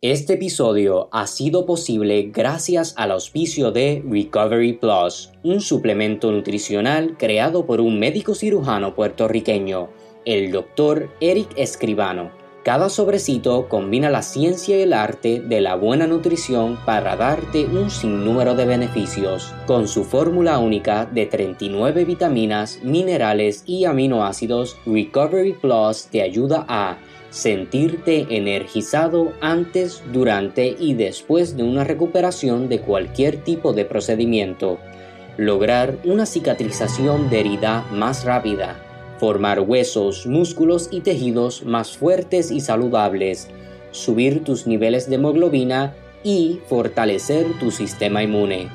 Este episodio ha sido posible gracias al auspicio de Recovery Plus, un suplemento nutricional creado por un médico cirujano puertorriqueño, el Dr. Eric Escribano. Cada sobrecito combina la ciencia y el arte de la buena nutrición para darte un sinnúmero de beneficios. Con su fórmula única de 39 vitaminas, minerales y aminoácidos, Recovery Plus te ayuda a sentirte energizado antes, durante y después de una recuperación de cualquier tipo de procedimiento, lograr una cicatrización de herida más rápida, formar huesos, músculos y tejidos más fuertes y saludables, subir tus niveles de hemoglobina y fortalecer tu sistema inmune.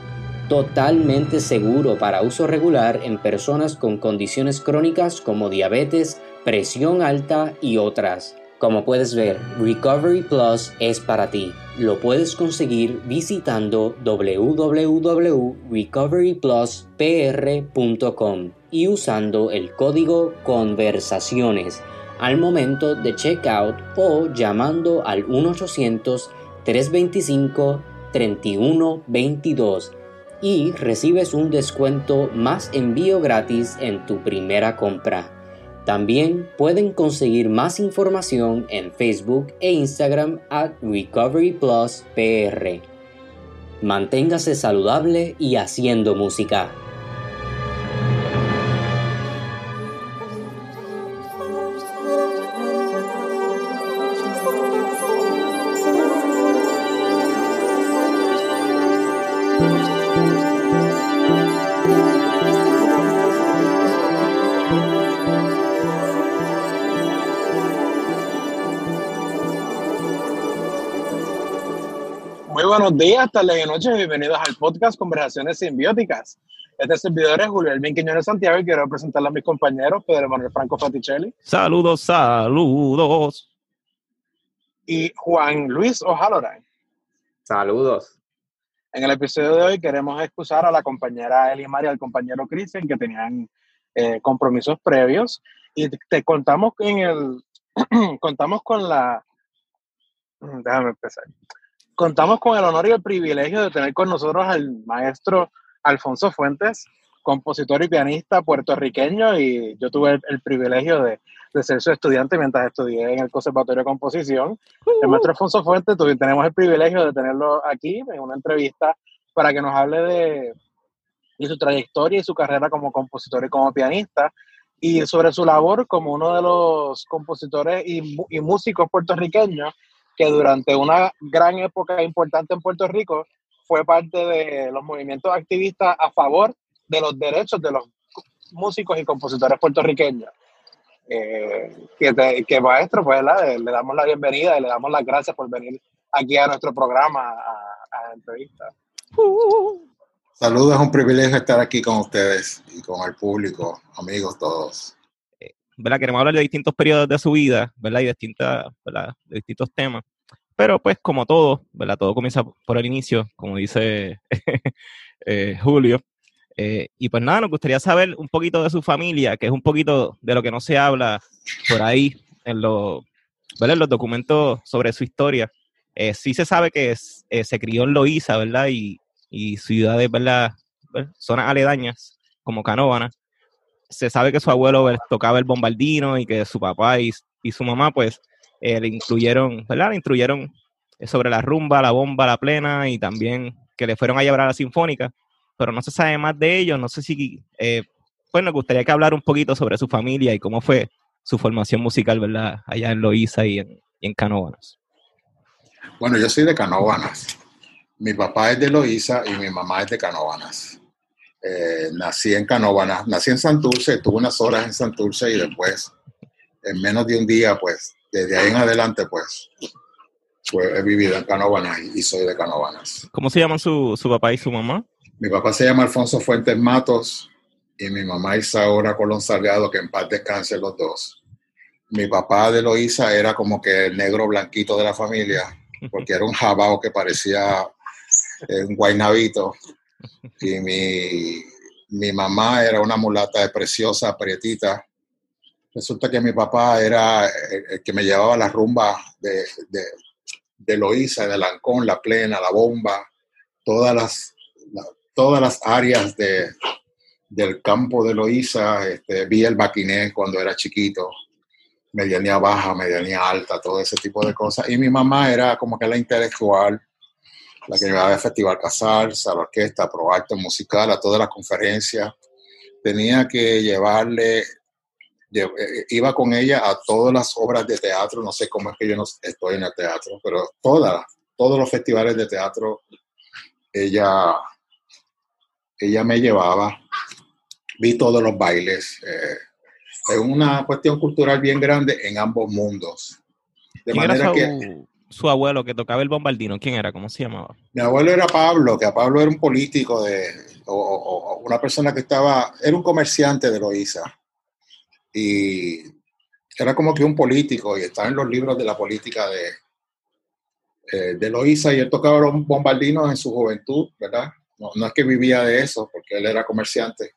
Totalmente seguro para uso regular en personas con condiciones crónicas como diabetes, presión alta y otras. Como puedes ver, Recovery Plus es para ti. Lo puedes conseguir visitando www.recoverypluspr.com y usando el código conversaciones al momento de checkout o llamando al 1-800-325-3122 y recibes un descuento más envío gratis en tu primera compra. También pueden conseguir más información en Facebook e Instagram at Recovery Plus PR. Manténgase saludable y haciendo música. Buenos días, tardes y noches. Bienvenidos al podcast Conversaciones Simbióticas. Este servidor es Julio Elvin Quiñones Santiago y quiero presentarle a mis compañeros Pedro Manuel Franco Faticelli. Saludos, saludos. Y Juan Luis O'Halloran. Saludos. En el episodio de hoy queremos excusar a la compañera Elimar y al compañero Cristian que tenían eh, compromisos previos y te, contamos en el contamos con la déjame empezar contamos con el honor y el privilegio de tener con nosotros al maestro Alfonso Fuentes, compositor y pianista puertorriqueño, y yo tuve el, privilegio de, ser su estudiante mientras estudié en el Conservatorio de Composición. El maestro Alfonso Fuentes, tenemos el privilegio de tenerlo aquí en una entrevista para que nos hable de, de su trayectoria y su carrera como compositor y como pianista, y sobre su labor como uno de los compositores y, y músicos puertorriqueños que durante una gran época importante en Puerto Rico fue parte de los movimientos activistas a favor de los derechos de los músicos y compositores puertorriqueños. Eh, que, maestro, pues le, damos la bienvenida y le damos las gracias por venir aquí a nuestro programa a, la entrevista. Saludos, es un privilegio estar aquí con ustedes y con el público, amigos todos. ¿Verdad? Queremos hablar de distintos periodos de su vida, ¿verdad? Y distintas, ¿verdad? de distintos temas. Pero pues como todo, ¿verdad? Todo comienza por el inicio, como dice eh, Julio. Eh, y pues nada, nos gustaría saber un poquito de su familia, que es un poquito de lo que no se habla por ahí en, los, ¿verdad? en los documentos sobre su historia. Eh, sí se sabe que se crió en Loíza, ¿verdad? Y, y ciudades, ¿verdad? Zonas aledañas, como Canóvana se sabe que su abuelo pues, tocaba el bombardino y que su papá y, su mamá, pues, eh, le incluyeron, ¿verdad? Le instruyeron sobre la rumba, la bomba, la plena y también que le fueron a llevar a la sinfónica, pero no se sabe más de ellos. No sé si, eh, pues, nos gustaría que hablar un poquito sobre su familia y cómo fue su formación musical, ¿verdad? Allá en Loíza y en, y Canóvanas. Bueno, yo soy de Canóvanas. Mi papá es de Loíza y mi mamá es de Canóvanas. Eh, nací en Canóvanas, nací en Santurce, tuve unas horas en Santurce y después, en menos de un día, pues, desde ahí en adelante, pues, pues he vivido en Canóvanas y, soy de Canóvanas. ¿Cómo se llaman su, su, papá y su mamá? Mi papá se llama Alfonso Fuentes Matos y mi mamá Isaura Colón Salgado, que en paz descanse los dos. Mi papá de Loíza era como que el negro blanquito de la familia, porque era un jabao que parecía eh, un guaynabito y mi, mi mamá era una mulata preciosa, prietita. Resulta que mi papá era el, que me llevaba la rumba de, de Loíza, de Lancón, La Plena, La Bomba, todas las, todas las áreas de, del campo de Loíza, este, vi el Baquiné cuando era chiquito, medianía baja, medianía alta, todo ese tipo de cosas. Y mi mamá era como que la intelectual, la que llevaba al Festival Casals, a la orquesta, a Pro Arte Musical, a todas las conferencias. Tenía que llevarle eh, iba con ella a todas las obras de teatro, no sé cómo es que yo no estoy en el teatro, pero todas, todos los festivales de teatro, ella, ella me llevaba, vi todos los bailes. Eh, es una cuestión cultural bien grande en ambos mundos. De manera que su abuelo que tocaba el bombardino, ¿quién era? ¿Cómo se llamaba? Mi abuelo era Pablo, que Pablo era un político de, o, una persona que estaba, era un comerciante de Loíza y era como que un político y estaba en los libros de la política de, eh, de Loíza y él tocaba los bombardinos en su juventud, ¿verdad? No, no, es que vivía de eso, porque él era comerciante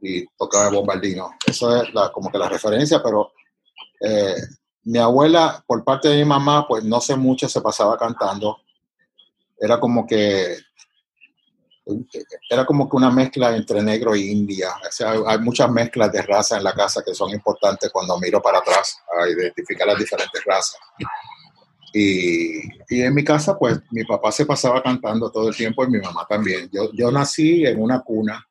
y tocaba bombardino. Eso es la, como que la referencia, pero eh, mi abuela, por parte de mi mamá, pues no sé mucho, se pasaba cantando. Era como que era como que una mezcla entre negro e india. O sea, hay muchas mezclas de raza en la casa que son importantes cuando miro para atrás a identificar las diferentes razas. Y, y, en mi casa, pues mi papá se pasaba cantando todo el tiempo y mi mamá también. Yo, yo nací en una cuna,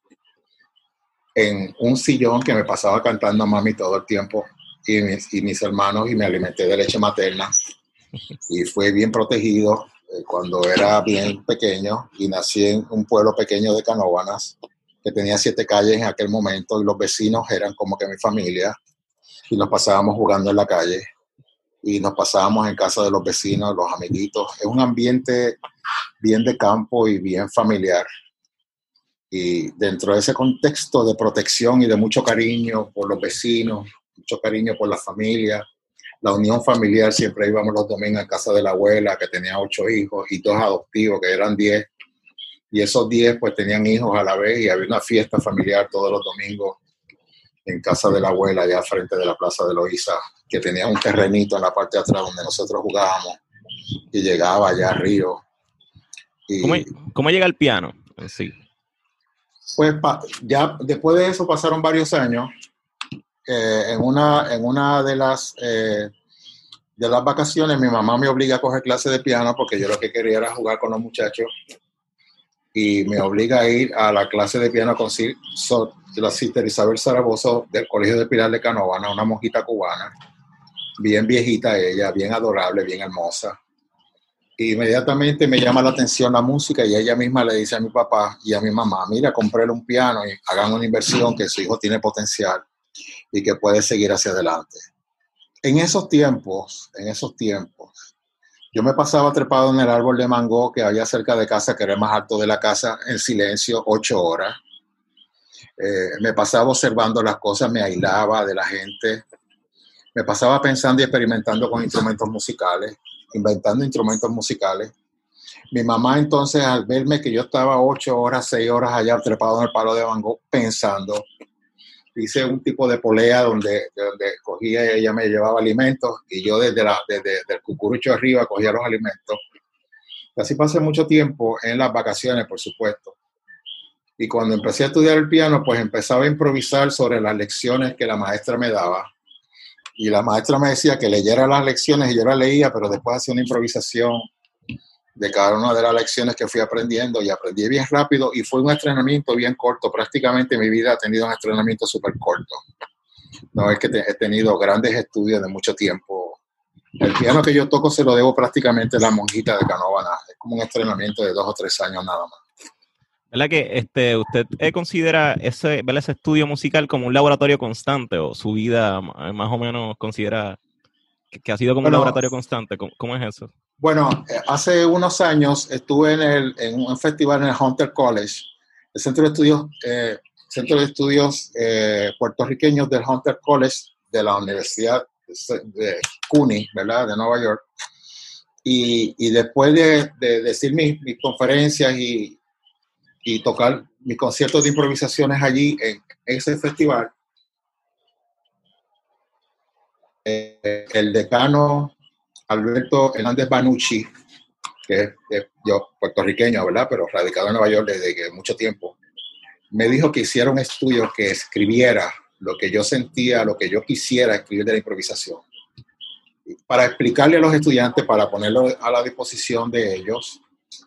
en un sillón que me pasaba cantando a mami todo el tiempo y mis, y mis hermanos y me alimenté de leche materna y fue bien protegido eh, cuando era bien pequeño y nací en un pueblo pequeño de Canóvanas, que tenía siete calles en aquel momento y los vecinos eran como que mi familia y nos pasábamos jugando en la calle y nos pasábamos en casa de los vecinos, los amiguitos. Es un ambiente bien de campo y bien familiar. Y dentro de ese contexto de protección y de mucho cariño por los vecinos, mucho cariño por la familia, la unión familiar, siempre íbamos los domingos a casa de la abuela, que tenía ocho hijos, y dos adoptivos, que eran diez. Y esos diez, pues, tenían hijos a la vez, y había una fiesta familiar todos los domingos en casa de la abuela, allá frente de la Plaza de Loíza, que tenía un terrenito en la parte de atrás donde nosotros jugábamos, y llegaba allá arriba. Y, ¿Cómo, llega el piano? Sí. Pues ya después de eso pasaron varios años en, una, en una de las, eh, de las vacaciones mi mamá me obliga a coger clase de piano porque yo lo que quería era jugar con los muchachos y me obliga a ir a la clase de piano con la sister Isabel Zaragoza del Colegio de Pilar de Canovana, una monjita cubana, bien viejita ella, bien adorable, bien hermosa. inmediatamente me llama la atención la música y ella misma le dice a mi papá y a mi mamá, mira, compré un piano y hagan una inversión que su hijo tiene potencial y que puede seguir hacia adelante. En esos tiempos, en esos tiempos, yo me pasaba trepado en el árbol de mango que había cerca de casa, que era el más alto de la casa, en silencio, ocho horas. Eh, me pasaba observando las cosas, me aislaba de la gente, me pasaba pensando y experimentando con instrumentos musicales, inventando instrumentos musicales. Mi mamá entonces al verme que yo estaba ocho horas, seis horas allá trepado en el palo de mango pensando, hice un tipo de polea donde, donde cogía, ella me llevaba alimentos y yo desde, la, desde, el cucurucho arriba cogía los alimentos. Así pasé mucho tiempo en las vacaciones, por supuesto. Y cuando empecé a estudiar el piano, pues empezaba a improvisar sobre las lecciones que la maestra me daba. Y la maestra me decía que leyera las lecciones y yo las leía, pero después hacía una improvisación de cada una de las lecciones que fui aprendiendo y aprendí bien rápido y fue un entrenamiento bien corto. Prácticamente mi vida ha tenido un entrenamiento súper corto. No es que he tenido grandes estudios de mucho tiempo. El piano que yo toco se lo debo prácticamente a la monjita de Canovana. Es como un entrenamiento de dos o tres años nada más. ¿Verdad que este, usted considera ese, ese estudio musical como un laboratorio constante o su vida más o menos considera que, ha sido como un laboratorio constante? ¿Cómo es eso? Bueno, eh, hace unos años estuve en, el, en un festival en el Hunter College, el Centro de Estudios, eh, Centro de Estudios eh, Puertorriqueños del Hunter College de la Universidad de CUNY, ¿verdad? De Nueva York. Y, y después de, de decir mis, mis conferencias y, y, tocar mis conciertos de improvisaciones allí en ese festival, el decano Alberto Hernández Banucci, que es, yo puertorriqueño, ¿verdad? Pero radicado en Nueva York desde mucho tiempo, me dijo que hiciera un estudio que escribiera lo que yo sentía, lo que yo quisiera escribir de la improvisación. Para explicarle a los estudiantes, para ponerlo a la disposición de ellos,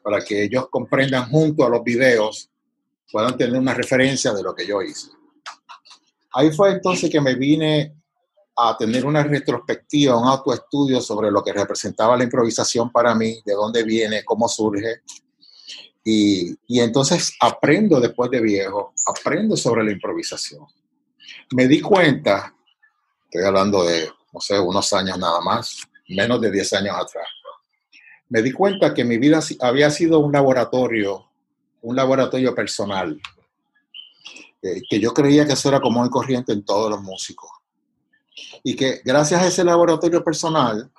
para que ellos comprendan junto a los videos, puedan tener una referencia de lo que yo hice. Ahí fue entonces que me vine a tener una retrospectiva, un autoestudio sobre lo que representaba la improvisación para mí, de dónde viene, cómo surge. Y, y entonces aprendo después de viejo, aprendo sobre la improvisación. Me di cuenta, estoy hablando de, no sé, unos años nada más, menos de 10 años atrás, me di cuenta que mi vida había sido un laboratorio, un laboratorio personal, eh, que yo creía que eso era común y corriente en todos los músicos. Y que gracias a ese laboratorio personal,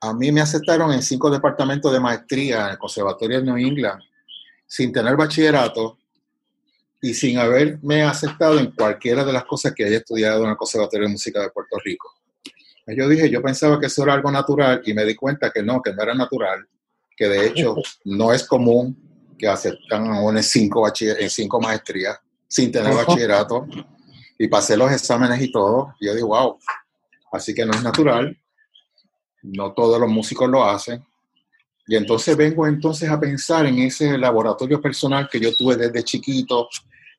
a mí me aceptaron en cinco departamentos de maestría en el Conservatorio de New England, sin tener bachillerato y sin haberme aceptado en cualquiera de las cosas que haya estudiado en el Conservatorio de Música de Puerto Rico. Yo dije, yo pensaba que eso era algo natural y me di cuenta que no, que no era natural, que de hecho no es común que aceptan a en cinco, en cinco maestrías sin tener bachillerato y pasé los exámenes y todo. Y yo digo, wow, así que no es natural, no todos los músicos lo hacen. Y entonces vengo entonces a pensar en ese laboratorio personal que yo tuve desde chiquito,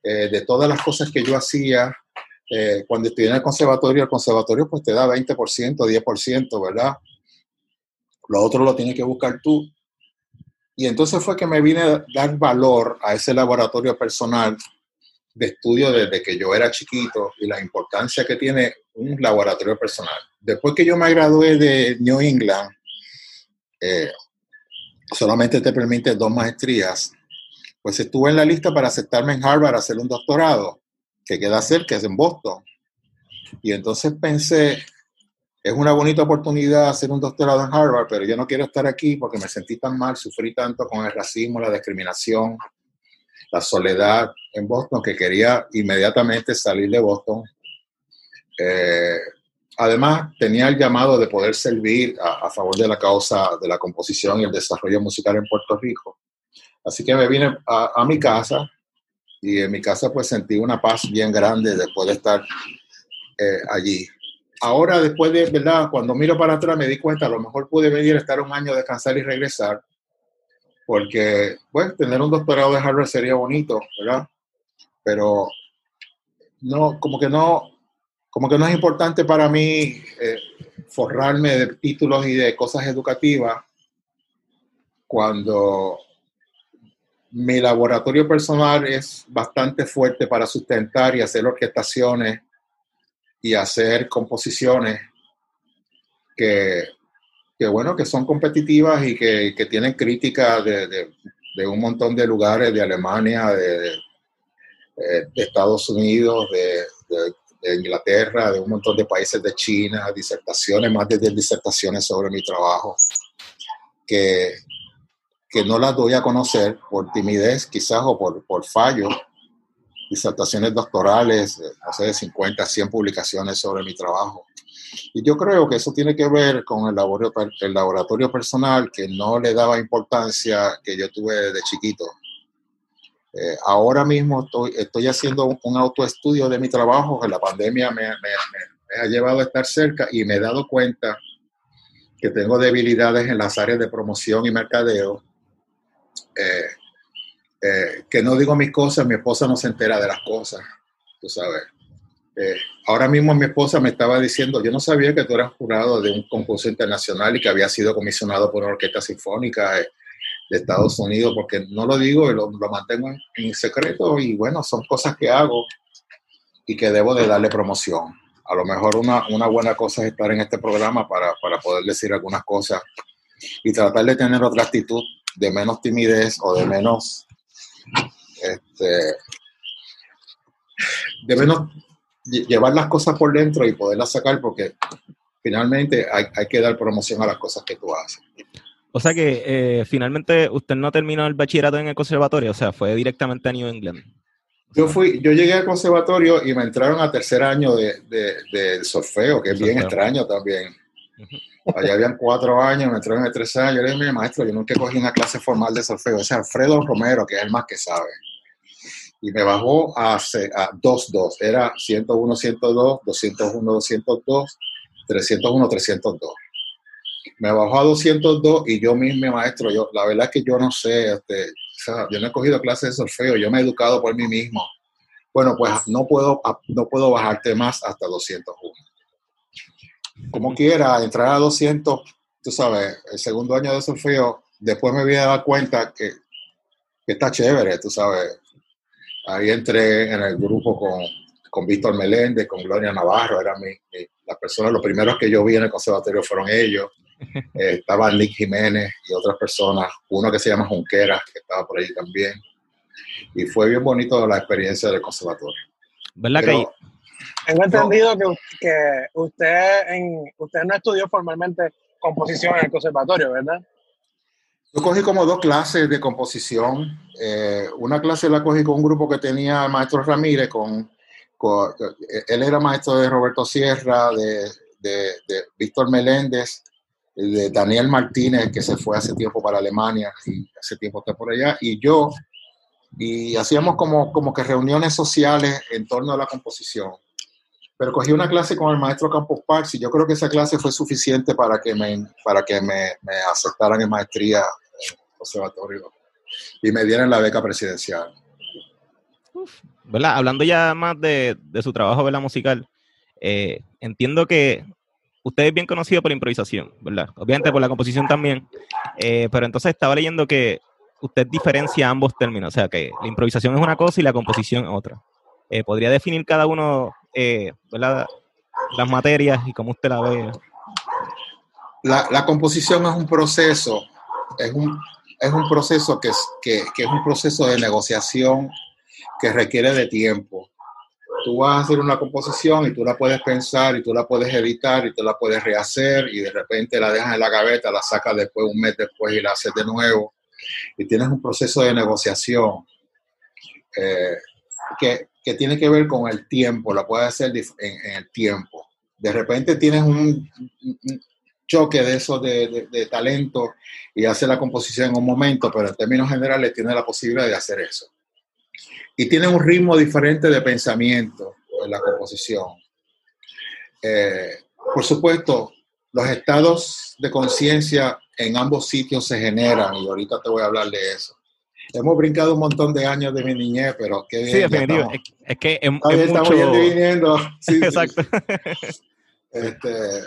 eh, de todas las cosas que yo hacía, eh, cuando estudié en el conservatorio, el conservatorio pues te da 20%, 10%, ¿verdad? Lo otro lo tienes que buscar tú. Y entonces fue que me vine a dar valor a ese laboratorio personal de estudio desde que yo era chiquito y la importancia que tiene un laboratorio personal. Después que yo me gradué de New England, eh, solamente te permite dos maestrías, pues estuve en la lista para aceptarme en Harvard a hacer un doctorado que queda cerca, es en Boston. Y entonces pensé, es una bonita oportunidad hacer un doctorado en Harvard, pero yo no quiero estar aquí porque me sentí tan mal, sufrí tanto con el racismo, la discriminación, la soledad en Boston, que quería inmediatamente salir de Boston. Eh, además, tenía el llamado de poder servir a, favor de la causa de la composición y el desarrollo musical en Puerto Rico. Así que me vine a, a mi casa, y en mi casa pues sentí una paz bien grande después de estar eh, allí. Ahora, después de, ¿verdad? Cuando miro para atrás me di cuenta, a lo mejor pude venir, estar un año, descansar y regresar, porque, pues, tener un doctorado de Harvard sería bonito, ¿verdad? Pero no, como que no, como que no es importante para mí eh, forrarme de títulos y de cosas educativas cuando mi laboratorio personal es bastante fuerte para sustentar y hacer orquestaciones y hacer composiciones que, que bueno, que son competitivas y que, que tienen críticas de, de, un montón de lugares, de Alemania, de, eh, Estados Unidos, de, Inglaterra, de un montón de países de China, disertaciones, más de 10 disertaciones sobre mi trabajo, que, que no las doy a conocer por timidez quizás o por, por fallo, disertaciones doctorales, eh, no sé, de 50, 100 publicaciones sobre mi trabajo. Y yo creo que eso tiene que ver con el laboratorio, el laboratorio personal que no le daba importancia que yo tuve de chiquito. Eh, ahora mismo estoy, estoy haciendo un, autoestudio de mi trabajo, que la pandemia me, me, me, ha llevado a estar cerca y me he dado cuenta que tengo debilidades en las áreas de promoción y mercadeo eh, eh, que no digo mis cosas, mi esposa no se entera de las cosas, tú sabes. Eh, ahora mismo mi esposa me estaba diciendo, yo no sabía que tú eras jurado de un concurso internacional y que había sido comisionado por una orquesta sinfónica de Estados Unidos, porque no lo digo y lo, mantengo en, secreto y bueno, son cosas que hago y que debo de darle promoción. A lo mejor una, una buena cosa es estar en este programa para, para poder decir algunas cosas y tratar de tener otra actitud de menos timidez o de menos, este, de menos llevar las cosas por dentro y poderlas sacar porque finalmente hay, hay que dar promoción a las cosas que tú haces. O sea que eh, finalmente usted no terminó el bachillerato en el conservatorio, o sea, fue directamente a New England. Yo fui, yo llegué al conservatorio y me entraron a tercer año de, de, de solfeo, que es bien extraño también. Allá habían cuatro años, me entraron de tres años. Yo le dije, maestro, yo nunca cogí una clase formal de solfeo. Ese es Alfredo Romero, que es el más que sabe. Y me bajó a, a 2-2. Era 101, 102, 201, 202, 301, 302. Me bajó a 202 y yo mismo, maestro, yo, la verdad es que yo no sé, este, yo no he cogido clases de solfeo, yo me he educado por mí mismo. Bueno, pues no puedo, no puedo bajarte más hasta 201 como quiera, entrar a 200, tú sabes, el segundo año de solfeo, después me había dado cuenta que, que está chévere, tú sabes. Ahí entré en el grupo con, con Víctor Meléndez, con Gloria Navarro, eran mi, las personas, los primeros que yo vi en el conservatorio fueron ellos. Eh, estaba Nick Jiménez y otras personas, uno que se llama Junquera, que estaba por ahí también. Y fue bien bonito la experiencia del conservatorio. ¿Verdad que tengo entendido que, que, usted, en, usted no estudió formalmente composición en el conservatorio, ¿verdad? Yo cogí como dos clases de composición. Eh, una clase la cogí con un grupo que tenía el maestro Ramírez, con, él era maestro de Roberto Sierra, de, de, Víctor Meléndez, de Daniel Martínez, que se fue hace tiempo para Alemania y hace tiempo está por allá, y yo. Y hacíamos como, como que reuniones sociales en torno a la composición pero cogí una clase con el maestro Campos Parks y yo creo que esa clase fue suficiente para que me, para que me aceptaran en maestría en el conservatorio y me dieran la beca presidencial. ¿verdad? Hablando ya más de, de su trabajo ¿verdad? musical, eh, entiendo que usted es bien conocido por la improvisación, ¿verdad? Obviamente por la composición también, eh, pero entonces estaba leyendo que usted diferencia ambos términos, o sea que la improvisación es una cosa y la composición es otra. Eh, ¿Podría definir cada uno eh, las materias y cómo usted la ve. La, la composición es un proceso, es un, es un proceso que es, que, es un proceso de negociación que requiere de tiempo. Tú vas a hacer una composición y tú la puedes pensar y tú la puedes editar y tú la puedes rehacer y de repente la dejas en la gaveta, la sacas después un mes después y la haces de nuevo. Y tienes un proceso de negociación eh, que, que tiene que ver con el tiempo, la puedes hacer en, el tiempo. De repente tienes un, choque de eso de, de, talento y hace la composición en un momento, pero en términos generales tiene la posibilidad de hacer eso. Y tiene un ritmo diferente de pensamiento en la composición. Eh, por supuesto, los estados de conciencia en ambos sitios se generan y ahorita te voy a hablar de eso. Hemos brincado un montón de años de mi niñez, pero qué bien. Sí, definitivo. Es, que es, estamos yendo y viniendo. Exacto. Este,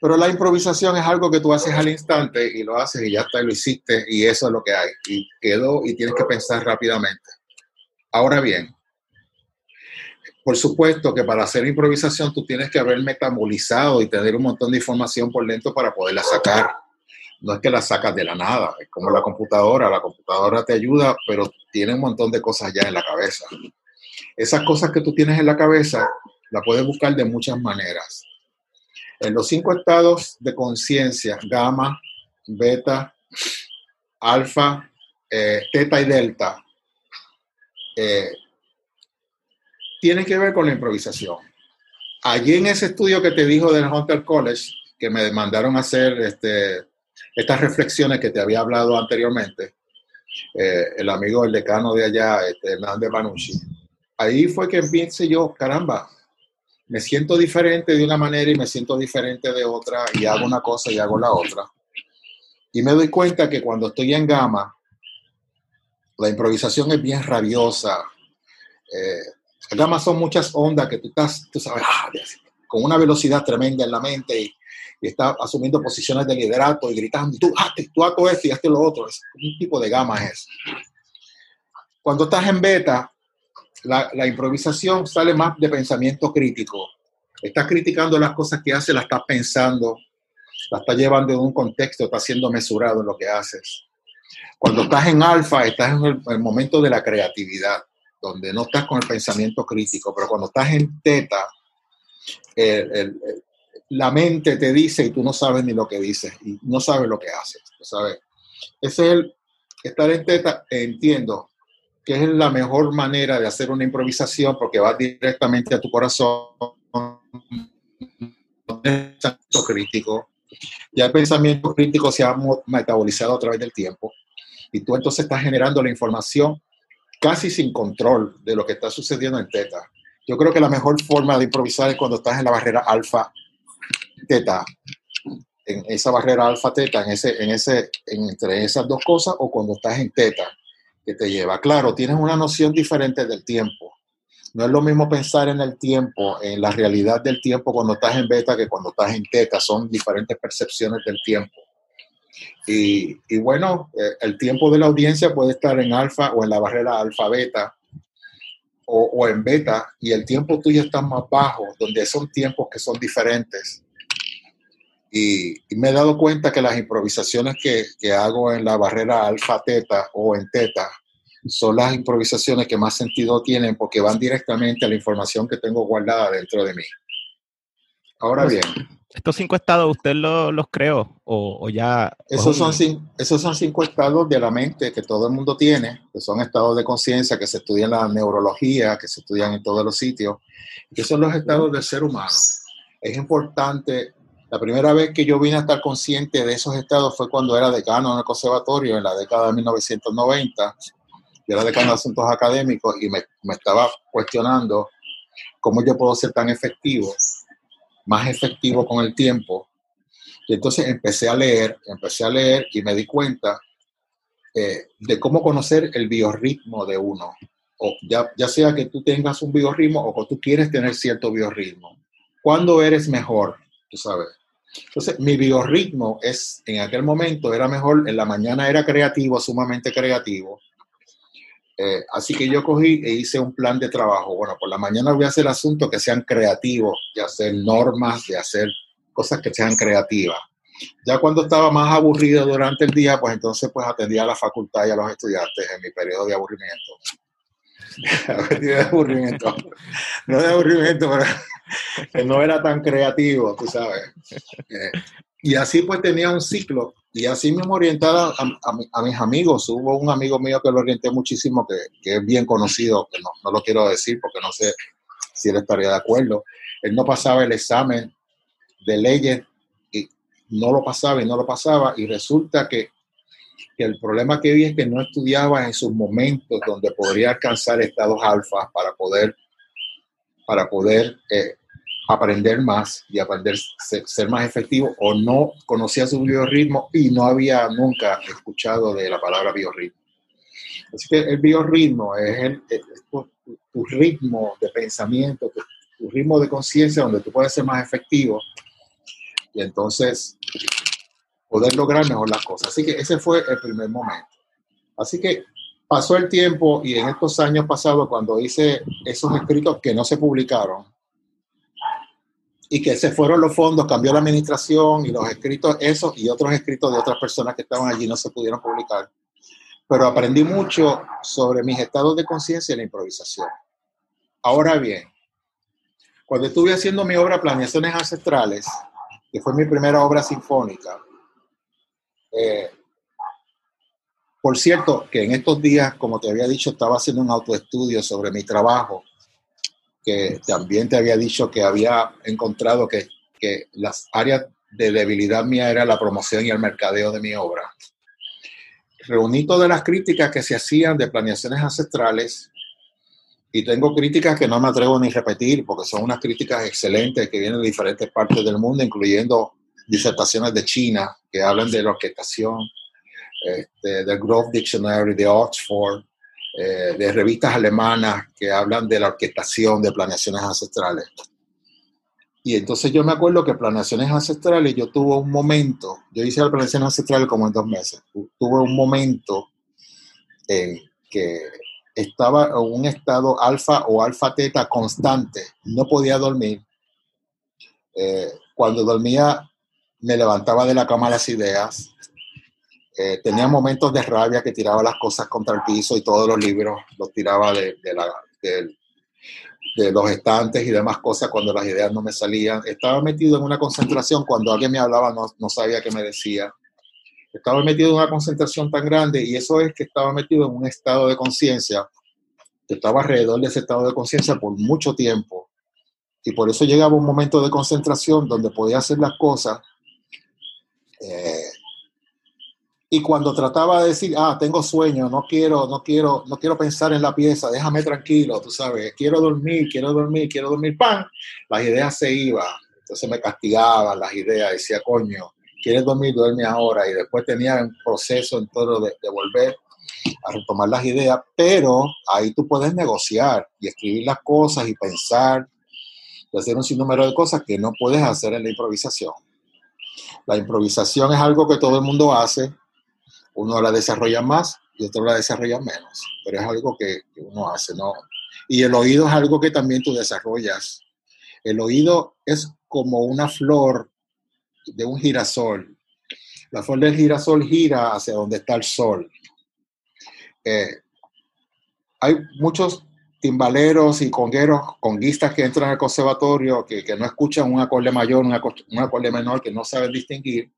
pero la improvisación es algo que tú haces al instante y lo haces y ya está, y lo hiciste y eso es lo que hay. Y quedó y tienes que pensar rápidamente. Ahora bien, por supuesto que para hacer improvisación tú tienes que haber metabolizado y tener un montón de información por dentro para poderla sacar no es que la sacas de la nada, es como la computadora, la computadora te ayuda, pero tiene un montón de cosas ya en la cabeza. Esas cosas que tú tienes en la cabeza, la puedes buscar de muchas maneras. En los cinco estados de conciencia, gamma, beta, alfa, eh, teta y delta, eh, tienen que ver con la improvisación. Allí en ese estudio que te dijo del Hunter College, que me mandaron hacer este, estas reflexiones que te había hablado anteriormente, eh, el amigo, el decano de allá, este, Hernández Banucci, ahí fue que piense yo, caramba, me siento diferente de una manera y me siento diferente de otra y hago una cosa y hago la otra. Y me doy cuenta que cuando estoy en gama, la improvisación es bien rabiosa. Eh, gama son muchas ondas que tú estás, tú sabes, ah, con una velocidad tremenda en la mente y y está asumiendo posiciones de liderato y gritando, tú, ah, tú hago esto y hazte lo otro. Es un tipo de gama es. Cuando estás en beta, la, improvisación sale más de pensamiento crítico. Estás criticando las cosas que haces, las estás pensando, las estás llevando en un contexto, estás siendo mesurado en lo que haces. Cuando estás en alfa, estás en el, momento de la creatividad, donde no estás con el pensamiento crítico, pero cuando estás en teta, la mente te dice y tú no sabes ni lo que dices y no sabes lo que haces. ¿sabes? Es el estar en teta, entiendo que es la mejor manera de hacer una improvisación porque va directamente a tu corazón, pensamiento crítico. Ya el pensamiento crítico se ha metabolizado a través del tiempo y tú entonces estás generando la información casi sin control de lo que está sucediendo en teta. Yo creo que la mejor forma de improvisar es cuando estás en la barrera alfa teta, en esa barrera alfa teta, en ese, en ese, entre esas dos cosas, o cuando estás en teta, te lleva. Claro, tienes una noción diferente del tiempo. No es lo mismo pensar en el tiempo, en la realidad del tiempo cuando estás en beta que cuando estás en teta. Son diferentes percepciones del tiempo. Y, y bueno, eh, el tiempo de la audiencia puede estar en alfa o en la barrera alfa beta o, o, en beta y el tiempo tuyo está más bajo, donde son tiempos que son diferentes. Y, y me he dado cuenta que las improvisaciones que, que hago en la barrera alfa teta o en teta son las improvisaciones que más sentido tienen porque van directamente a la información que tengo guardada dentro de mí. Ahora bien. ¿Estos cinco estados usted lo, los creó o, o ya? Esos son, esos son cinco estados de la mente que todo el mundo tiene, que son estados de conciencia que se estudian en la neurología, que se estudian en todos los sitios, que son los estados del ser humano. Es importante, la primera vez que yo vine a estar consciente de esos estados fue cuando era decano en el conservatorio en la década de 1990 yo era decano de asuntos académicos y me, me estaba cuestionando cómo yo puedo ser tan efectivo, más efectivo con el tiempo. Y entonces empecé a leer, empecé a leer y me di cuenta eh, de cómo conocer el biorritmo de uno. O ya, ya sea que tú tengas un biorritmo o que tú quieres tener cierto biorritmo. ¿Cuándo eres mejor? Tú sabes. Entonces, mi biorritmo es, en aquel momento era mejor, en la mañana era creativo, sumamente creativo, eh, así que yo cogí e hice un plan de trabajo. Bueno, por la mañana voy a hacer asuntos que sean creativos, de hacer normas, de hacer cosas que sean creativas. Ya cuando estaba más aburrido durante el día, pues entonces pues atendía a la facultad y a los estudiantes en mi periodo de aburrimiento. de aburrimiento. No de aburrimiento, pero que no era tan creativo, tú sabes. Eh, y así pues tenía un ciclo y así mismo orientada a, mis amigos. Hubo un amigo mío que lo orienté muchísimo, que, que es bien conocido, que no, no, lo quiero decir porque no sé si él estaría de acuerdo. Él no pasaba el examen de leyes y no lo pasaba y no lo pasaba y resulta que, que el problema que vi es que no estudiaba en sus momentos donde podría alcanzar estados alfa para poder, para poder eh, aprender más y aprender ser, ser, más efectivo o no conocía su biorritmo y no había nunca escuchado de la palabra biorritmo. Así que el biorritmo es, el, tu, ritmo de pensamiento, tu, tu ritmo de conciencia donde tú puedes ser más efectivo y entonces poder lograr mejor las cosas. Así que ese fue el primer momento. Así que pasó el tiempo y en estos años pasados, cuando hice esos escritos que no se publicaron, y que se fueron los fondos, cambió la administración y los escritos, esos y otros escritos de otras personas que estaban allí no se pudieron publicar. Pero aprendí mucho sobre mis estados de conciencia y la improvisación. Ahora bien, cuando estuve haciendo mi obra Planeaciones Ancestrales, que fue mi primera obra sinfónica, eh, por cierto, que en estos días, como te había dicho, estaba haciendo un autoestudio sobre mi trabajo que también te había dicho que había encontrado que, que las áreas de debilidad mía era la promoción y el mercadeo de mi obra. Reuní todas las críticas que se hacían de planeaciones ancestrales y tengo críticas que no me atrevo ni repetir porque son unas críticas excelentes que vienen de diferentes partes del mundo, incluyendo disertaciones de China que hablan de la orquestación, este, del Growth Dictionary de Oxford, eh, de revistas alemanas que hablan de la orquestación de planeaciones ancestrales. Y entonces yo me acuerdo que planeaciones ancestrales, yo tuve un momento, yo hice la planeación ancestral como en dos meses, tuve un momento en que estaba en un estado alfa o alfa teta constante, no podía dormir. Eh, cuando dormía me levantaba de la cama las ideas, eh, tenía momentos de rabia que tiraba las cosas contra el piso y todos los libros los tiraba de, de, la, de, de, los estantes y demás cosas cuando las ideas no me salían. Estaba metido en una concentración, cuando alguien me hablaba no, no sabía qué me decía. Estaba metido en una concentración tan grande y eso es que estaba metido en un estado de conciencia, estaba alrededor de ese estado de conciencia por mucho tiempo Y por eso llegaba un momento de concentración donde podía hacer las cosas. Eh, y cuando trataba de decir, ah, tengo sueño, no quiero, no quiero, no quiero pensar en la pieza, déjame tranquilo, tú sabes, quiero dormir, quiero dormir, quiero dormir, pan, las ideas se iban. Entonces me castigaban las ideas, decía, coño, quieres dormir, duerme ahora. Y después tenía un proceso en todo de, de volver a retomar las ideas, pero ahí tú puedes negociar y escribir las cosas y pensar y hacer un sinnúmero de cosas que no puedes hacer en la improvisación. La improvisación es algo que todo el mundo hace, uno la desarrolla más y otro la desarrolla menos, pero es algo que, uno hace, ¿no? Y el oído es algo que también tú desarrollas. El oído es como una flor de un girasol. La flor del girasol gira hacia donde está el sol. Eh, hay muchos timbaleros y congueros, conguistas que entran al conservatorio, que, que no escuchan un acorde mayor, un acorde, un acorde menor, que no saben distinguir.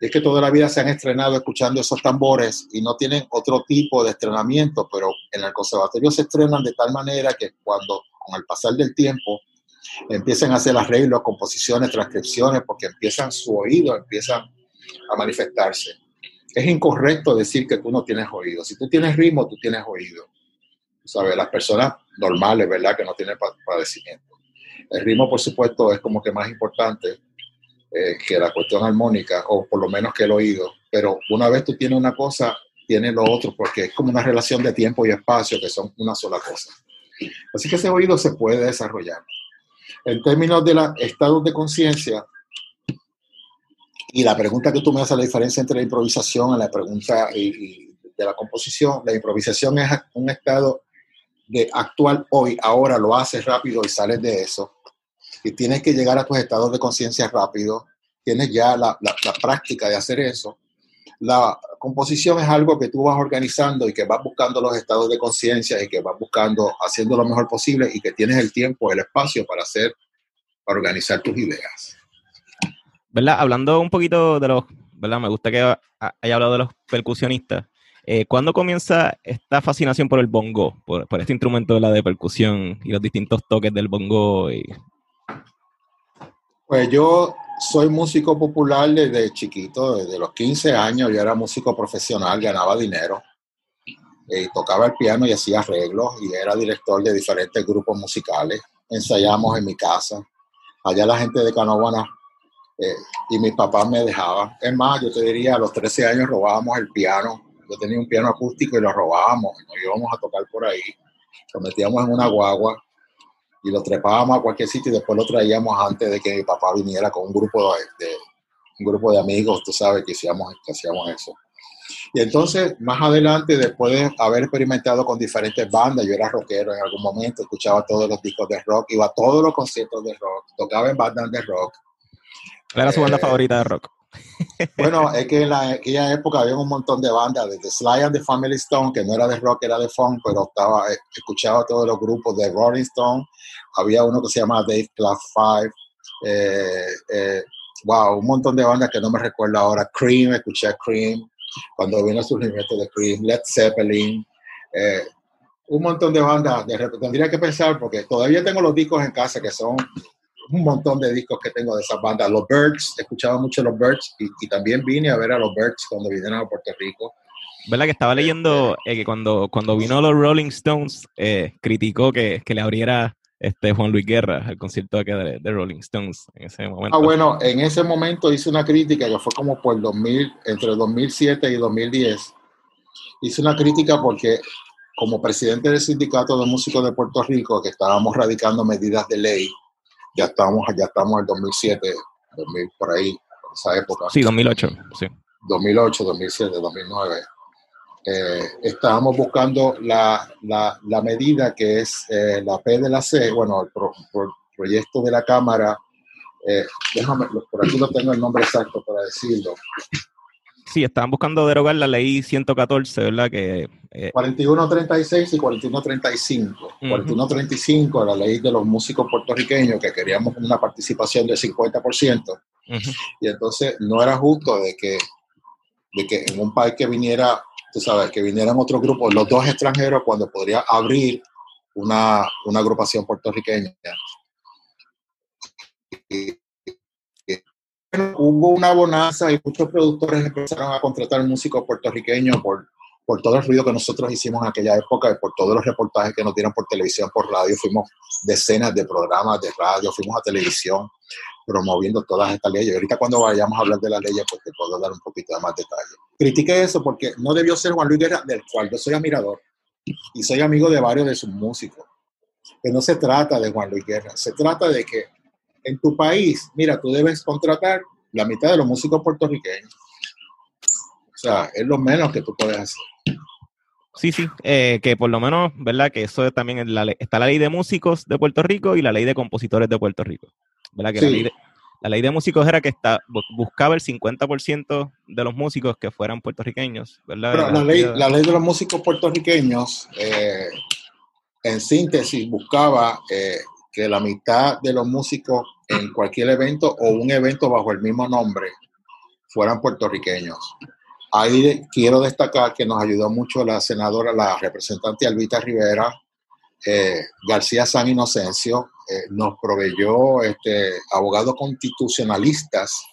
Es que toda la vida se han estrenado escuchando esos tambores y no tienen otro tipo de estrenamiento, pero en el conservatorio se estrenan de tal manera que cuando, con el pasar del tiempo, empiezan a hacer arreglos, composiciones, transcripciones, porque empiezan su oído, empiezan a manifestarse. Es incorrecto decir que tú no tienes oído. Si tú tienes ritmo, tú tienes oído. ¿Sabes? Las personas normales, ¿verdad? Que no tienen padecimiento. El ritmo, por supuesto, es como que más importante eh, que la cuestión armónica, o por lo menos que el oído. Pero una vez tú tienes una cosa, tienes lo otro, porque es como una relación de tiempo y espacio que son una sola cosa. Así que ese oído se puede desarrollar. En términos de los estados de conciencia, y la pregunta que tú me haces, la diferencia entre la improvisación y la pregunta y, y de la composición, la improvisación es un estado de actual hoy, ahora lo haces rápido y sales de eso. Y tienes que llegar a tus estados de conciencia rápido. Tienes ya la, la, la, práctica de hacer eso. La composición es algo que tú vas organizando y que vas buscando los estados de conciencia y que vas buscando, haciendo lo mejor posible y que tienes el tiempo, el espacio para hacer, para organizar tus ideas. ¿Verdad? Hablando un poquito de los, ¿verdad? Me gusta que haya hablado de los percusionistas. Eh, ¿Cuándo comienza esta fascinación por el bongo, por, por, este instrumento de la de percusión y los distintos toques del bongo? Y... Pues yo soy músico popular desde chiquito, desde los 15 años. Yo era músico profesional, ganaba dinero, tocaba el piano y hacía arreglos y era director de diferentes grupos musicales. Ensayamos en mi casa. Allá la gente de Canóvana eh, y mis papás me dejaban. Es más, yo te diría, a los 13 años robábamos el piano yo tenía un piano acústico y lo robábamos, nos íbamos a tocar por ahí, lo metíamos en una guagua y lo trepábamos a cualquier sitio y después lo traíamos antes de que mi papá viniera con un grupo de, de un grupo de amigos, tú sabes, que hacíamos, que hacíamos eso. Y entonces, más adelante, después de haber experimentado con diferentes bandas, yo era rockero en algún momento, escuchaba todos los discos de rock, iba a todos los conciertos de rock, tocaba en bandas de rock. ¿Cuál era su banda eh, favorita de rock? Bueno, es que en la, aquella época había un montón de bandas, desde Sly and the Family Stone, que no era de rock, era de funk, pero estaba, eh, escuchaba todos los grupos de Rolling Stone. Había uno que se llamaba Dave Club Five. Eh, eh, wow, un montón de bandas que no me recuerdo ahora. Cream, escuché Cream, cuando vino el surgimiento de Cream, Led Zeppelin. Eh, un montón de bandas, tendría que pensar, porque todavía tengo los discos en casa que son un montón de discos que tengo de esas bandas. Los Birds, escuchaba mucho los Birds y, y, también vine a ver a los Birds cuando vinieron a Puerto Rico. ¿Verdad que estaba leyendo eh, que cuando, cuando vino los Rolling Stones, eh, criticó que, que, le abriera este Juan Luis Guerra al concierto de, de, Rolling Stones en ese momento? Ah, bueno, en ese momento hice una crítica que fue como por 2000, entre 2007 y 2010. Hice una crítica porque como presidente del Sindicato de Músicos de Puerto Rico, que estábamos radicando medidas de ley ya estamos, ya estamos en 2007, 2000, por ahí, esa época. Sí, 2008, sí. 2008, 2007, 2009. Eh, estábamos buscando la, la, la, medida que es eh, la P de la C, bueno, el, pro, pro, proyecto de la Cámara, eh, déjame, por aquí lo tengo el nombre exacto para decirlo. Sí, estaban buscando derogar la ley 114, ¿verdad? Que, eh... 4136 y 4135. Uh -huh. 4135, la ley de los músicos puertorriqueños, que queríamos una participación del 50%. Uh -huh. Y entonces no era justo de que, de que en un país que viniera, tú sabes, que vinieran otros grupos, los dos extranjeros, cuando podría abrir una, una agrupación puertorriqueña. Hubo una bonanza y muchos productores empezaron a contratar músicos puertorriqueños por, por todo el ruido que nosotros hicimos en aquella época y por todos los reportajes que nos dieron por televisión, por radio. Fuimos decenas de programas de radio, fuimos a televisión promoviendo todas estas leyes. Y ahorita cuando vayamos a hablar de las leyes, pues te puedo dar un poquito de más detalle. Critiqué eso porque no debió ser Juan Luis Guerra, del cual yo soy admirador y soy amigo de varios de sus músicos. Que no se trata de Juan Luis Guerra, se trata de que en tu país, mira, tú debes contratar la mitad de los músicos puertorriqueños. O sea, es lo menos que tú puedes hacer. Sí, sí, eh, que por lo menos, ¿verdad? Que eso también es la está la ley de músicos de Puerto Rico y la ley de compositores de Puerto Rico. ¿Verdad? Que la, ley de, la, ley de, músicos era que está, buscaba el 50% de los músicos que fueran puertorriqueños, ¿verdad? Pero la, ley, la ley de los músicos puertorriqueños, eh, en síntesis, buscaba eh, que la mitad de los músicos en cualquier evento o un evento bajo el mismo nombre fueran puertorriqueños. Ahí quiero destacar que nos ayudó mucho la senadora, la representante Albita Rivera, eh, García San Inocencio, eh, nos proveyó este, abogados constitucionalistas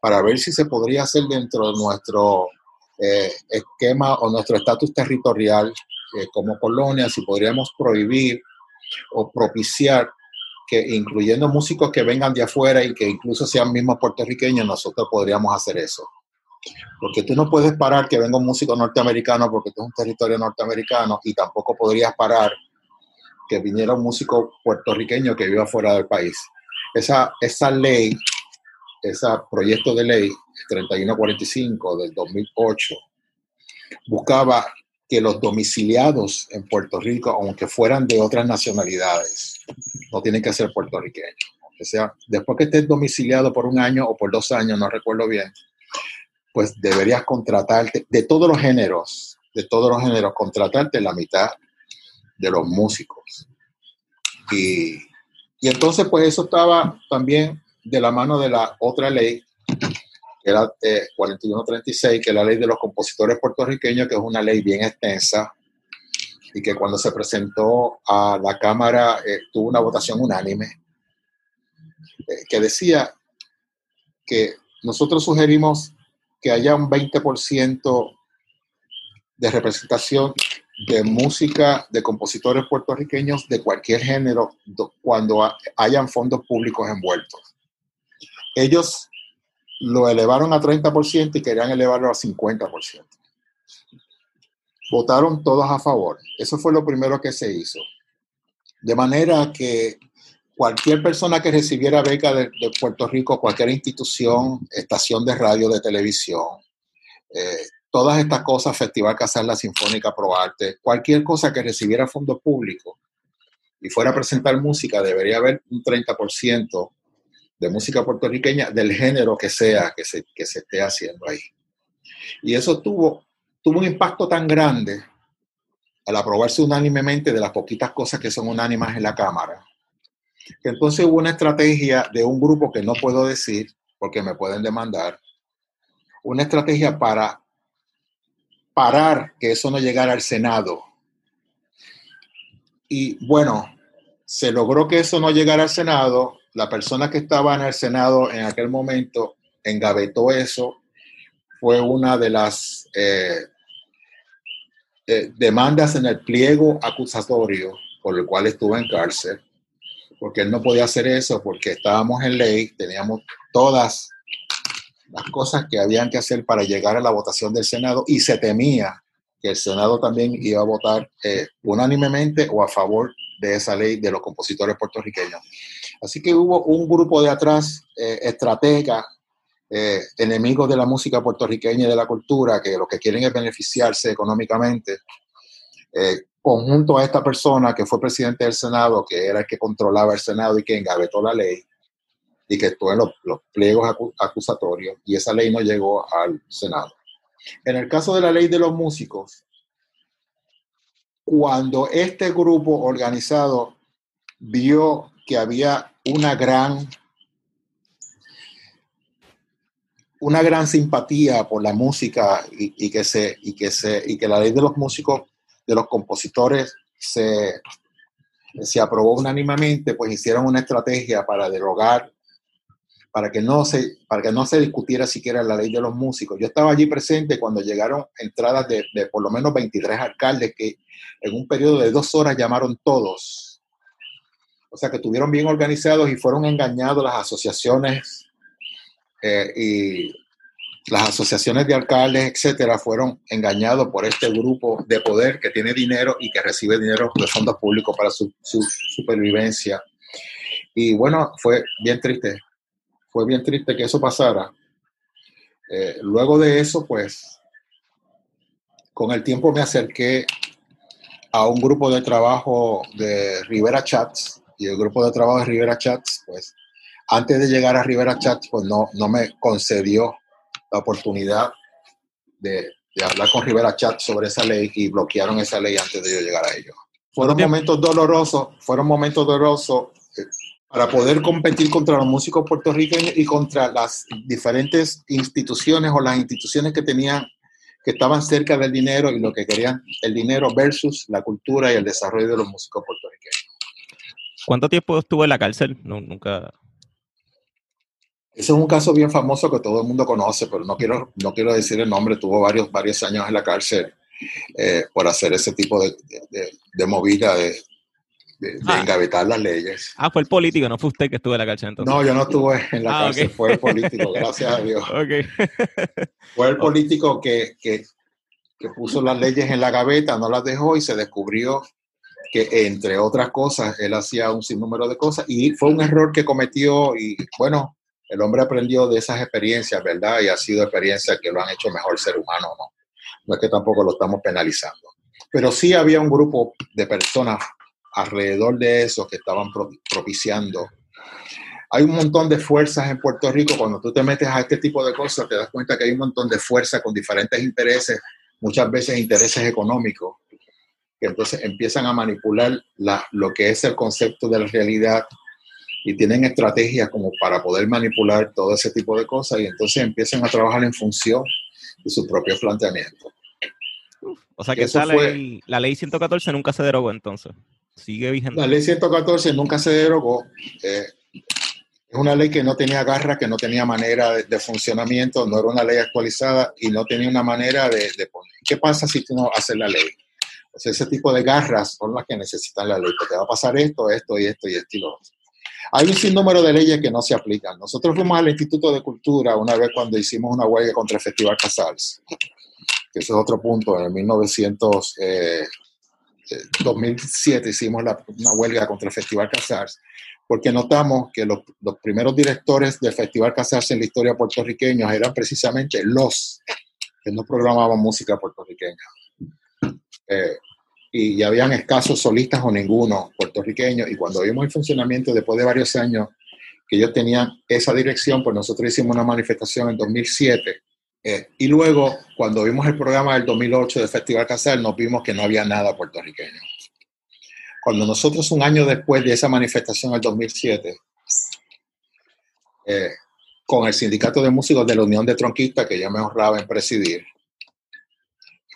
para ver si se podría hacer dentro de nuestro eh, esquema o nuestro estatus territorial como colonia, si podríamos prohibir o propiciar que incluyendo músicos que vengan de afuera y que incluso sean mismos puertorriqueños, nosotros podríamos hacer eso. Porque tú no puedes parar que venga un músico norteamericano porque esto es un territorio norteamericano y tampoco podrías parar que viniera un músico puertorriqueño que viva fuera del país. Esa, esa ley, ese proyecto de ley 3145 del 2008, buscaba que los domiciliados en Puerto Rico, aunque fueran de otras nacionalidades, no tienen que ser puertorriqueños. O sea, después que estés domiciliado por un año o por dos años, no recuerdo bien, pues deberías contratarte de todos los géneros, de todos los géneros, contratarte la mitad de los músicos. Y, y entonces, pues eso estaba también de la mano de la otra ley que era 4136, que es la ley de los compositores puertorriqueños, que es una ley bien extensa y que cuando se presentó a la Cámara eh, tuvo una votación unánime, eh, que decía que nosotros sugerimos que haya un 20% de representación de música de compositores puertorriqueños de cualquier género cuando hayan fondos públicos envueltos. Ellos lo elevaron a 30% y querían elevarlo a 50%. Votaron todos a favor. Eso fue lo primero que se hizo. De manera que cualquier persona que recibiera beca de, Puerto Rico, cualquier institución, estación de radio, de televisión, eh, todas estas cosas, Festival Casar la Sinfónica Pro Arte, cualquier cosa que recibiera fondo público y fuera a presentar música, debería haber un 30% de música puertorriqueña del género que sea que se, que se esté haciendo ahí. Y eso tuvo, tuvo un impacto tan grande al aprobarse unánimemente de las poquitas cosas que son unánimas en la Cámara, entonces hubo una estrategia de un grupo que no puedo decir porque me pueden demandar, una estrategia para parar que eso no llegara al Senado. Y bueno, se logró que eso no llegara al Senado la persona que estaba en el Senado en aquel momento engavetó eso, fue una de las eh, demandas en el pliego acusatorio por el cual estuvo en cárcel, porque él no podía hacer eso porque estábamos en ley, teníamos todas las cosas que habían que hacer para llegar a la votación del Senado y se temía que el Senado también iba a votar eh, unánimemente o a favor de esa ley de los compositores puertorriqueños. Así que hubo un grupo de atrás, eh, estratega, eh, enemigos de la música puertorriqueña y de la cultura, que lo que quieren es beneficiarse económicamente, eh, conjunto a esta persona que fue presidente del Senado, que era el que controlaba el Senado y que engavetó la ley, y que estuvo en los, los pliegos acusatorios, y esa ley no llegó al Senado. En el caso de la ley de los músicos, cuando este grupo organizado vio que había una gran, una gran simpatía por la música y, que se, y, que se, y que la ley de los músicos, de los compositores, se, se aprobó unánimemente, pues hicieron una estrategia para derogar para que, no se, para que no se discutiera siquiera la ley de los músicos. Yo estaba allí presente cuando llegaron entradas de, de por lo menos 23 alcaldes que en un periodo de dos horas llamaron todos. O sea que estuvieron bien organizados y fueron engañados las asociaciones eh, y las asociaciones de alcaldes, etcétera, fueron engañados por este grupo de poder que tiene dinero y que recibe dinero de fondos públicos para su, su supervivencia. Y bueno, fue bien triste fue bien triste que eso pasara. Eh, luego de eso, pues, con el tiempo me acerqué a un grupo de trabajo de Rivera Chats y el grupo de trabajo de Rivera Chats, pues, antes de llegar a Rivera Chats, pues no, no me concedió la oportunidad de, de hablar con Rivera Chats sobre esa ley y bloquearon esa ley antes de yo llegar a ellos. Fueron momentos dolorosos, fueron momentos dolorosos para poder competir contra los músicos puertorriqueños y contra las diferentes instituciones o las instituciones que tenían que estaban cerca del dinero y lo que querían el dinero versus la cultura y el desarrollo de los músicos puertorriqueños. ¿Cuánto tiempo estuvo en la cárcel? No, nunca. Ese es un caso bien famoso que todo el mundo conoce, pero no quiero, no quiero decir el nombre. Tuvo varios, varios años en la cárcel eh, por hacer ese tipo de, de, de movida de, de, de ah. engavetar las leyes. Ah, fue el político, no fue usted que estuvo en la cárcel entonces. No, yo no estuve en la ah, cárcel, okay. fue el político, gracias a Dios. Okay. fue el político que, que, que, puso las leyes en la gaveta, no las dejó y se descubrió que, entre otras cosas, él hacía un sinnúmero de cosas y fue un error que cometió y, bueno, el hombre aprendió de esas experiencias, ¿verdad? Y ha sido experiencias que lo han hecho mejor ser humano, ¿no? No es que tampoco lo estamos penalizando. Pero sí había un grupo de personas alrededor de eso que estaban propiciando. Hay un montón de fuerzas en Puerto Rico. Cuando tú te metes a este tipo de cosas, te das cuenta que hay un montón de fuerzas con diferentes intereses, muchas veces intereses económicos, que entonces empiezan a manipular la, lo que es el concepto de la realidad y tienen estrategias como para poder manipular todo ese tipo de cosas y entonces empiezan a trabajar en función de su propio planteamiento. O sea que esa ley, la ley 114 nunca se derogó entonces sigue vigente. La ley 114 nunca se derogó. Eh, es una ley que no tenía garra, que no tenía manera de, de, funcionamiento, no era una ley actualizada y no tenía una manera de, de, poner. ¿Qué pasa si tú no haces la ley? O sea, ese tipo de garras son las que necesitan la ley, porque va a pasar esto, esto y esto y esto y lo otro. Hay un sinnúmero de leyes que no se aplican. Nosotros fuimos al Instituto de Cultura una vez cuando hicimos una huelga contra el Festival Casals, que ese es otro punto, en el 1900, eh, 2007 hicimos la, una huelga contra el Festival Casars, porque notamos que los, los, primeros directores del Festival Casars en la historia puertorriqueña eran precisamente los que no programaban música puertorriqueña. Eh, y, y habían escasos solistas o ninguno puertorriqueños, y cuando vimos el funcionamiento después de varios años que ellos tenían esa dirección, pues nosotros hicimos una manifestación en 2007 eh, y luego, cuando vimos el programa del 2008 del Festival Casal, nos vimos que no había nada puertorriqueño. Cuando nosotros, un año después de esa manifestación, el 2007, eh, con el Sindicato de Músicos de la Unión de Tronquistas, que ya me honraba en presidir,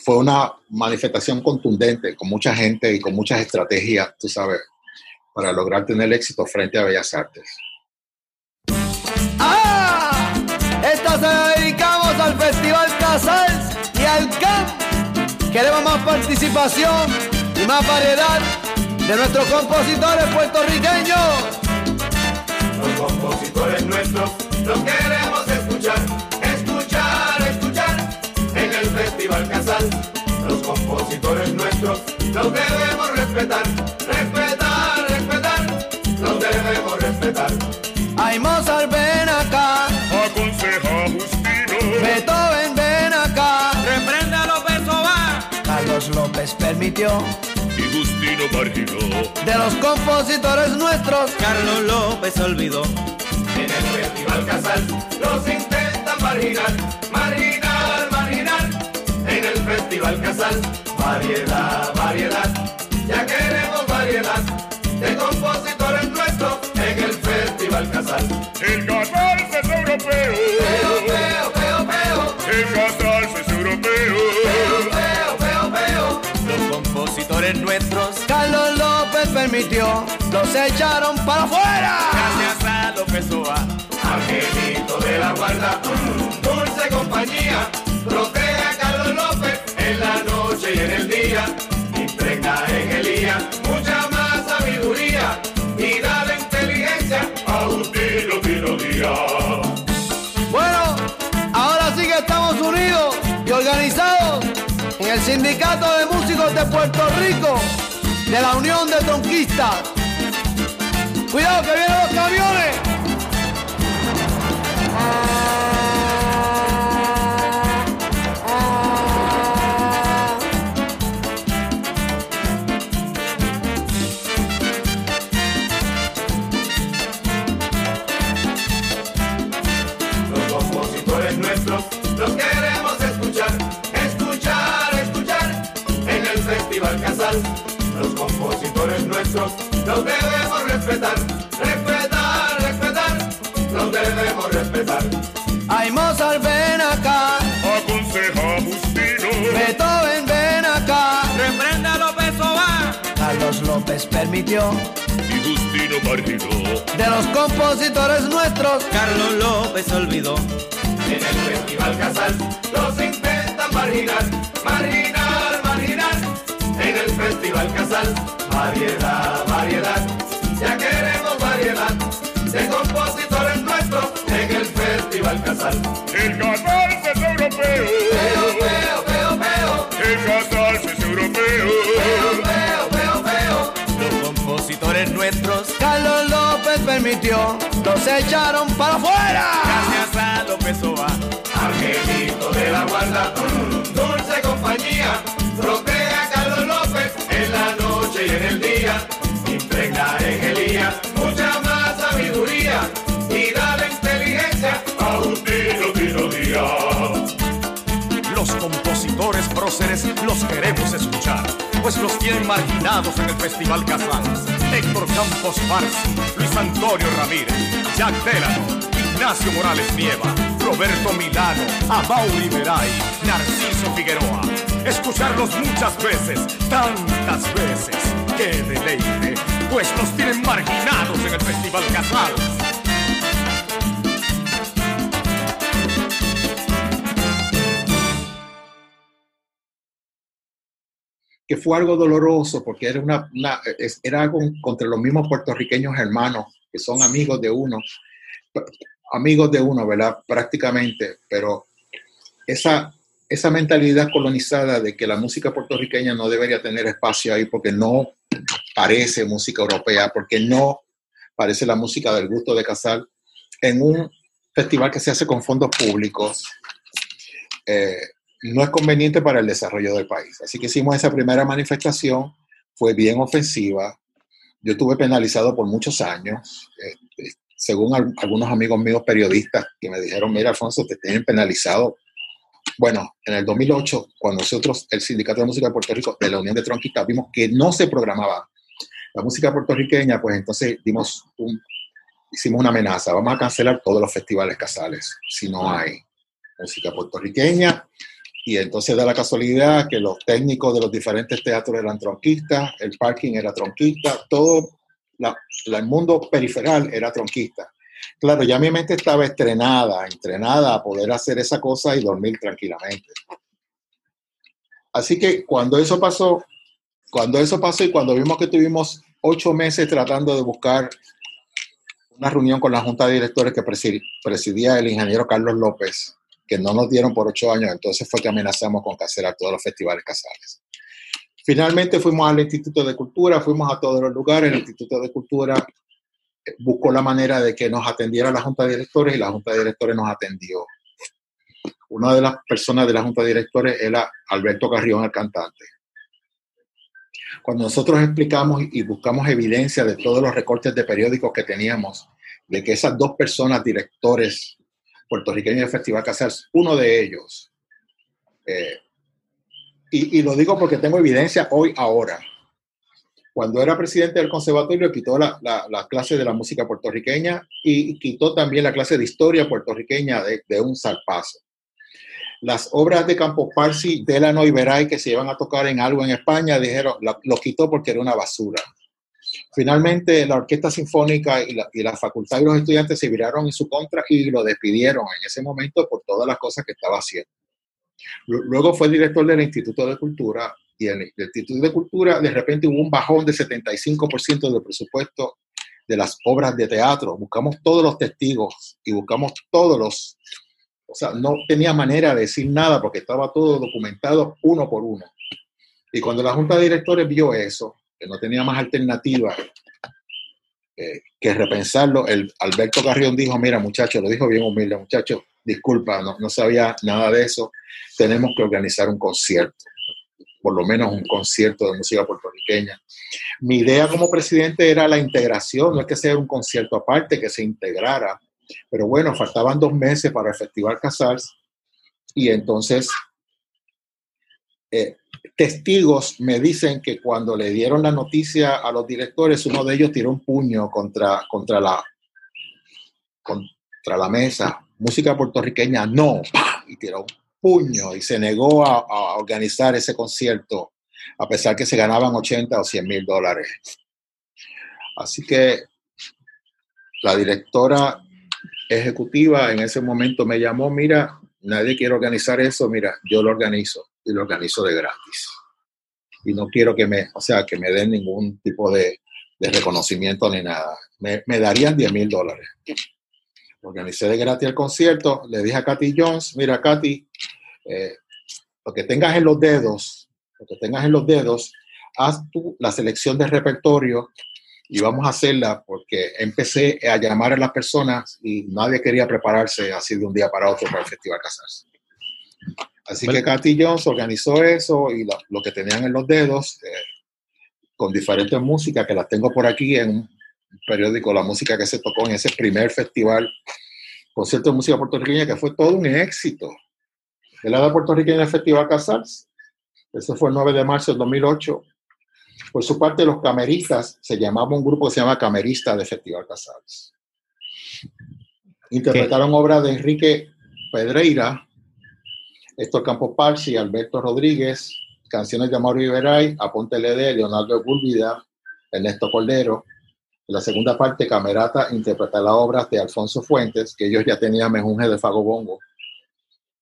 fue una manifestación contundente, con mucha gente y con muchas estrategias, tú sabes, para lograr tener éxito frente a Bellas Artes. ¡Ah! Esta se dedicamos al Festival Casals y al CAMP. Queremos más participación y más variedad de nuestros compositores puertorriqueños. Los compositores nuestros los queremos compositores nuestros los debemos respetar, respetar, respetar, los debemos respetar. Ay, Mozart, ven acá. Aconseja Justino. Beethoven, ven acá. Reprende a López Ovar. Carlos López permitió. Y Justino marginó. De los compositores nuestros. Carlos López olvidó. En el Festival Casal los intentan marginar. Marginar, marginar. En el Festival Casal. Variedad, variedad. Ya queremos variedad. De compositores nuestros en el Festival Casal. El Casal es europeo. Peo, peo, peo, peo. El Casal es europeo. Peo, peo, peo, Los compositores nuestros. Carlos López permitió. Los echaron para afuera. Gracias a López Oa. Angelito de la guarda, dulce compañía, Sindicato de Músicos de Puerto Rico de la Unión de Tronquistas. Cuidado que vienen los camiones. Nuestros los debemos respetar, respetar, respetar, los debemos respetar. Ay, Mozart, ven acá. Aconseja Justino, Beethoven, ven acá. Reprenda a López Obá. Carlos López permitió y Justino marginó. de los compositores nuestros. Carlos López olvidó. En el Festival Casal los intentan marginar, marginar, marginar. En el Festival Casal, variedad, variedad. Ya queremos variedad de compositores nuestros en el Festival Casal. El Casal es europeo. Peo, peo, peo, peo. El Casal es europeo. Peo, peo, peo, peo. Los compositores nuestros. Carlos López permitió, los echaron para afuera. Gracias a López Obá. Angelito de la guarda, próceres los queremos escuchar, pues los tienen marginados en el Festival Casals. Héctor Campos Farsi, Luis Antonio Ramírez, Jack Delano, Ignacio Morales Nieva, Roberto Milano, Amaury Veray, Narciso Figueroa. Escucharlos muchas veces, tantas veces, qué deleite, pues los tienen marginados en el Festival Casals. Que fue algo doloroso porque era, una, era algo contra los mismos puertorriqueños hermanos, que son amigos de uno, amigos de uno, ¿verdad? Prácticamente, pero esa, esa mentalidad colonizada de que la música puertorriqueña no debería tener espacio ahí porque no parece música europea, porque no parece la música del gusto de Casal, en un festival que se hace con fondos públicos, eh, no es conveniente para el desarrollo del país. Así que hicimos esa primera manifestación, fue bien ofensiva. Yo estuve penalizado por muchos años, eh, según al- algunos amigos míos periodistas que me dijeron, mira Alfonso, te tienen penalizado. Bueno, en el 2008, cuando nosotros, el Sindicato de Música de Puerto Rico, de la Unión de Tronquistas, vimos que no se programaba la música puertorriqueña, pues entonces dimos un, hicimos una amenaza, vamos a cancelar todos los festivales casales, si no hay música puertorriqueña. Y entonces da la casualidad que los técnicos de los diferentes teatros eran tronquistas, el parking era tronquista, todo la- el mundo periferal era tronquista. Claro, ya mi mente estaba estrenada, entrenada a poder hacer esa cosa y dormir tranquilamente. Así que cuando eso pasó, cuando eso pasó y cuando vimos que tuvimos ocho meses tratando de buscar una reunión con la Junta de Directores que presi- presidía el ingeniero Carlos López, que no nos dieron por ocho años, entonces fue que amenazamos con cancelar todos los festivales casales. Finalmente fuimos al Instituto de Cultura, fuimos a todos los lugares, el Instituto de Cultura eh, buscó la manera de que nos atendiera la Junta de Directores y la Junta de Directores nos atendió. Una de las personas de la Junta de Directores era Alberto Carrión, el cantante. Cuando nosotros explicamos y buscamos evidencia de todos los recortes de periódicos que teníamos, de que esas dos personas, directores puertorriqueños del Festival Casals, uno de ellos, eh, y, lo digo porque tengo evidencia hoy, ahora, cuando era presidente del conservatorio, quitó la, la, la clase de la música puertorriqueña y quitó también la clase de historia puertorriqueña de, un salpazo. Las obras de Campos Parsi, Delano y Veray que se iban a tocar en algo en España, dijeron, lo quitó porque era una basura. Finalmente, la Orquesta Sinfónica y la, y la facultad y los estudiantes se viraron en su contra y lo despidieron en ese momento por todas las cosas que estaba haciendo. Lu- Luego fue director del Instituto de Cultura y el Instituto de Cultura de repente hubo un bajón de 75% del presupuesto de las obras de teatro. Buscamos todos los testigos y buscamos todos los... O sea, no tenía manera de decir nada porque estaba todo documentado uno por uno. Y cuando la Junta de Directores vio eso, que no tenía más alternativa eh, que repensarlo, el Alberto Carrión dijo, mira muchacho, lo dijo bien humilde, muchacho, disculpa, no, no sabía nada de eso, tenemos que organizar un concierto, por lo menos un concierto de música puertorriqueña. Mi idea como presidente era la integración, no es que sea un concierto aparte, que se integrara, pero bueno, faltaban dos meses para el Festival Casals y entonces eh, testigos me dicen que cuando le dieron la noticia a los directores, uno de ellos tiró un puño contra, contra, la, contra la mesa. Música puertorriqueña, no, y tiró un puño y se negó a, a organizar ese concierto, a pesar que se ganaban 80 o 100 mil dólares. Así que la directora ejecutiva en ese momento me llamó, mira, nadie quiere organizar eso, mira, yo lo organizo y lo organizo de gratis. Y no quiero que me, o sea, que me den ningún tipo de, de reconocimiento ni nada. Me, me darían 10 mil dólares. Organicé de gratis el concierto, le dije a Katy Jones, mira Katy, eh, lo que tengas en los dedos, lo que tengas en los dedos, haz tú la selección de repertorio y vamos a hacerla porque empecé a llamar a las personas y nadie quería prepararse así de un día para otro para el Festival Casarse. Así Bueno. que Katy Jones organizó eso y lo, lo que tenían en los dedos, eh, con diferentes músicas que las tengo por aquí en un periódico, la música que se tocó en ese primer festival, concierto de música puertorriqueña, que fue todo un éxito. El lado puertorriqueño del Festival Casals, eso fue el 9 de marzo del 2008. Por su parte, los cameristas, se llamaba un grupo que se llama Camerista de Festival Casals. Interpretaron obras de Enrique Pedreira, Héctor Campos Parsi, Alberto Rodríguez, canciones de Mauro Iberay, Aponte Lede, Leonardo Gúlvida, Ernesto Cordero. En la segunda parte, Camerata interpreta las obras de Alfonso Fuentes, que ellos ya tenían Mejunje de Fago Bongo,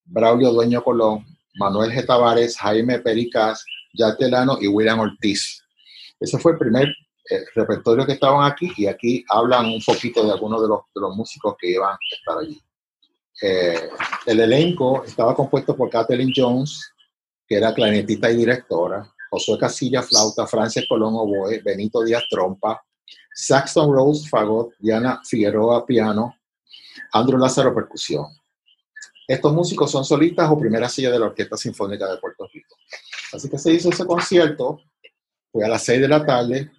Braulio Dueño Colón, Manuel G. Tavares, Jaime Pericas, Jack Delano y William Ortiz. Ese fue el primer eh, repertorio que estaban aquí y aquí hablan un poquito de algunos de los, de los músicos que iban a estar allí. Eh, el elenco estaba compuesto por Kathleen Jones, que era clarinetista y directora, Josué Casilla, flauta, Frances Colón, oboe, Benito Díaz, trompa, Saxon Rose, fagot, Diana Figueroa, piano, Andrew Lázaro, percusión. Estos músicos son solistas o primera silla de la Orquesta Sinfónica de Puerto Rico. Así que se hizo ese concierto, fue a las 6 de la tarde,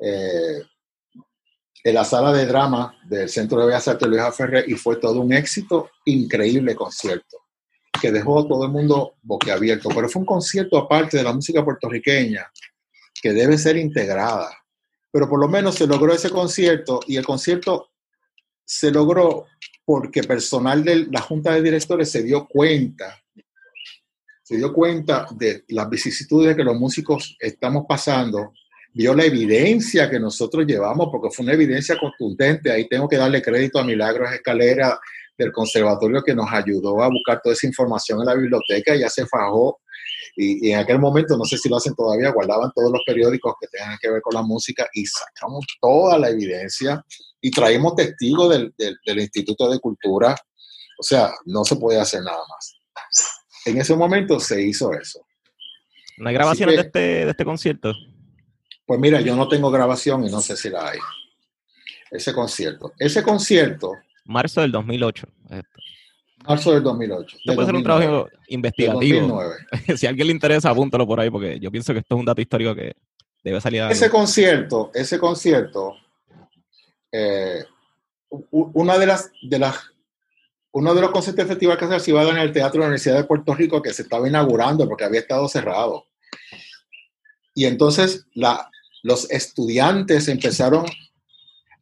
eh, en la sala de drama del Centro de Bellas Artes Luis Ferrer y fue todo un éxito, increíble concierto, que dejó a todo el mundo boquiabierto. Pero fue un concierto aparte de la música puertorriqueña, que debe ser integrada. Pero por lo menos se logró ese concierto y el concierto se logró porque personal de la Junta de Directores se dio cuenta, se dio cuenta de las vicisitudes que los músicos estamos pasando, vio la evidencia que nosotros llevamos, porque fue una evidencia contundente. Ahí tengo que darle crédito a Milagros Escalera del conservatorio que nos ayudó a buscar toda esa información en la biblioteca, ya se fajó. Y, y en aquel momento, no sé si lo hacen todavía, guardaban todos los periódicos que tengan que ver con la música y sacamos toda la evidencia y traímos testigos del, del, del Instituto de Cultura. O sea, no se podía hacer nada más. En ese momento se hizo eso. ¿No hay grabaciones que- de, este, de este concierto? Pues mira, yo no tengo grabación y no sé si la hay. Ese concierto. Ese concierto, Marzo del 2008. Esto, marzo del 2008. Esto de puede ser un 2009, trabajo de investigativo. 2009. si a alguien le interesa, apúntalo por ahí, porque yo pienso que esto es un dato histórico que debe salir a Ese concierto, ese concierto, eh, una de las, de las, uno de los conciertos del Festival Casal se iba a dar en el Teatro de la Universidad de Puerto Rico que se estaba inaugurando porque había estado cerrado. Y entonces la, los estudiantes empezaron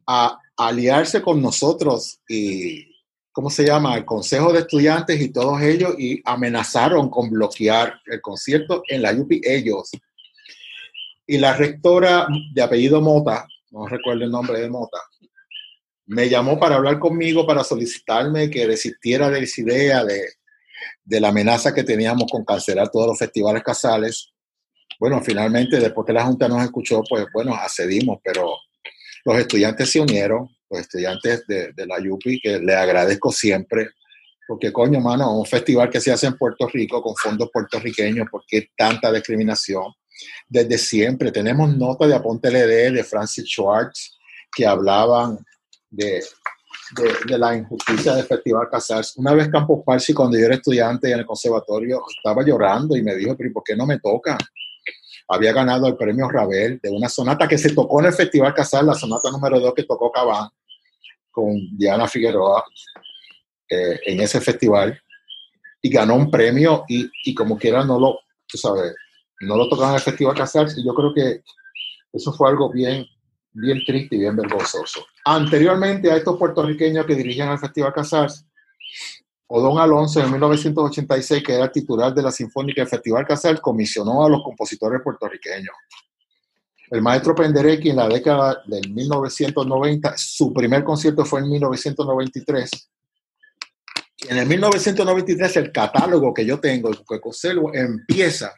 a aliarse con nosotros y, ¿cómo se llama? El Consejo de Estudiantes y todos ellos y amenazaron con bloquear el concierto en la UPI ellos. Y la rectora de apellido Mota, no recuerdo el nombre de Mota, me llamó para hablar conmigo, para solicitarme que desistiera de esa idea de, de la amenaza que teníamos con cancelar todos los festivales casales. Bueno, finalmente, después que la Junta nos escuchó, pues bueno, accedimos, pero los estudiantes se unieron, los estudiantes de, la UPI, que le agradezco siempre, porque coño, mano, un festival que se hace en Puerto Rico con fondos puertorriqueños, ¿por qué tanta discriminación? Desde siempre tenemos notas de Aponte LD, de Francis Schwartz, que hablaban de, de, la injusticia del Festival Casals. Una vez Campos Parsi, cuando yo era estudiante en el conservatorio, estaba llorando y me dijo, pero ¿por qué no me tocan? Había ganado el premio Ravel de una sonata que se tocó en el Festival Casals, la sonata número 2 que tocó Cabán con Diana Figueroa eh, en ese festival y ganó un premio y, y como quiera no lo, tú sabes, no lo tocaron en el Festival Casals y yo creo que eso fue algo bien, bien triste y bien vergonzoso. Anteriormente a estos puertorriqueños que dirigían el Festival Casals, Odón Alonso en 1986, que era titular de la Sinfónica del Festival Casals, comisionó a los compositores puertorriqueños. El maestro Penderecki en la década del 1990, su primer concierto fue en 1993. En el 1993 el catálogo que yo tengo, que conservo, empieza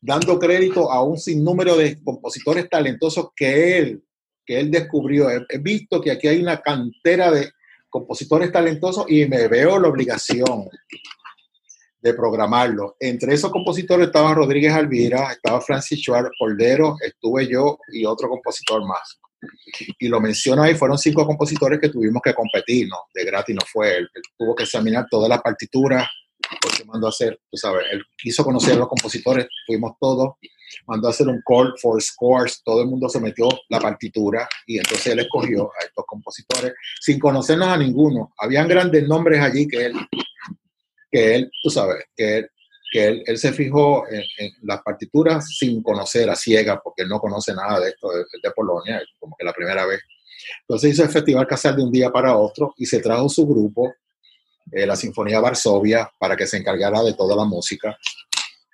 dando crédito a un sinnúmero de compositores talentosos que él, que él descubrió. He visto que aquí hay una cantera de compositores talentosos y me veo la obligación de programarlo. Entre esos compositores estaba Rodríguez Alvira, estaba Francis Schwartz, Cordero, estuve yo y otro compositor más. Y lo menciono ahí, fueron cinco compositores que tuvimos que competir, ¿no? De gratis no fue él. él tuvo que examinar todas las partituras, porque mandó a hacer, tú sabes, él quiso conocer a los compositores, fuimos todos, mandó a hacer un call for scores, todo el mundo se metió la partitura y entonces él escogió a estos compositores sin conocernos a ninguno. Habían grandes nombres allí que él, que él, tú sabes, que él, que él, él se fijó en, en, las partituras sin conocer a ciega, porque él no conoce nada de esto de, de Polonia, como que la primera vez. Entonces hizo el Festival Casal de un día para otro y se trajo su grupo, eh, la Sinfonía Varsovia, para que se encargara de toda la música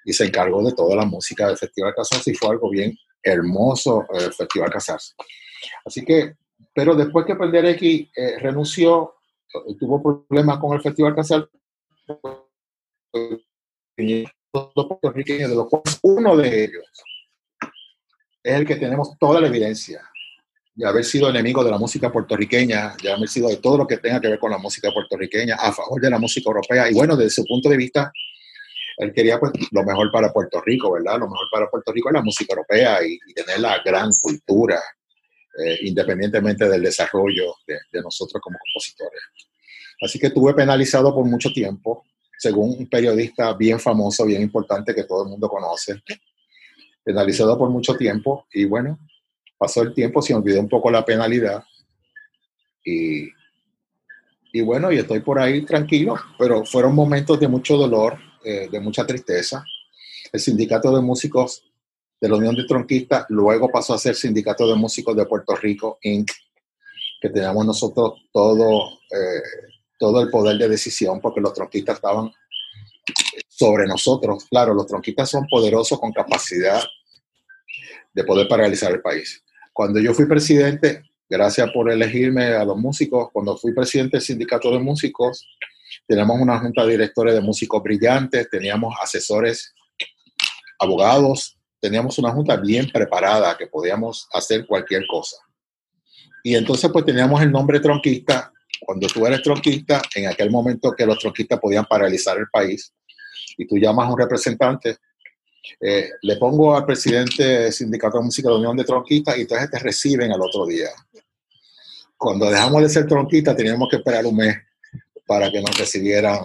y se encargó de toda la música del Festival Casals y fue algo bien hermoso el eh, Festival Casals. Así que, pero después que Penderecki eh, renunció, tuvo problemas con el Festival Casals, puertorriqueños, de los cuales uno de ellos es el que tenemos toda la evidencia de haber sido enemigo de la música puertorriqueña, de haber sido de todo lo que tenga que ver con la música puertorriqueña, a favor de la música europea. Y bueno, desde su punto de vista, él quería pues lo mejor para Puerto Rico, ¿verdad? Lo mejor para Puerto Rico es la música europea y, y tener la gran cultura, eh, independientemente del desarrollo de, de nosotros como compositores. Así que estuve penalizado por mucho tiempo, según un periodista bien famoso, bien importante que todo el mundo conoce, penalizado por mucho tiempo y bueno, pasó el tiempo, se olvidó un poco la penalidad y, y bueno, y estoy por ahí tranquilo, pero fueron momentos de mucho dolor, eh, de mucha tristeza. El sindicato de músicos de la Unión de Tronquistas luego pasó a ser Sindicato de Músicos de Puerto Rico, Inc., que teníamos nosotros todo, eh, todo el poder de decisión porque los tronquistas estaban sobre nosotros. Claro, los tronquistas son poderosos con capacidad de poder paralizar el país. Cuando yo fui presidente, gracias por elegirme a los músicos, cuando fui presidente del sindicato de músicos, teníamos una junta de directores de músicos brillantes, teníamos asesores, abogados, teníamos una junta bien preparada que podíamos hacer cualquier cosa. Y entonces pues teníamos el nombre tronquista. Cuando tú eres tronquista, en aquel momento que los tronquistas podían paralizar el país, y tú llamas a un representante, eh, le pongo al presidente del Sindicato de Música de la Unión de Tronquistas y entonces te reciben al otro día. Cuando dejamos de ser tronquistas teníamos que esperar un mes para que nos recibieran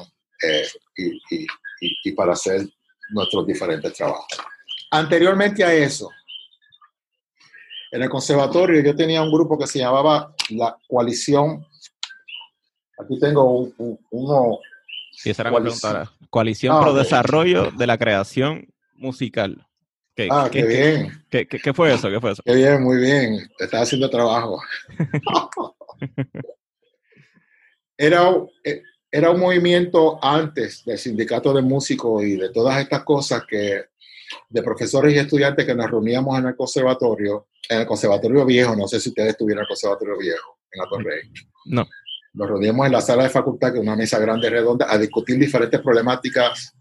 eh, y, y, y, y para hacer nuestros diferentes trabajos. Anteriormente a eso, en el conservatorio yo tenía un grupo que se llamaba la coalición. Aquí tengo un, un, uno. Sí, esa era mi pregunta. Coalición ah, Pro okay. Desarrollo de la Creación Musical. ¿Qué, ah, qué, qué bien. Qué, qué, fue eso? ¿Qué fue eso? Qué bien, muy bien. Estás haciendo trabajo. era, era un movimiento antes del sindicato de músicos y de todas estas cosas que de profesores y estudiantes que nos reuníamos en el conservatorio, en el conservatorio viejo, no sé si ustedes estuvieron en el conservatorio viejo, en Atorrey. No. Nos reuníamos en la sala de facultad, que es una mesa grande redonda, a discutir diferentes problemáticas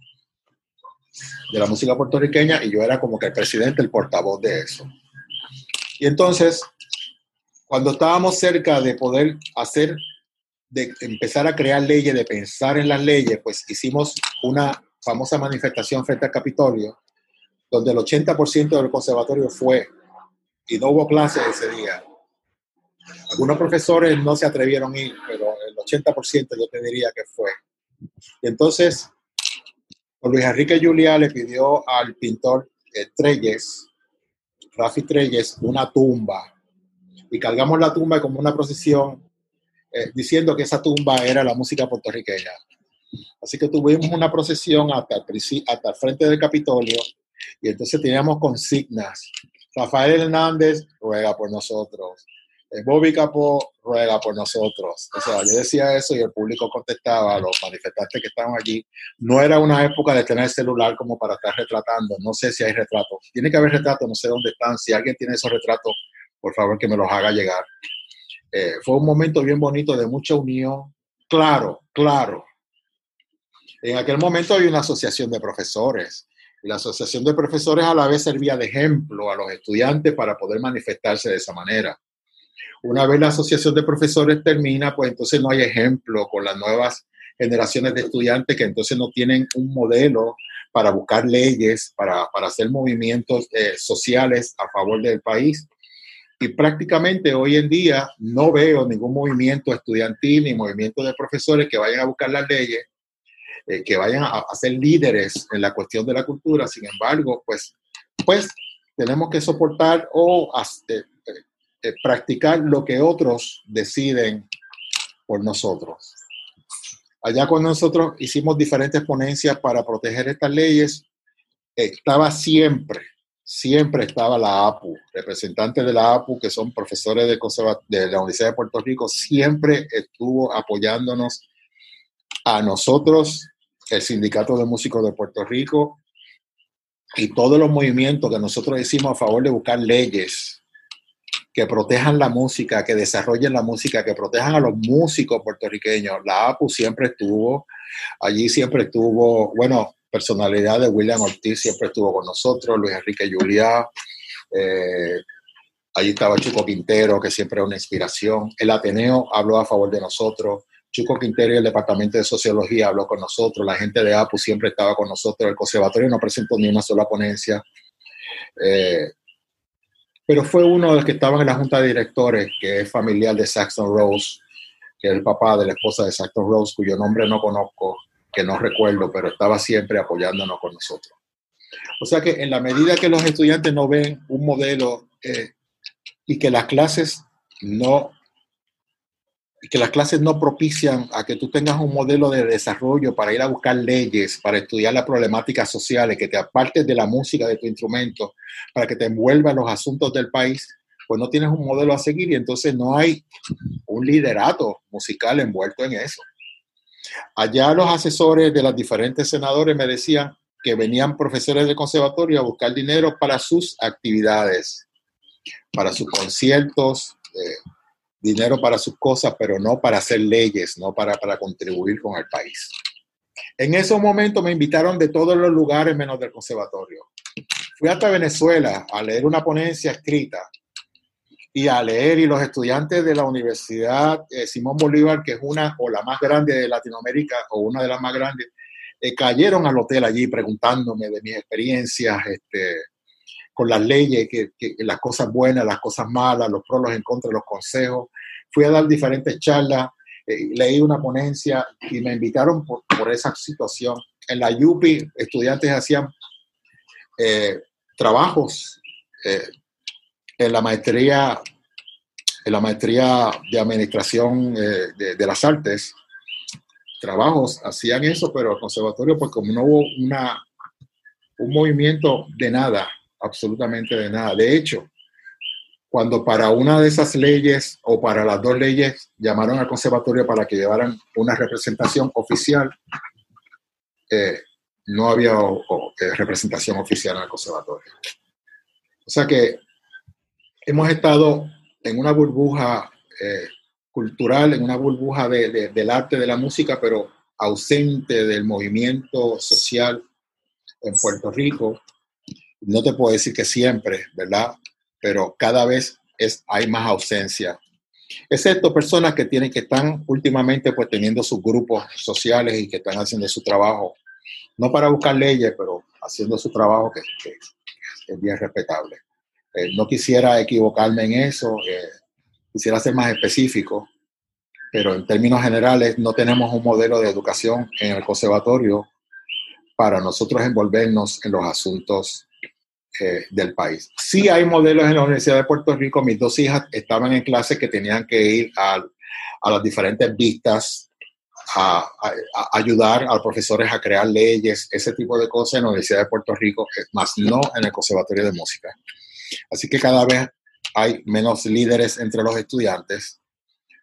de la música puertorriqueña y yo era como que el presidente, el portavoz de eso. Y entonces, cuando estábamos cerca de poder hacer, de empezar a crear leyes, de pensar en las leyes, pues hicimos una famosa manifestación frente al Capitolio, donde el 80% del conservatorio fue y no hubo clases ese día. Algunos profesores no se atrevieron a ir, pero el 80% yo te diría que fue. Y entonces, Luis Enrique Juliá le pidió al pintor eh, Treyes, Rafi Treyes, una tumba. Y cargamos la tumba como una procesión, eh, diciendo que esa tumba era la música puertorriqueña. Así que tuvimos una procesión hasta el, hasta el frente del Capitolio y entonces teníamos consignas. Rafael Hernández ruega por nosotros. Eh, Bobby Capó ruega por nosotros. O sea, yo decía eso y el público contestaba, los manifestantes que estaban allí. No era una época de tener celular como para estar retratando. No sé si hay retratos. Tiene que haber retratos, no sé dónde están. Si alguien tiene esos retratos, por favor que me los haga llegar. Eh, fue un momento bien bonito de mucha unión. Claro, claro. En aquel momento había una asociación de profesores la asociación de profesores a la vez servía de ejemplo a los estudiantes para poder manifestarse de esa manera. Una vez la asociación de profesores termina, pues entonces no hay ejemplo con las nuevas generaciones de estudiantes que entonces no tienen un modelo para buscar leyes, para, para hacer movimientos eh, sociales a favor del país. Y prácticamente hoy en día no veo ningún movimiento estudiantil ni movimiento de profesores que vayan a buscar las leyes eh, que vayan a, ser líderes en la cuestión de la cultura. Sin embargo, pues, pues tenemos que soportar o eh, eh, practicar lo que otros deciden por nosotros. Allá cuando nosotros hicimos diferentes ponencias para proteger estas leyes, estaba siempre, siempre estaba la APU, representantes de la APU, que son profesores de, de la Universidad de Puerto Rico, siempre estuvo apoyándonos a nosotros el Sindicato de Músicos de Puerto Rico y todos los movimientos que nosotros hicimos a favor de buscar leyes que protejan la música, que desarrollen la música, que protejan a los músicos puertorriqueños. La APU siempre estuvo, allí siempre estuvo, bueno, personalidad de William Ortiz siempre estuvo con nosotros, Luis Enrique Juliá, eh, allí estaba Chico Quintero, que siempre es una inspiración. El Ateneo habló a favor de nosotros. Chico Quintero y el Departamento de Sociología habló con nosotros, la gente de APU siempre estaba con nosotros, el conservatorio no presentó ni una sola ponencia. Eh, pero fue uno de los que estaban en la junta de directores, que es familiar de Saxon Rose, que es el papá de la esposa de Saxon Rose, cuyo nombre no conozco, que no recuerdo, pero estaba siempre apoyándonos con nosotros. O sea que en la medida que los estudiantes no ven un modelo eh, y que las clases no que las clases no propician a que tú tengas un modelo de desarrollo para ir a buscar leyes, para estudiar las problemáticas sociales, que te apartes de la música de tu instrumento, para que te envuelva en los asuntos del país, pues no tienes un modelo a seguir y entonces no hay un liderato musical envuelto en eso. Allá los asesores de los diferentes senadores me decían que venían profesores de conservatorio a buscar dinero para sus actividades, para sus conciertos, eh, dinero para sus cosas, pero no para hacer leyes, no para, para contribuir con el país. En ese momento me invitaron de todos los lugares menos del conservatorio. Fui hasta Venezuela a leer una ponencia escrita y a leer y los estudiantes de la Universidad eh, Simón Bolívar, que es una o la más grande de Latinoamérica o una de las más grandes, eh, cayeron al hotel allí preguntándome de mis experiencias, este, con las leyes, que, las cosas buenas, las cosas malas, los pros, los en contra, los consejos. Fui a dar diferentes charlas, eh, leí una ponencia y me invitaron por, esa situación. En la UPI, estudiantes hacían trabajos en la maestría en la maestría de administración de, de, las artes, trabajos hacían eso, pero el conservatorio, pues como no hubo una, un movimiento de nada, absolutamente de nada. De hecho, cuando para una de esas leyes o para las dos leyes llamaron al conservatorio para que llevaran una representación oficial, eh, no había eh, representación oficial en conservatorio. O sea que hemos estado en una burbuja eh, cultural, en una burbuja del arte, de la música, pero ausente del movimiento social en Puerto Rico. No te puedo decir que siempre, ¿verdad? Pero cada vez es, hay más ausencia. Excepto personas que tienen que están últimamente pues teniendo sus grupos sociales y que están haciendo su trabajo, no para buscar leyes, pero haciendo su trabajo que, es bien respetable. Eh, no quisiera equivocarme en eso, eh, quisiera ser más específico, pero en términos generales no tenemos un modelo de educación en el conservatorio para nosotros envolvernos en los asuntos eh, del país. Sí hay modelos en la Universidad de Puerto Rico. Mis dos hijas estaban en clases que tenían que ir a, las diferentes vistas, a, ayudar a los profesores a crear leyes, ese tipo de cosas en la Universidad de Puerto Rico, más no en el Conservatorio de Música. Así que cada vez hay menos líderes entre los estudiantes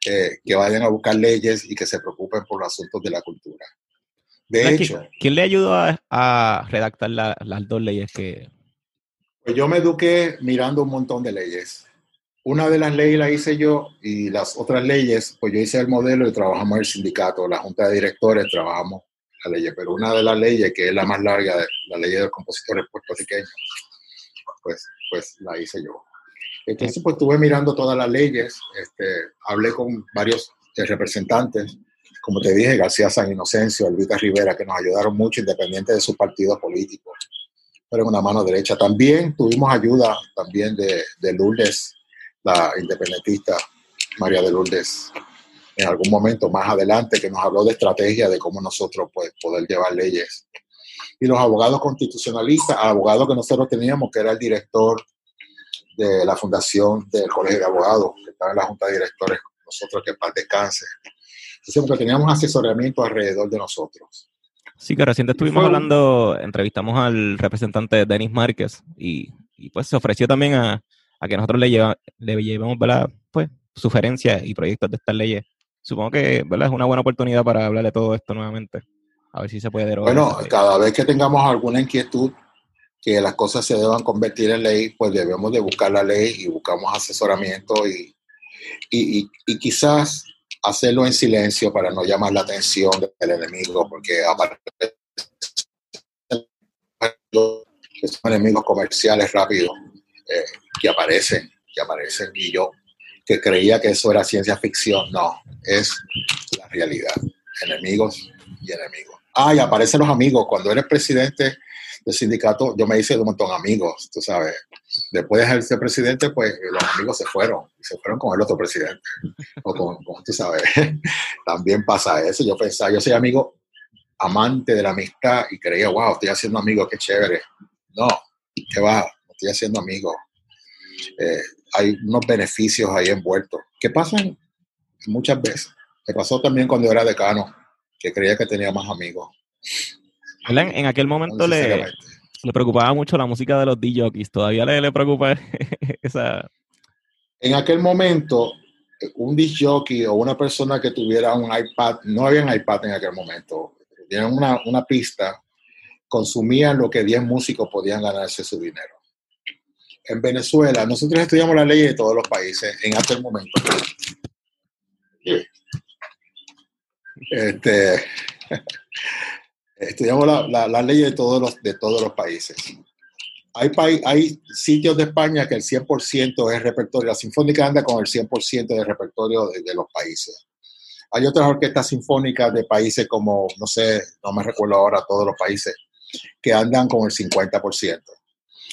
eh, que vayan a buscar leyes y que se preocupen por los asuntos de la cultura. De hecho, ¿quién le ayudó a, redactar las dos leyes que... Pues yo me eduqué mirando un montón de leyes. Una de las leyes la hice yo y las otras leyes, pues yo hice el modelo y trabajamos en el sindicato, la junta de directores, trabajamos la ley, pero una de las leyes, que es la más larga, la ley de los compositores puertorriqueños, pues, pues la hice yo. Entonces, pues estuve mirando todas las leyes, este, hablé con varios eh, representantes, como te dije, García San Inocencio, Elvita Rivera, que nos ayudaron mucho, independiente de sus partidos políticos, pero una mano derecha. También tuvimos ayuda también de, de Lourdes, la independentista María de Lourdes, en algún momento más adelante, que nos habló de estrategia de cómo nosotros pues, poder llevar leyes. Y los abogados constitucionalistas, abogado que nosotros teníamos, que era el director de la fundación del Colegio de Abogados, que estaba en la Junta de Directores, nosotros que paz descanse. Que teníamos asesoramiento alrededor de nosotros. Sí, que recién estuvimos hablando, entrevistamos al representante Denis Márquez y, y, pues se ofreció también a, a que nosotros le, lleva, le llevemos pues, sugerencias y proyectos de estas leyes. Supongo que ¿verdad? es una buena oportunidad para hablar de todo esto nuevamente. A ver si se puede derogar. Bueno, cada vez que tengamos alguna inquietud que las cosas se deban convertir en ley, pues debemos de buscar la ley y buscamos asesoramiento y, y, y, quizás hacerlo en silencio para no llamar la atención del enemigo, porque aparte que son enemigos comerciales rápidos eh, que aparecen, que aparecen, y yo que creía que eso era ciencia ficción, no, es la realidad, enemigos y enemigos. Ah, y aparecen los amigos, cuando eres presidente del sindicato, yo me hice de un montón de amigos, tú sabes. Después de ser presidente, pues los amigos se fueron, y se fueron con el otro presidente. O con, tú sabes, también pasa eso. Yo pensaba, yo soy amigo amante de la amistad y creía, wow, estoy haciendo amigos, qué chévere. No, que va, estoy haciendo amigos. Eh, hay unos beneficios ahí envueltos que pasan muchas veces. Me pasó también cuando era decano, que creía que tenía más amigos. En aquel momento le, le preocupaba mucho la música de los DJs. ¿Todavía le, le preocupa esa...? En aquel momento, un DJ o una persona que tuviera un iPad, no había un iPad en aquel momento, tenían una, una pista, consumían lo que 10 músicos podían ganarse su dinero. En Venezuela, nosotros estudiamos la ley de todos los países en aquel momento. Este, estudiamos las la, leyes de todos los, de todos los países. Hay, hay sitios de España que el 100% es repertorio, la Sinfónica anda con el 100% de repertorio de, los países. Hay otras orquestas sinfónicas de países como, no sé, no me recuerdo ahora todos los países, que andan con el 50%.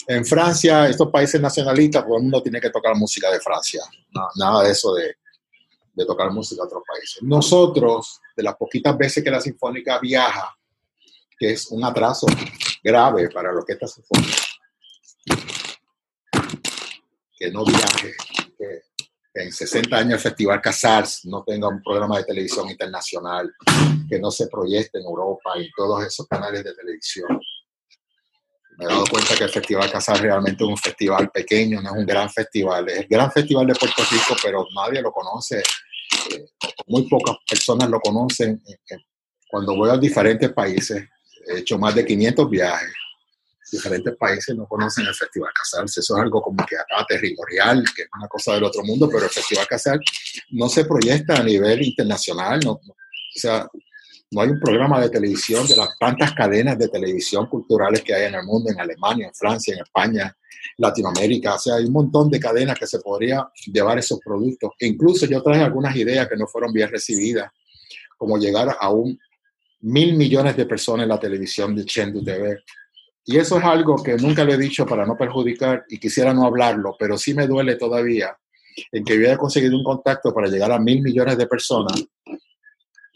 En Francia, estos países nacionalistas, todo el mundo tiene que tocar música de Francia. nada de eso de, de tocar música de otros países. Nosotros, de las poquitas veces que la Sinfónica viaja, que es un atraso grave para la orquesta sinfónica. Que no viaje, que, en 60 años el Festival Casals no tenga un programa de televisión internacional, que no se proyecte en Europa y todos esos canales de televisión. Me he dado cuenta que el Festival Casals realmente es un festival pequeño, no es un gran festival. Es el gran festival de Puerto Rico, pero nadie lo conoce. Muy pocas personas lo conocen. Eh, eh, cuando voy a diferentes países, he hecho más de 500 viajes. Diferentes países no conocen el Festival Casals. Eso es algo como que acá territorial, que es una cosa del otro mundo, pero el Festival Casal no se proyecta a nivel internacional. No- o sea, no hay un programa de televisión de las tantas cadenas de televisión culturales que hay en el mundo, en Alemania, en Francia, en España, Latinoamérica. O sea, hay un montón de cadenas que se podría llevar esos productos. E incluso yo traje algunas ideas que no fueron bien recibidas, como llegar a un mil millones de personas en la televisión de Chengdu TV. Y eso es algo que nunca le he dicho para no perjudicar y quisiera no hablarlo, pero sí me duele todavía en que haya conseguido un contacto para llegar a mil millones de personas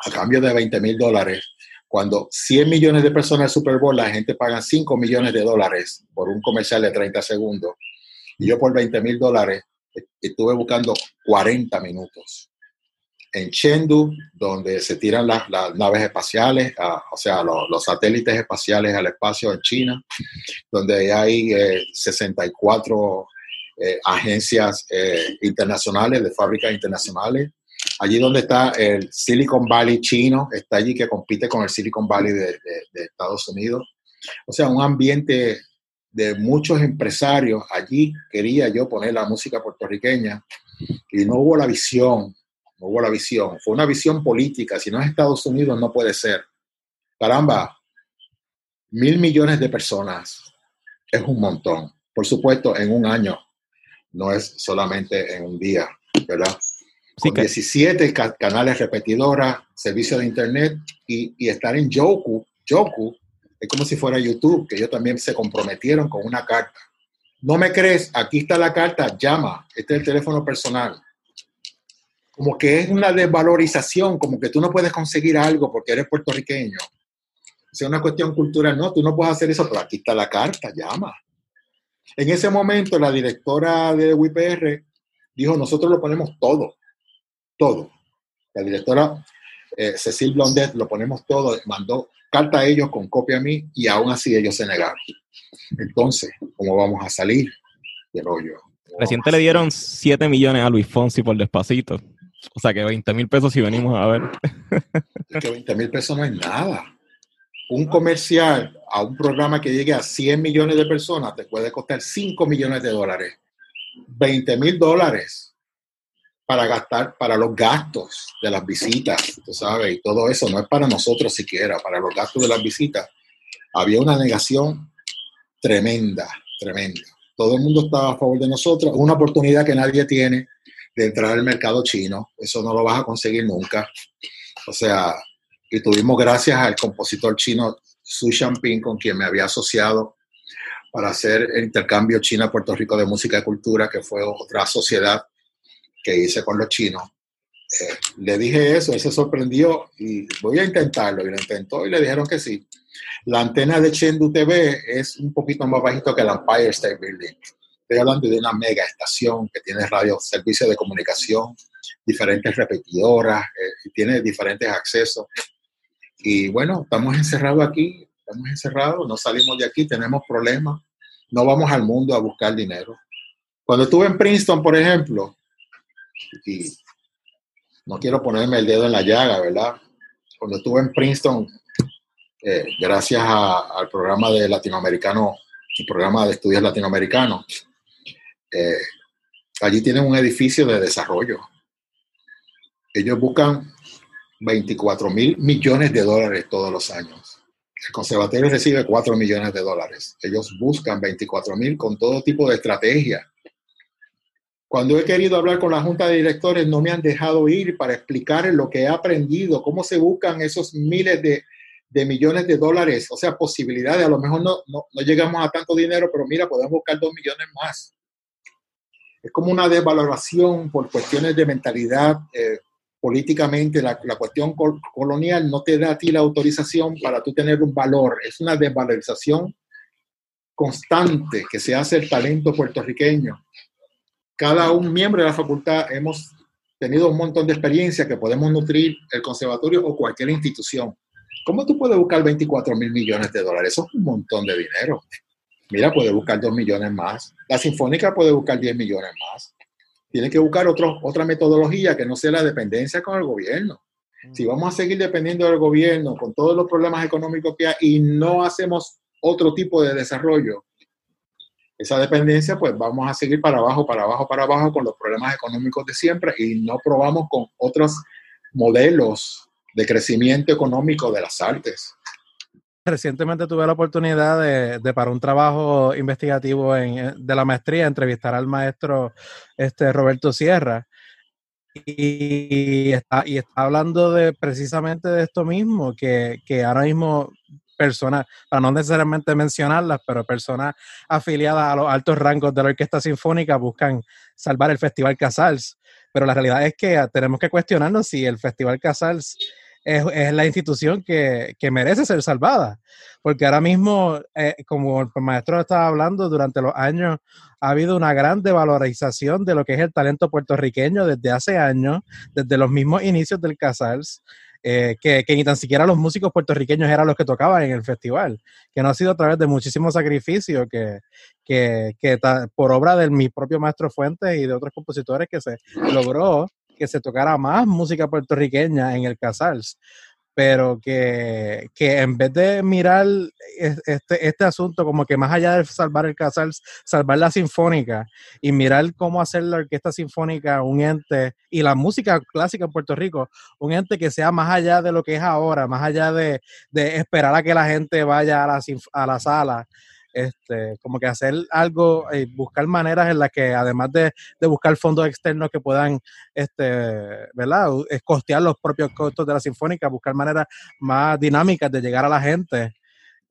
a cambio de 20 mil dólares. Cuando 100 millones de personas en el Super Bowl, la gente paga 5 millones de dólares por un comercial de 30 segundos. Y yo por 20 mil dólares eh, estuve buscando 40 minutos. En Chengdu, donde se tiran las, naves espaciales, o sea, los, satélites espaciales al espacio en China, donde hay eh, 64 eh, agencias eh, internacionales, de fábricas internacionales. Allí donde está el Silicon Valley chino, está allí que compite con el Silicon Valley de, Estados Unidos. O sea, un ambiente de muchos empresarios. Allí quería yo poner la música puertorriqueña y no hubo la visión, no hubo la visión. Fue una visión política. Si no es Estados Unidos, no puede ser. Caramba, mil millones de personas es un montón. Por supuesto, en un año, no es solamente en un día, ¿verdad? Con que- 17 ca- canales repetidoras, servicio de internet y, y estar en Yoku. Yoku es como si fuera YouTube, que ellos también se comprometieron con una carta. No me crees, aquí está la carta, llama, este es el teléfono personal. Como que es una desvalorización, como que tú no puedes conseguir algo porque eres puertorriqueño. O sea, una cuestión cultural, no, tú no puedes hacer eso, pero aquí está la carta, llama. En ese momento, la directora de WIPR dijo, nosotros lo ponemos todo, todo. La directora eh, Cecil Blondet lo ponemos todo, mandó carta a ellos con copia a mí y aún así ellos se negaron. Entonces, ¿cómo vamos a salir del hoyo? ¿Cómo Reciente le dieron 7 millones a Luis Fonsi por despacito. O sea que 20 mil pesos si venimos a ver. Es que 20 mil pesos no es nada. Un comercial a un programa que llegue a 100 millones de personas te puede costar 5 millones de dólares. 20 mil dólares para gastar, para los gastos de las visitas, tú sabes, y todo eso no es para nosotros siquiera, para los gastos de las visitas. Había una negación tremenda, tremenda. Todo el mundo estaba a favor de nosotros. Una oportunidad que nadie tiene de entrar al mercado chino. Eso no lo vas a conseguir nunca. O sea, y tuvimos gracias al compositor chino Su Xiamping, con quien me había asociado para hacer el intercambio China-Puerto Rico de música y cultura, que fue otra sociedad que hice con los chinos. Eh, le dije eso, él se sorprendió y voy a intentarlo. Y lo intentó y le dijeron que sí. La antena de Chengdu TV es un poquito más bajito que el Empire State Building. Estoy hablando de una mega estación que tiene radio, servicio de comunicación, diferentes repetidoras, eh, tiene diferentes accesos. Y bueno, estamos encerrados aquí, estamos encerrados, no salimos de aquí, tenemos problemas, no vamos al mundo a buscar dinero. Cuando estuve en Princeton, por ejemplo, y no quiero ponerme el dedo en la llaga, ¿verdad? Cuando estuve en Princeton, eh, gracias a- al programa de latinoamericano, el programa de estudios latinoamericanos, eh, allí tienen un edificio de desarrollo. Ellos buscan 24 mil millones de dólares todos los años. El conservatorio recibe 4 millones de dólares. Ellos buscan 24 mil con todo tipo de estrategia. Cuando he querido hablar con la junta de directores, no me han dejado ir para explicar lo que he aprendido, cómo se buscan esos miles de, de millones de dólares, o sea, posibilidades. A lo mejor no, no, no llegamos a tanto dinero, pero mira, podemos buscar dos millones más. Es como una desvaloración por cuestiones de mentalidad. eh, políticamente, la, la cuestión col- colonial no te da a ti la autorización para tú tener un valor. Es una desvalorización constante que se hace el talento puertorriqueño. Cada un miembro de la facultad hemos tenido un montón de experiencia que podemos nutrir el conservatorio o cualquier institución. ¿Cómo tú puedes buscar 24 mil millones de dólares? Eso es un montón de dinero. Mira, puede buscar 2 millones más. La Sinfónica puede buscar 10 millones más. Tiene que buscar otro, otra metodología que no sea la dependencia con el gobierno. Si vamos a seguir dependiendo del gobierno con todos los problemas económicos que hay y no hacemos otro tipo de desarrollo, esa dependencia, pues vamos a seguir para abajo, para abajo, para abajo con los problemas económicos de siempre y no probamos con otros modelos de crecimiento económico de las artes. Recientemente tuve la oportunidad de, para un trabajo investigativo en, de la maestría, entrevistar al maestro este, Roberto Sierra. Y está, y está hablando de precisamente de esto mismo, que, que ahora mismo personas, para no necesariamente mencionarlas, pero personas afiliadas a los altos rangos de la Orquesta Sinfónica buscan salvar el Festival Casals. Pero la realidad es que tenemos que cuestionarnos si el Festival Casals es, la institución que, merece ser salvada. Porque ahora mismo, eh, como el maestro estaba hablando, durante los años ha habido una gran devalorización de lo que es el talento puertorriqueño desde hace años, desde los mismos inicios del Casals. Eh, que, ni tan siquiera los músicos puertorriqueños eran los que tocaban en el festival, que no ha sido a través de muchísimo sacrificio, que, que, que por obra de mi propio maestro Fuentes y de otros compositores que se logró que se tocara más música puertorriqueña en el Casals, pero que, en vez de mirar este, este asunto como que más allá de salvar el Casals, salvar la sinfónica y mirar cómo hacer la orquesta sinfónica un ente y la música clásica en Puerto Rico, un ente que sea más allá de lo que es ahora, más allá de, esperar a que la gente vaya a la, a la sala este, como que hacer algo, y eh, buscar maneras en las que además de, buscar fondos externos que puedan, este, ¿verdad? Costear los propios costos de la sinfónica, buscar maneras más dinámicas de llegar a la gente.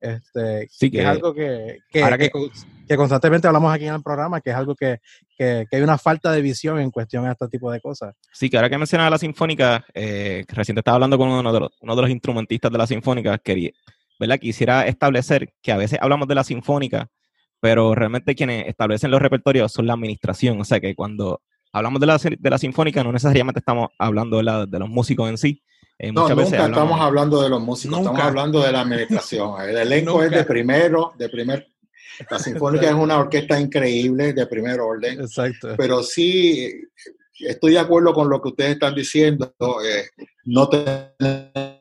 Este, sí, que, es algo que, que, constantemente hablamos aquí en el programa, que es algo que, hay una falta de visión en cuestión a este tipo de cosas. Sí, que ahora que mencionaba la sinfónica, eh, reciente estaba hablando con uno de, los, uno de los instrumentistas de la sinfónica, quería, ¿verdad? Quisiera establecer que a veces hablamos de la sinfónica, pero realmente quienes establecen los repertorios son la administración. O sea que cuando hablamos de la, de la sinfónica, no necesariamente estamos hablando de, los músicos en sí. Eh, no, nunca estamos hablando de los músicos, estamos hablando de la administración. El elenco es de primero, de primer. La sinfónica es una orquesta increíble, de primer orden. Exacto. Pero sí, estoy de acuerdo con lo que ustedes están diciendo. Eh, no tenemos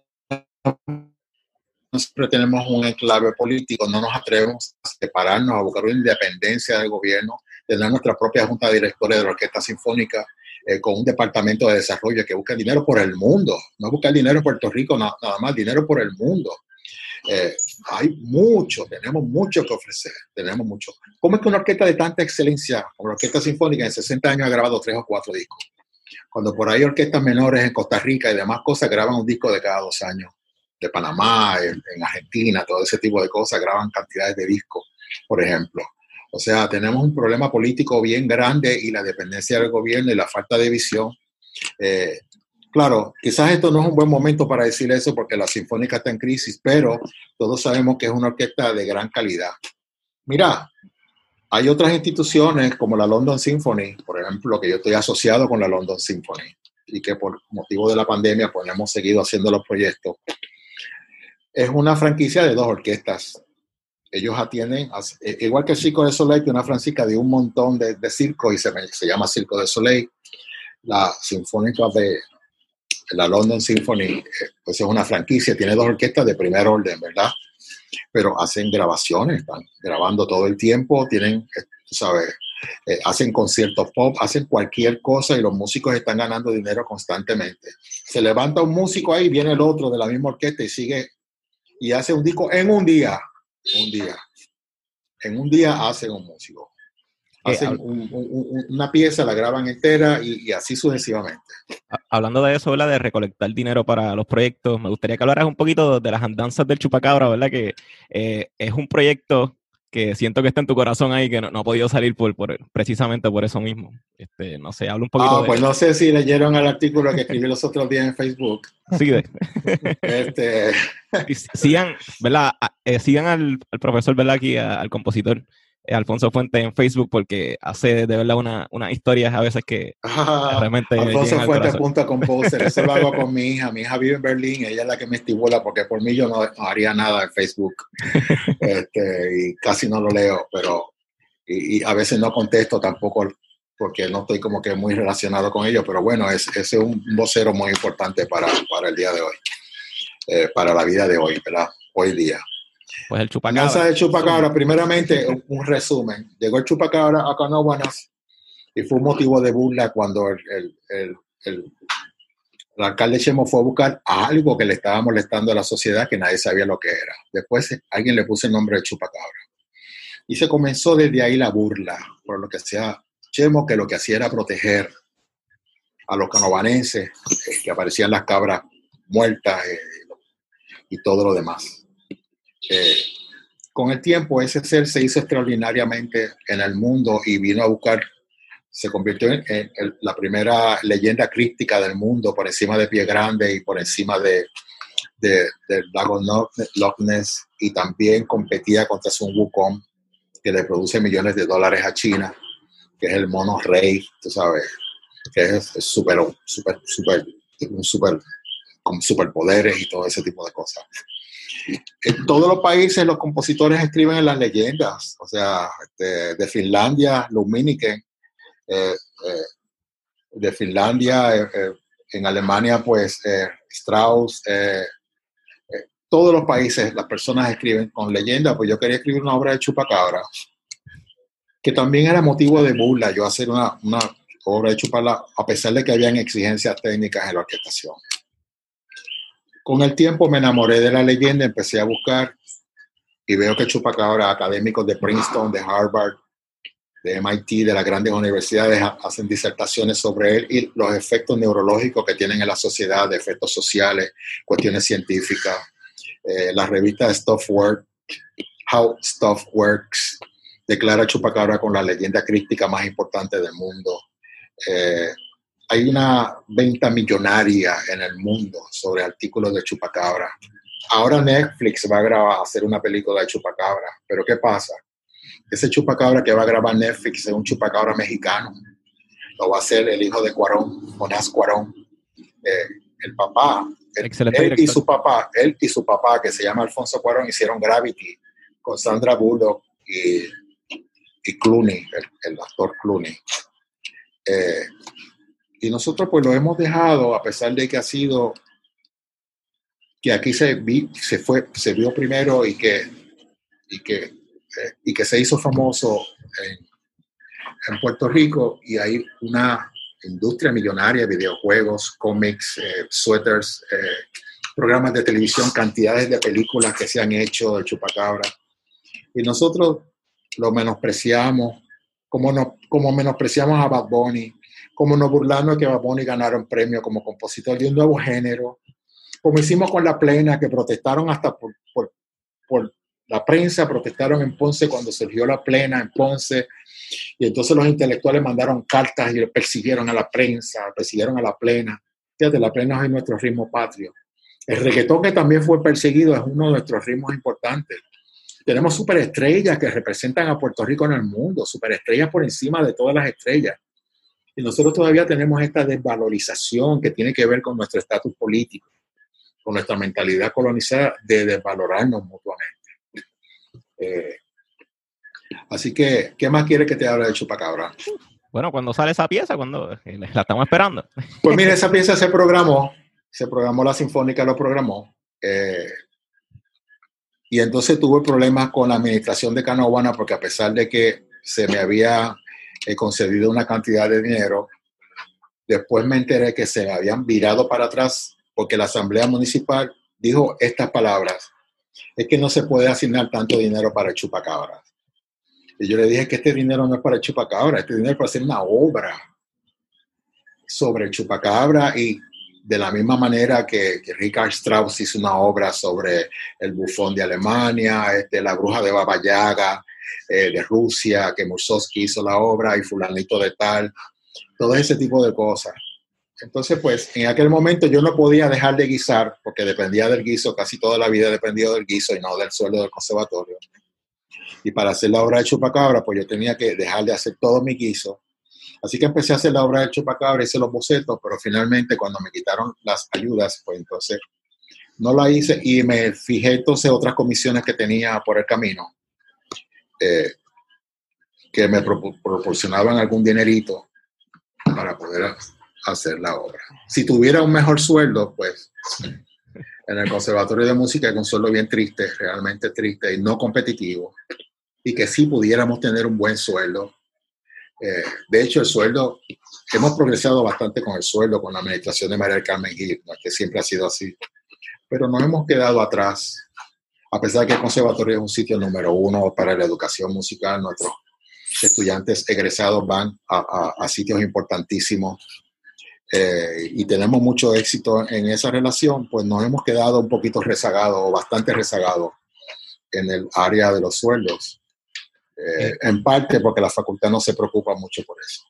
nosotros tenemos un enclave político, no nos atrevemos a separarnos, a buscar una independencia del gobierno, tener nuestra propia junta de directores de la Orquesta Sinfónica eh, con un departamento de desarrollo que busca dinero por el mundo, no busca dinero en Puerto Rico nada más, dinero por el mundo. Eh, hay mucho, tenemos mucho que ofrecer, tenemos mucho. ¿Cómo es que una orquesta de tanta excelencia como la Orquesta Sinfónica en 60 años ha grabado tres o cuatro discos? Cuando por ahí orquestas menores en Costa Rica y demás cosas graban un disco de cada dos años de Panamá, en, Argentina, todo ese tipo de cosas, graban cantidades de discos, por ejemplo. O sea, tenemos un problema político bien grande y la dependencia del gobierno y la falta de visión. Eh, claro, quizás esto no es un buen momento para decir eso porque la Sinfónica está en crisis, pero todos sabemos que es una orquesta de gran calidad. Mira, hay otras instituciones como la London Symphony, por ejemplo, que yo estoy asociado con la London Symphony y que por motivo de la pandemia pues hemos seguido haciendo los proyectos es una franquicia de dos orquestas. Ellos atienden, e, igual que el Circo de Soleil, que una franquicia de un montón de, de circos y se, llama Circo de Soleil. La Sinfónica de la London Symphony, eh, pues es una franquicia, tiene dos orquestas de primer orden, ¿verdad? Pero hacen grabaciones, están grabando todo el tiempo, tienen, eh, sabes, eh, hacen conciertos pop, hacen cualquier cosa y los músicos están ganando dinero constantemente. Se levanta un músico ahí, viene el otro de la misma orquesta y sigue y hace un disco en un día. Un día. En un día hacen un músico. Eh, hacen una pieza, la graban entera y, así sucesivamente. Hablando de eso, ¿verdad? De recolectar dinero para los proyectos, me gustaría que hablaras un poquito de las andanzas del Chupacabra, ¿verdad? Que eh, es un proyecto que siento que está en tu corazón ahí, que no, ha podido salir por, precisamente por eso mismo. Este, no sé, habla un poquito. Ah, pues no sé si leyeron el artículo que escribí los otros días en Facebook. Sí, este... sigan, ¿verdad? Eh, sigan al, profesor, ¿verdad? Aquí, al compositor. Alfonso Fuentes en Facebook porque hace de verdad una, una historias a veces que ah, realmente Alfonso Fuentes punto composer eso lo hago con mi hija. Mi hija vive en Berlín ella es la que me estimula porque por mí yo no, haría nada en Facebook. Este, y casi no lo leo pero y, a veces no contesto tampoco porque no estoy como que muy relacionado con ellos, pero bueno, es, ese es un vocero muy importante para, para el día de hoy, eh, para la vida de hoy, ¿verdad? Hoy día. Pues el chupacabra. De chupacabra, primeramente, un, un resumen. Llegó el chupacabra a Canóvanas y fue un motivo de burla cuando el, el, el, alcalde Chemo fue a buscar algo que le estaba molestando a la sociedad que nadie sabía lo que era. Después alguien le puso el nombre de chupacabra. Y se comenzó desde ahí la burla, por lo que hacía Chemo, que lo que hacía era proteger a los canovanenses, eh, que aparecían las cabras muertas eh, y todo lo demás. Eh, con el tiempo, ese ser se hizo extraordinariamente en el mundo y vino a buscar, se convirtió en, la primera leyenda críptica del mundo por encima de Pie Grande y por encima de, de- del lago Loch Ness y también competía contra Sun Wukong, que le produce millones de dólares a China, que es el mono rey, tú sabes, que es súper, súper, súper, un súper, con superpoderes y todo ese tipo de cosas. En todos los países los compositores escriben en las leyendas, o sea, este, de Finlandia, Luminiken, eh, eh, de Finlandia, eh, en Alemania, pues Strauss, todos los países las personas escriben con leyendas, pues yo quería escribir una obra de Chupacabra, que también era motivo de burla, yo hacer una, una obra de Chupacabra, a pesar de que habían exigencias técnicas en la orquestación. Con el tiempo me enamoré de la leyenda, empecé a buscar y veo que Chupacabra, académicos de Princeton, de Harvard, de MIT, de las grandes universidades, ha- hacen disertaciones sobre él y los efectos neurológicos que tienen en la sociedad, de efectos sociales, cuestiones científicas. Eh, la revista Stuff Work, How Stuff Works, declara Chupacabra con la leyenda crítica más importante del mundo. Eh, hay una venta millonaria en el mundo sobre artículos de Chupacabra. Ahora Netflix va a grabar, a hacer una película de Chupacabra, pero ¿qué pasa? Ese Chupacabra que va a grabar Netflix es un Chupacabra mexicano. Lo va a hacer el hijo de Cuarón, Jonás Cuarón. Eh, el papá, él, Excelente él y su papá, él y su papá, que se llama Alfonso Cuarón, hicieron Gravity con Sandra Bullock y, y Clooney, el, el actor Clooney. Eh, y nosotros pues lo hemos dejado, a pesar de que ha sido, que aquí se, vi, se, fue, se vio primero y que, y que, eh, y que se hizo famoso en, en Puerto Rico y hay una industria millonaria de videojuegos, cómics, eh, suéteres, eh, programas de televisión, cantidades de películas que se han hecho de Chupacabra. Y nosotros lo menospreciamos, como, no, como menospreciamos a Bad Bunny, como nos burlamos de que ganara un premio como compositor de un nuevo género, como hicimos con La Plena, que protestaron hasta por la prensa, protestaron en Ponce cuando surgió La Plena en Ponce, y entonces los intelectuales mandaron cartas y persiguieron a la prensa, persiguieron a La Plena. Fíjate, La Plena es nuestro ritmo patrio. El reggaetón que también fue perseguido es uno de nuestros ritmos importantes. Tenemos superestrellas que representan a Puerto Rico en el mundo, superestrellas por encima de todas las estrellas. Y nosotros todavía tenemos esta desvalorización que tiene que ver con nuestro estatus político, con nuestra mentalidad colonizada de desvalorarnos mutuamente. Eh, así que, ¿qué más quiere que te hable de Chupacabra? Bueno, cuando sale esa pieza, cuando eh, la estamos esperando. Pues mira, esa pieza se programó, se programó la Sinfónica, lo programó. eh, y entonces tuve problemas con la administración de Canóvana porque a pesar de que se me había eh, concedido una cantidad de dinero, después me enteré que se habían virado para atrás porque la Asamblea Municipal dijo estas palabras, es que no se puede asignar tanto dinero para chupacabras. Y yo le dije que este dinero no es para el chupacabra, este dinero es para hacer una obra sobre el chupacabra y de la misma manera que, que Richard Strauss hizo una obra sobre el bufón de Alemania, este, la bruja de Baba Yaga eh, de Rusia, que Mussorgsky hizo la obra y fulanito de tal, todo ese tipo de cosas. Entonces, pues, en aquel momento yo no podía dejar de guisar, porque dependía del guiso, casi toda la vida he dependido del guiso y no del sueldo del conservatorio. Y para hacer la obra de Chupacabra, pues yo tenía que dejar de hacer todo mi guiso. Así que empecé a hacer la obra de Chupacabra, hice los bocetos, pero finalmente cuando me quitaron las ayudas, pues entonces no la hice y me fijé entonces otras comisiones que tenía por el camino, eh, que me pro- proporcionaban algún dinerito para poder hacer la obra. Si tuviera un mejor sueldo, pues en el Conservatorio de Música hay un sueldo bien triste, realmente triste y no competitivo, y que sí pudiéramos tener un buen sueldo. Eh, de hecho, el sueldo, hemos progresado bastante con el sueldo, con la administración de María Carmen Gil, que siempre ha sido así, pero nos hemos quedado atrás, a pesar de que el Conservatorio es un sitio número uno para la educación musical, nuestros estudiantes egresados van a, a sitios importantísimos eh, y tenemos mucho éxito en esa relación, pues nos hemos quedado un poquito rezagados o bastante rezagados en el área de los sueldos. Eh, en parte porque la facultad no se preocupa mucho por eso.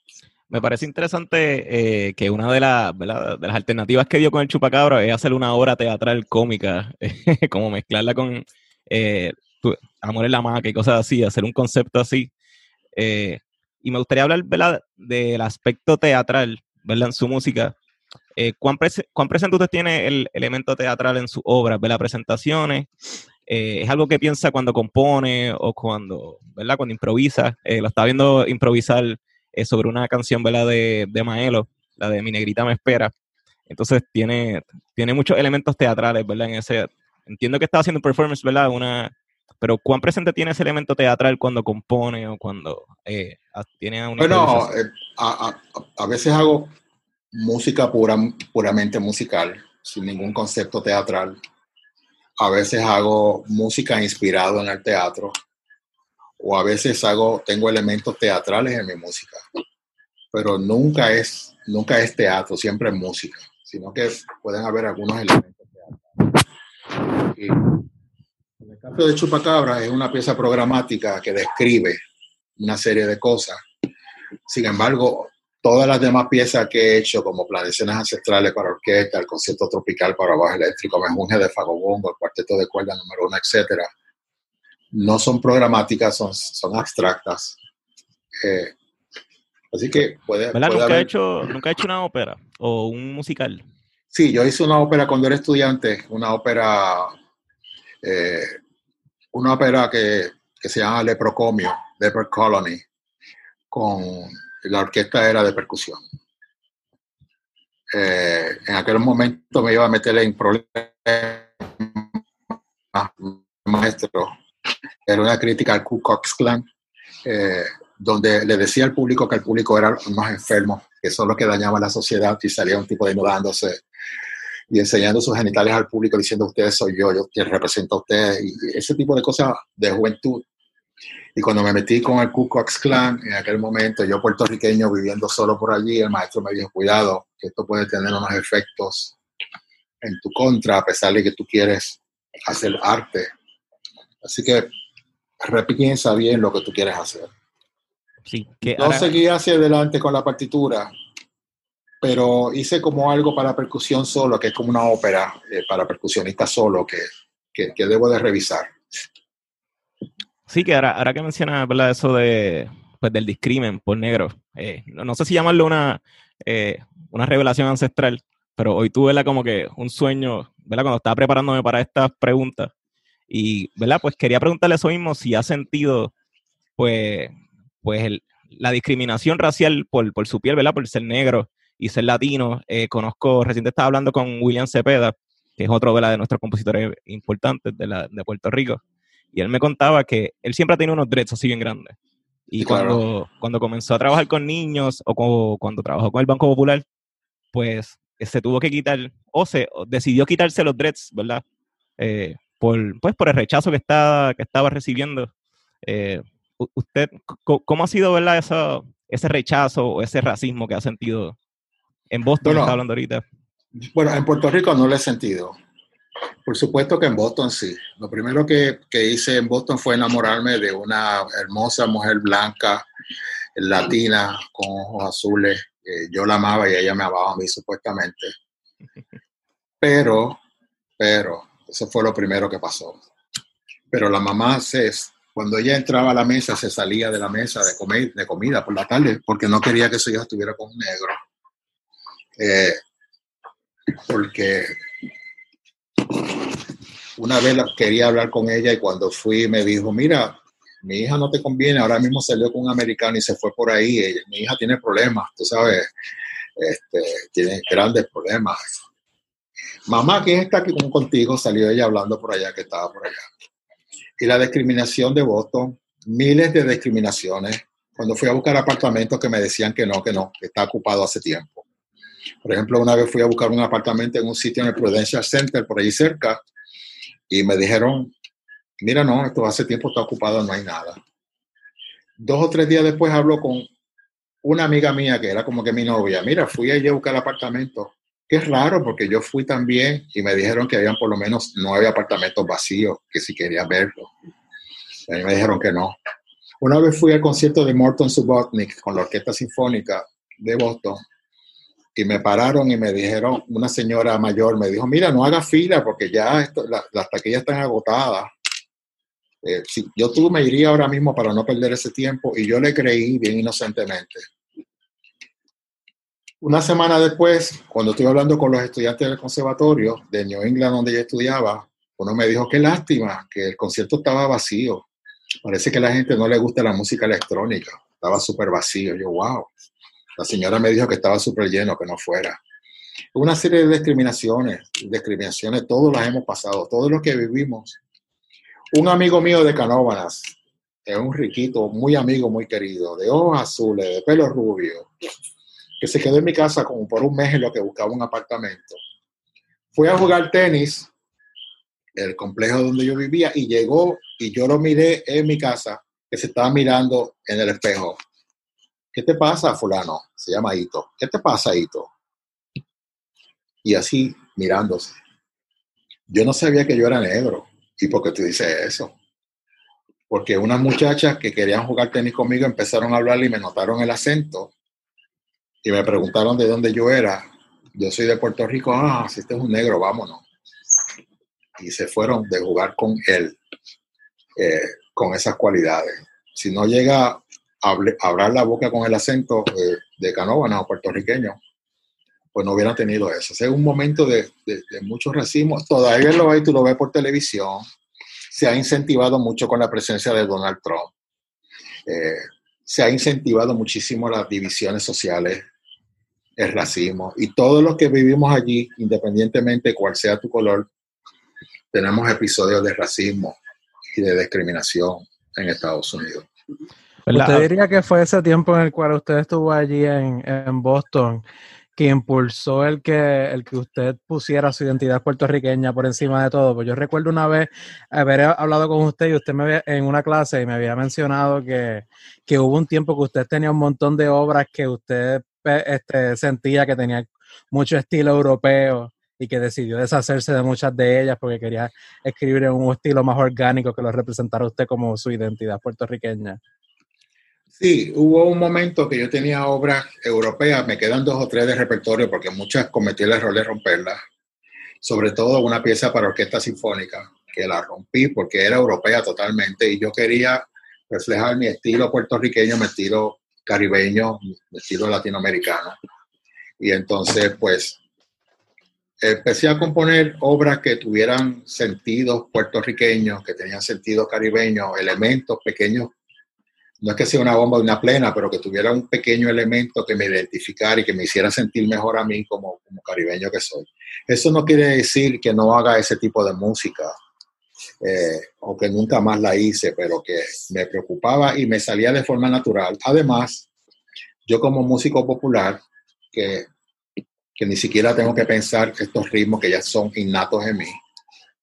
Me parece interesante eh, que una de, las alternativas que dio con el Chupacabra es hacer una obra teatral cómica, como mezclarla con Amor en la Maca y cosas así, hacer un concepto así. y me gustaría hablar del aspecto teatral ¿verdad? En su música. Eh, ¿cuán, presente usted tiene el elemento teatral en su obra? ¿Ve las presentaciones? Eh, ¿Es algo que piensa cuando compone o cuando, ¿verdad? Cuando improvisa? Eh, lo estaba viendo improvisar sobre una canción, ¿verdad? De, de Maelo, la de Mi Negrita Me Espera. Entonces tiene, tiene muchos elementos teatrales, ¿verdad? En ese, entiendo que estaba haciendo performance, ¿verdad? Una, pero ¿cuán presente tiene ese elemento teatral cuando compone o cuando tiene una... Bueno, a, a, veces hago música pura, puramente musical, sin ningún concepto teatral. A veces hago música inspirado en el teatro. O a veces hago, tengo elementos teatrales en mi música. Pero nunca es, nunca es teatro, siempre es música. Sino que pueden haber algunos elementos teatrales. Y en el caso de Chupacabra es una pieza programática que describe una serie de cosas. Sin embargo, todas las demás piezas que he hecho, como Planeaciones Ancestrales para Orquesta, el Concierto Tropical para Bajo Eléctrico, Menjunje de Fagobongo, el Cuarteto de Cuerda número uno, etc., no son programáticas, son, son abstractas. Eh, así que puede, ¿Verdad? ¿Nunca, ha hecho, ¿Nunca hecho una ópera o un musical? Sí, yo hice una ópera cuando era estudiante, una ópera, eh, una ópera que, que se llama Leprocomio, Leper Colony, con la orquesta era de percusión. Eh, en aquel momento me iba a meter en problemas maestro. Era una crítica al Ku Klux Klan, eh, donde le decía al público que el público era más enfermo, que son los que dañaban la sociedad y salía un tipo desnudándose y enseñando sus genitales al público diciendo ustedes soy yo, yo represento a ustedes y ese tipo de cosas de juventud y cuando me metí con el Ku Klux Klan, en aquel momento, yo puertorriqueño viviendo solo por allí, el maestro me dijo, cuidado, que esto puede tener unos efectos en tu contra, a pesar de que tú quieres hacer arte. Así que repiensa bien lo que tú quieres hacer. Sí, que no seguí hacia adelante con la partitura, pero hice como algo para percusión solo, que es como una ópera eh, para percusionista solo, que, que, que debo de revisar. Sí, que ahora, ahora que mencionas ¿verdad? eso de, pues, del discrimen por negro, eh, no, sé si llamarlo una, eh, una revelación ancestral, pero hoy tuve como que un sueño, ¿verdad? Cuando estaba preparándome para estas preguntas, y, ¿verdad? Pues quería preguntarle eso mismo, si ha sentido, pues, pues la discriminación racial por, por, su piel, ¿verdad? Por ser negro y ser latino. Eh, conozco, reciente estaba hablando con William Cepeda, que es otro ¿verdad? de nuestros compositores importantes de, la, de Puerto Rico, y él me contaba que él siempre ha tenido unos dreads así bien grandes. Y cuando, cuando comenzó a trabajar con niños o cuando trabajó con el Banco Popular, pues se tuvo que quitar, o se decidió quitarse los dreads, ¿verdad? Eh, por, pues por el rechazo que estaba, que estaba recibiendo. Eh, ¿Usted cómo ha sido, verdad, eso, ese rechazo o ese racismo que ha sentido en Boston, bueno, está hablando ahorita? Bueno, en Puerto Rico no lo he sentido. Por supuesto que en Boston sí. Lo primero que, que, hice en Boston fue enamorarme de una hermosa mujer blanca, latina, con ojos azules. yo la amaba y ella me amaba a mí supuestamente. Pero, pero, eso fue lo primero que pasó. Pero la mamá, se, cuando ella entraba a la mesa, se salía de la mesa de, comer, de comida por la tarde porque no quería que su hija estuviera con un negro. Eh, porque una vez quería hablar con ella y cuando fui me dijo, mira, mi hija no te conviene, ahora mismo salió con un americano y se fue por ahí, ella- mi hija tiene problemas, tú sabes, este, tiene grandes problemas. Mamá, ¿quién está aquí con- contigo? Salió ella hablando por allá, que estaba por allá. Y la discriminación de Boston, miles de discriminaciones. Cuando fui a buscar apartamentos que me decían que no, que no, que está ocupado hace tiempo. Por ejemplo, una vez fui a buscar un apartamento en un sitio en el Prudential Center, por ahí cerca, y me dijeron, mira, no, esto hace tiempo está ocupado, no hay nada. Dos o tres días después hablo con una amiga mía que era como que mi novia. Mira, fui allí a buscar el apartamento. Que es raro porque yo fui también y me dijeron que habían por lo menos nueve apartamentos vacíos, que si quería verlo. A mí me dijeron que no. Una vez fui al concierto de Morton Subotnick con la Orquesta Sinfónica de Boston y me pararon y me dijeron, una señora mayor me dijo, mira, no haga fila porque ya las taquillas están agotadas. Eh, si yo tú me iría ahora mismo para no perder ese tiempo y yo le creí bien inocentemente. Una semana después, cuando estuve hablando con los estudiantes del conservatorio de New England donde yo estudiaba, uno me dijo, qué lástima, que el concierto estaba vacío. Parece que a la gente no le gusta la música electrónica. Estaba súper vacío. Yo, wow. La señora me dijo que estaba súper lleno, que no fuera. Una serie de discriminaciones, discriminaciones, todos las hemos pasado, todos los que vivimos. Un amigo mío de Canóvanas, es un riquito, muy amigo, muy querido, de ojos azules, de pelo rubio, que se quedó en mi casa como por un mes en lo que buscaba un apartamento. Fui a jugar tenis, el complejo donde yo vivía, y llegó y yo lo miré en mi casa, que se estaba mirando en el espejo. ¿Qué te pasa, fulano? Se llama Ito. ¿Qué te pasa, Ito? Y así mirándose. Yo no sabía que yo era negro. ¿Y por qué tú dices eso? Porque unas muchachas que querían jugar tenis conmigo empezaron a hablar y me notaron el acento y me preguntaron de dónde yo era. Yo soy de Puerto Rico. Ah, si este es un negro, vámonos. Y se fueron de jugar con él, eh, con esas cualidades. Si no llega a hablar la boca con el acento eh, de canóvana o puertorriqueño, pues no hubieran tenido eso. Es un momento de, de, de mucho racismo. Todavía lo hay, tú lo ves por televisión. Se ha incentivado mucho con la presencia de Donald Trump. Eh, se ha incentivado muchísimo las divisiones sociales, el racismo. Y todos los que vivimos allí, independientemente cuál sea tu color, tenemos episodios de racismo y de discriminación en Estados Unidos. ¿Usted diría que fue ese tiempo en el cual usted estuvo allí en, en Boston que impulsó el que, el que usted pusiera su identidad puertorriqueña por encima de todo? Pues yo recuerdo una vez haber hablado con usted y usted me había, en una clase y me había mencionado que, que hubo un tiempo que usted tenía un montón de obras que usted este, sentía que tenían mucho estilo europeo y que decidió deshacerse de muchas de ellas porque quería escribir en un estilo más orgánico que lo representara usted como su identidad puertorriqueña. Sí, hubo un momento que yo tenía obras europeas, me quedan dos o tres de repertorio porque muchas cometí el error de romperlas, sobre todo una pieza para orquesta sinfónica, que la rompí porque era europea totalmente y yo quería reflejar mi estilo puertorriqueño, mi estilo caribeño, mi estilo latinoamericano. Y entonces, pues, empecé a componer obras que tuvieran sentidos puertorriqueños, que tenían sentidos caribeños, elementos pequeños no es que sea una bomba de una plena, pero que tuviera un pequeño elemento que me identificara y que me hiciera sentir mejor a mí como, caribeño que soy. Eso no quiere decir que no haga ese tipo de música eh, o que nunca más la hice, pero que me preocupaba y me salía de forma natural. Además, yo como músico popular, que, que ni siquiera tengo que pensar estos ritmos que ya son innatos en mí,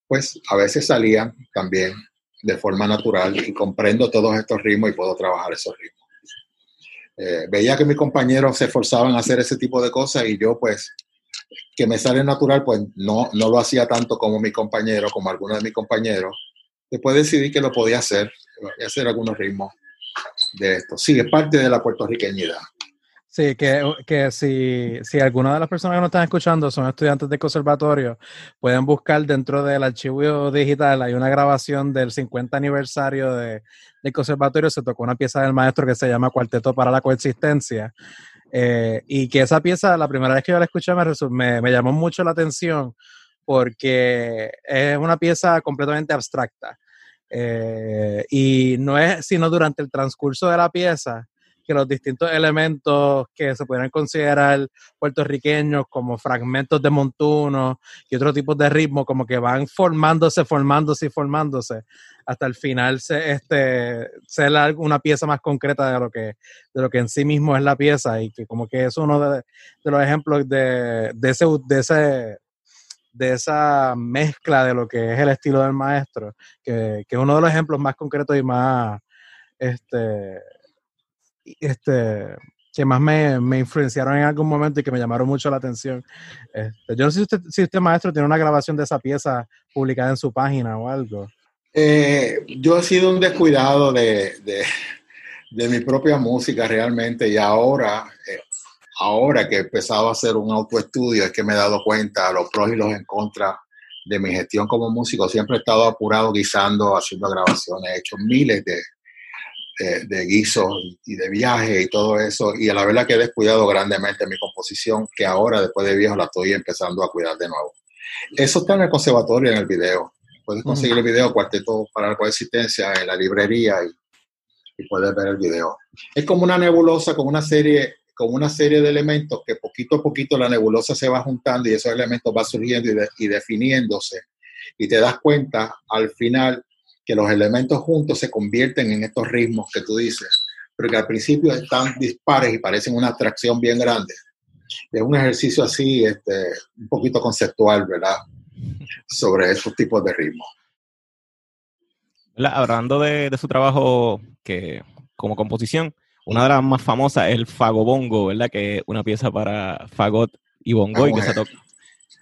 pues a veces salían también de forma natural y comprendo todos estos ritmos y puedo trabajar esos ritmos. Eh, veía que mis compañeros se esforzaban a hacer ese tipo de cosas y yo pues que me sale natural pues no, no lo hacía tanto como mi compañero, como algunos de mis compañeros. Después decidí que lo podía hacer, hacer algunos ritmos de esto. Sí, es parte de la puertorriqueñidad. Sí, que, que si, si alguna de las personas que nos están escuchando son estudiantes de conservatorio, pueden buscar dentro del archivo digital, hay una grabación del 50 aniversario de, del conservatorio, se tocó una pieza del maestro que se llama Cuarteto para la Coexistencia, eh, y que esa pieza, la primera vez que yo la escuché, me, me, llamó mucho la atención porque es una pieza completamente abstracta Eh, y no es sino durante el transcurso de la pieza que los distintos elementos que se pueden considerar puertorriqueños como fragmentos de montuno y otros tipos de ritmo como que van formándose, formándose y formándose hasta el final se, este, ser una pieza más concreta de lo que de lo que en sí mismo es la pieza y que como que es uno de, los ejemplos de, de, ese, de ese de esa mezcla de lo que es el estilo del maestro, que, que es uno de los ejemplos más concretos y más este, este, que más me, me, influenciaron en algún momento y que me llamaron mucho la atención. Este, yo no sé si usted, maestro, tiene una grabación de esa pieza publicada en su página o algo. Eh, yo he sido un descuidado de, de, de, mi propia música realmente y ahora, eh, ahora que he empezado a hacer un autoestudio es que me he dado cuenta los pros y los en contra de mi gestión como músico. Siempre he estado apurado guisando, haciendo grabaciones, he hecho miles de, de, guisos y de viaje y todo eso. Y a la verdad que he descuidado grandemente mi composición, que ahora después de viejo la estoy empezando a cuidar de nuevo. Eso está en el conservatorio en el video. Puedes conseguir el video Cuarteto para la Coexistencia en la librería y, y, puedes ver el video. Es como una nebulosa con una serie con una serie de elementos que poquito a poquito la nebulosa se va juntando y esos elementos van surgiendo y, y definiéndose. Y te das cuenta al final que los elementos juntos se convierten en estos ritmos que tú dices, pero que al principio están dispares y parecen una atracción bien grande. Es un ejercicio así, este, un poquito conceptual, ¿verdad? Sobre esos tipos de ritmos. Hablando de, su trabajo que, como composición, una de las más famosas es el Fagobongo, ¿verdad? Que es una pieza para fagot y bongo y que se toca,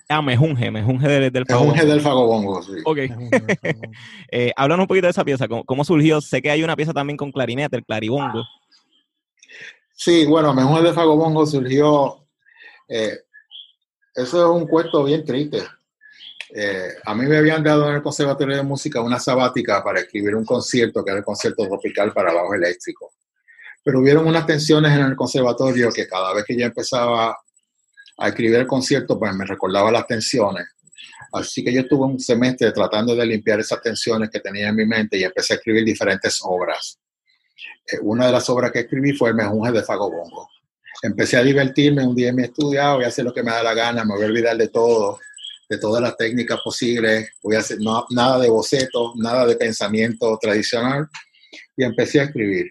Ah, Mejunje, Mejunje del, del Mejunje del Fagobongo, sí. Ok. eh, háblanos un poquito de esa pieza, ¿Cómo, surgió? Sé que hay una pieza también con clarinete, el claribongo. Sí, bueno, Mejunje del Fagobongo surgió... Eh, eso es un cuento bien triste. Eh, a mí me habían dado en el Conservatorio de Música una sabática para escribir un concierto, que era el concierto tropical para bajo eléctrico. Pero hubieron unas tensiones en el conservatorio que cada vez que yo empezaba a escribir el concierto, pues me recordaba las tensiones. Así que yo estuve un semestre tratando de limpiar esas tensiones que tenía en mi mente y empecé a escribir diferentes obras. Eh, una de las obras que escribí fue El Mejunje de Fagobongo. Empecé a divertirme un día mi estudio, ah, voy a hacer lo que me da la gana, me voy a olvidar de todo, de todas las técnicas posibles, voy a hacer nada de boceto, nada de pensamiento tradicional y empecé a escribir.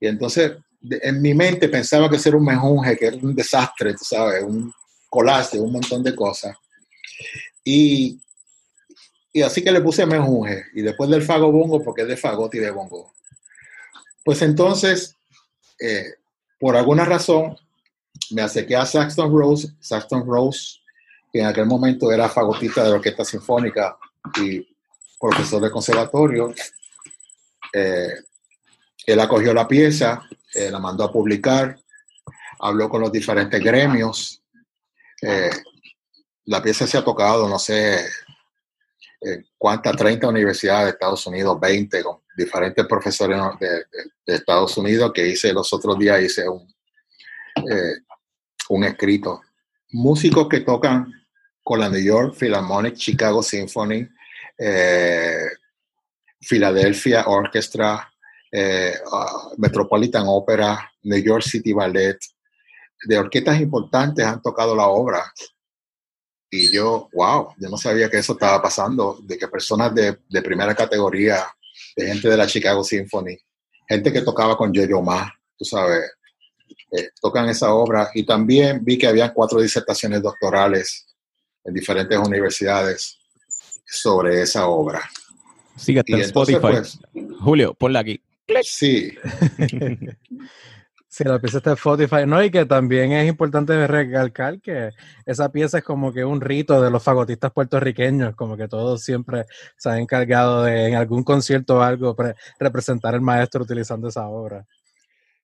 Y entonces en mi mente pensaba que ser un mejunje, que era un desastre, tú sabes, un collage un montón de cosas. Y, y así que le puse mejunje. Y después del fago bongo, porque es de fagot y de bongo. Pues entonces, eh, por alguna razón, me acerqué a Saxton Rose, Saxton Rose, que en aquel momento era fagotista de la Orquesta Sinfónica y profesor de conservatorio. Eh, él acogió la pieza eh, la mandó a publicar, habló con los diferentes gremios. Eh, la pieza se ha tocado, no sé eh, cuántas, 30 universidades de Estados Unidos, 20, con diferentes profesores de, Estados Unidos, que hice los otros días, hice un, un escrito. Músicos que tocan con la New York Philharmonic, Chicago Symphony, Philadelphia Orchestra, eh, Metropolitan Opera, New York City Ballet, de orquestas importantes han tocado la obra. Y yo, wow, yo no sabía que eso estaba pasando, de que personas de, de primera categoría, de gente de la Chicago Symphony, gente que tocaba con Yo-Yo Ma, tú sabes, eh, tocan esa obra. Y también vi que había cuatro disertaciones doctorales en diferentes universidades sobre esa obra. En Spotify. Pues, Julio, ponla aquí. Sí. sí, la pieza está en Spotify. No, y que también es importante recalcar que esa pieza es como que un rito de los fagotistas puertorriqueños, como que todos siempre se han encargado de en algún concierto o algo representar al maestro utilizando esa obra.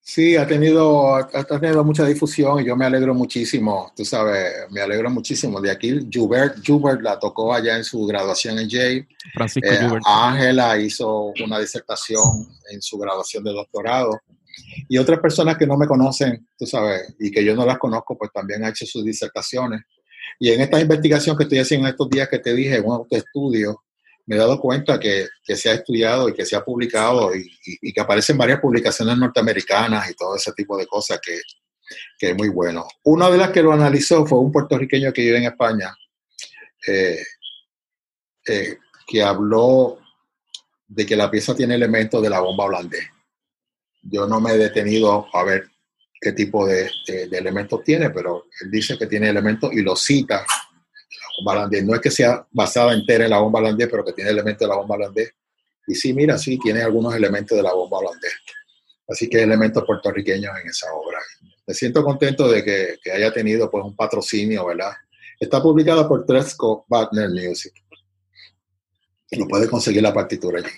Sí, ha tenido, ha tenido mucha difusión y yo me alegro muchísimo, tú sabes, me alegro muchísimo. De aquí, Jubert, Jubert la tocó allá en su graduación en Yale. Francisco eh, Ángela hizo una disertación en su graduación de doctorado. Y otras personas que no me conocen, tú sabes, y que yo no las conozco, pues también han hecho sus disertaciones. Y en esta investigación que estoy haciendo estos días que te dije, un autoestudio, me he dado cuenta que, se ha estudiado y que se ha publicado y, que aparecen varias publicaciones norteamericanas y todo ese tipo de cosas que, es muy bueno. Una de las que lo analizó fue un puertorriqueño que vive en España, eh, eh, que habló de que la pieza tiene elementos de la bomba holandés. Yo no me he detenido a ver qué tipo de, de elementos tiene, pero él dice que tiene elementos y lo cita bomba holandés. No es que sea basada entera en la bomba holandés, pero que tiene elementos de la bomba holandés. Y sí, mira, sí, tiene algunos elementos de la bomba holandés. Así que hay elementos puertorriqueños en esa obra. Me siento contento de que, que haya tenido pues un patrocinio, ¿verdad? Está publicada por Tresco Wagner Music. Lo puede conseguir la partitura allí.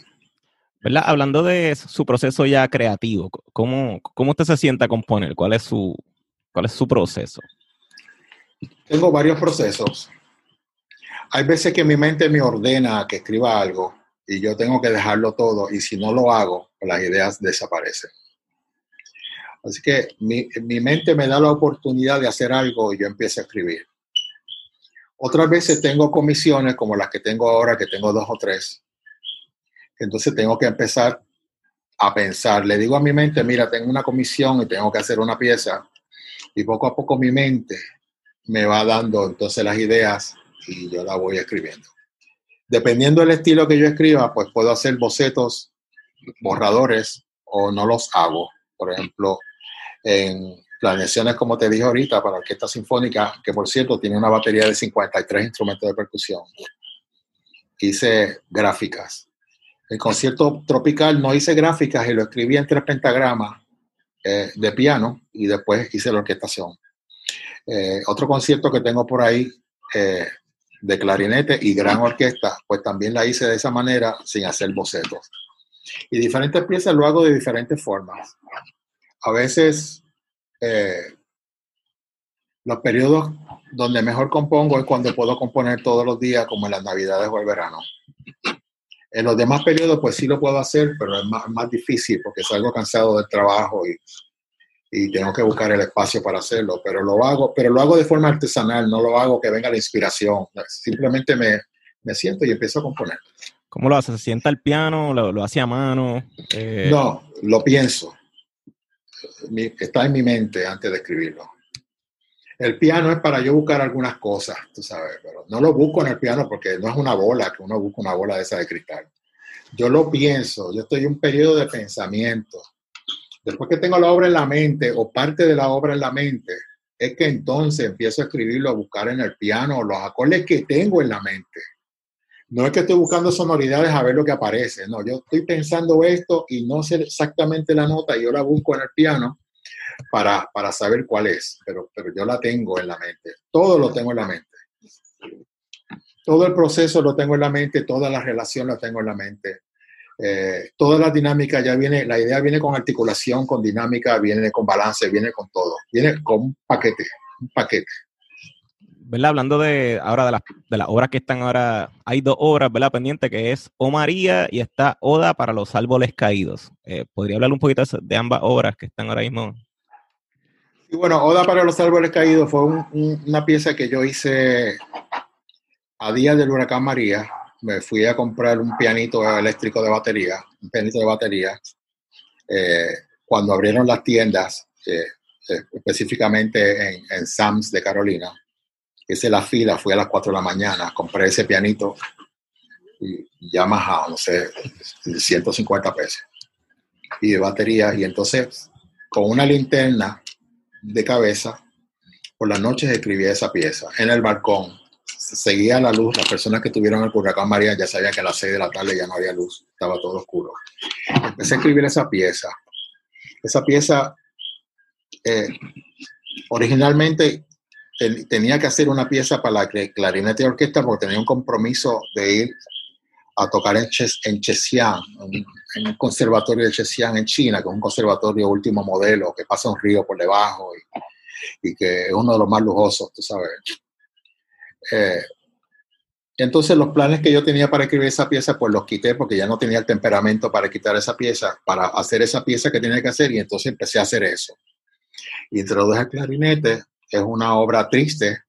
¿Verdad? Hablando de su proceso ya creativo, ¿cómo, cómo usted se sienta a componer? ¿Cuál es su, cuál es su proceso? Tengo varios procesos hay veces que mi mente me ordena que escriba algo y yo tengo que dejarlo todo y si no lo hago, las ideas desaparecen. Así que mi, mi mente me da la oportunidad de hacer algo y yo empiezo a escribir. Otras veces tengo comisiones como las que tengo ahora, que tengo dos o tres. Entonces tengo que empezar a pensar. Le digo a mi mente, mira, tengo una comisión y tengo que hacer una pieza. Y poco a poco mi mente me va dando entonces las ideas y yo la voy escribiendo. Dependiendo del estilo que yo escriba, pues puedo hacer bocetos, borradores o no los hago. Por ejemplo, en planeaciones, como te dije ahorita, para Orquesta Sinfónica, que por cierto tiene una batería de 53 instrumentos de percusión. Hice gráficas. El concierto tropical no hice gráficas y lo escribí en tres pentagramas eh, de piano y después hice la orquestación. Eh, otro concierto que tengo por ahí eh, de clarinete y gran orquesta, pues también la hice de esa manera sin hacer bocetos. Y diferentes piezas lo hago de diferentes formas. A veces eh, los periodos donde mejor compongo es cuando puedo componer todos los días, como en las navidades o el verano. En los demás periodos, pues sí lo puedo hacer, pero es más, más difícil porque salgo cansado del trabajo y y tengo que buscar el espacio para hacerlo, pero lo hago, pero lo hago de forma artesanal, no lo hago que venga la inspiración, simplemente me, me siento y empiezo a componer. ¿Cómo lo hace? ¿Se sienta al piano? ¿Lo, lo hace a mano? Eh... No, lo pienso. Mi, está en mi mente antes de escribirlo. El piano es para yo buscar algunas cosas, tú sabes, pero no lo busco en el piano porque no es una bola, que uno busca una bola de esa de cristal. Yo lo pienso, yo estoy en un periodo de pensamiento Después que tengo la obra en la mente o parte de la obra en la mente, es que entonces empiezo a escribirlo, a buscar en el piano los acordes que tengo en la mente. No es que estoy buscando sonoridades a ver lo que aparece, no, yo estoy pensando esto y no sé exactamente la nota yo la busco en el piano para, para saber cuál es, pero, pero yo la tengo en la mente, todo lo tengo en la mente. Todo el proceso lo tengo en la mente, toda la relación la tengo en la mente. Eh, toda la dinámica ya viene, la idea viene con articulación, con dinámica, viene con balance, viene con todo, viene con un paquete, un paquete. ¿Verdad? Hablando de ahora de las, de las obras que están ahora, hay dos obras, ¿verdad? Pendiente que es O María y está Oda para los árboles caídos. Eh, ¿Podría hablar un poquito de ambas obras que están ahora mismo? Y bueno, Oda para los árboles caídos fue un, un, una pieza que yo hice a día del huracán María, me fui a comprar un pianito eléctrico de batería, un pianito de batería, eh, cuando abrieron las tiendas, eh, eh, específicamente en, Sam's de Carolina. Hice la fila, fui a las 4 de la mañana, compré ese pianito y Yamaha, no sé, 150 pesos. Y de batería, y entonces con una linterna de cabeza, por las noches escribía esa pieza en el balcón seguía la luz, las personas que tuvieron el huracán María ya sabían que a las 6 de la tarde ya no había luz, estaba todo oscuro. Empecé a escribir esa pieza. Esa pieza, eh, originalmente ten, tenía que hacer una pieza para la clarinete y orquesta porque tenía un compromiso de ir a tocar en, Ches, en Chesian, el conservatorio de Chesian en China, que es un conservatorio último modelo, que pasa un río por debajo y, y que es uno de los más lujosos, tú sabes. Eh, entonces los planes que yo tenía para escribir esa pieza, pues los quité porque ya no tenía el temperamento para quitar esa pieza, para hacer esa pieza que tenía que hacer y entonces empecé a hacer eso. Introduje el clarinete, es una obra triste.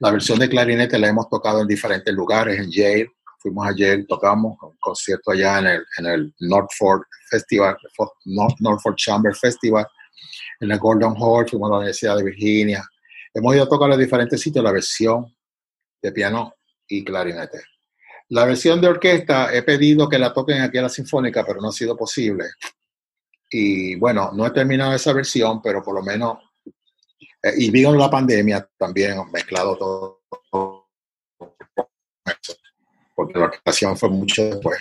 La versión de clarinete la hemos tocado en diferentes lugares, en Yale, fuimos ayer, tocamos un concierto allá en el, en el Northford Festival, North, Northford Chamber Festival, en el Gordon Hall, fuimos a la Universidad de Virginia. Hemos ido a tocar a diferentes sitios la versión de piano y clarinete. La versión de orquesta he pedido que la toquen aquí a la Sinfónica, pero no ha sido posible. Y bueno, no he terminado esa versión, pero por lo menos, eh, y vino la pandemia también, mezclado todo, porque la orquestación fue mucho después.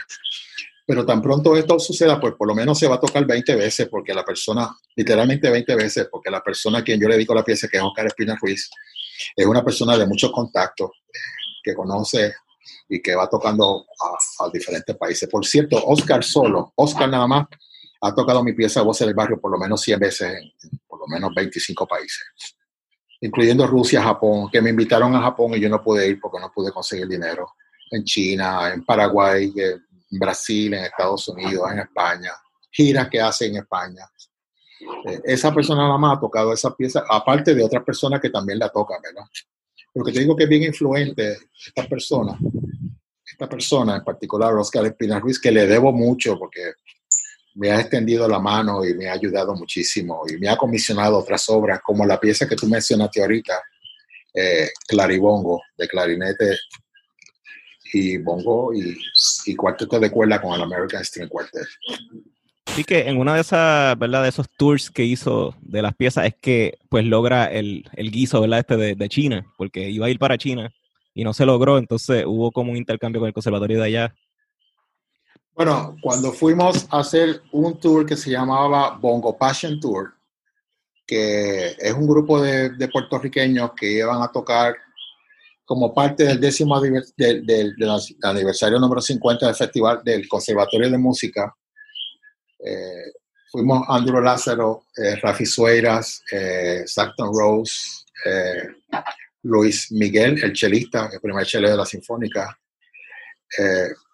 Pero tan pronto esto suceda, pues por lo menos se va a tocar 20 veces, porque la persona, literalmente 20 veces, porque la persona a quien yo le dedico la pieza, que es Oscar Espina Ruiz, es una persona de muchos contactos, que conoce y que va tocando a, diferentes países. Por cierto, Oscar solo, Oscar nada más, ha tocado mi pieza Voces del Barrio por lo menos 100 veces en, por lo menos 25 países, incluyendo Rusia, Japón, que me invitaron a Japón y yo no pude ir porque no pude conseguir dinero. En China, en Paraguay, en Brasil, en Estados Unidos, en España, giras que hace en España. Eh, esa persona nada más ha tocado esa pieza, aparte de otras personas que también la tocan, ¿verdad? Porque te digo que es bien influente esta persona, esta persona en particular, Oscar Espina Ruiz, que le debo mucho porque me ha extendido la mano y me ha ayudado muchísimo y me ha comisionado otras obras, como la pieza que tú mencionaste ahorita, eh, Claribongo, de clarinete y bongo y, y cuarteto de cuerda con el American String Quartet. Sí que en una de esas. De esos tours que hizo de las piezas es que pues logra el, el guiso, ¿verdad? Este de, de, China, porque iba a ir para China y no se logró, entonces hubo como un intercambio con el conservatorio de allá. Bueno, cuando fuimos a hacer un tour que se llamaba Bongo Passion Tour, que es un grupo de, de puertorriqueños que iban a tocar como parte del décimo del aniversario número 50 del Festival del Conservatorio de Música, eh, fuimos Andrew Lázaro, eh, Rafi Sueiras, eh, Rose, eh, Luis Miguel, el chelista, el primer chele de la Sinfónica,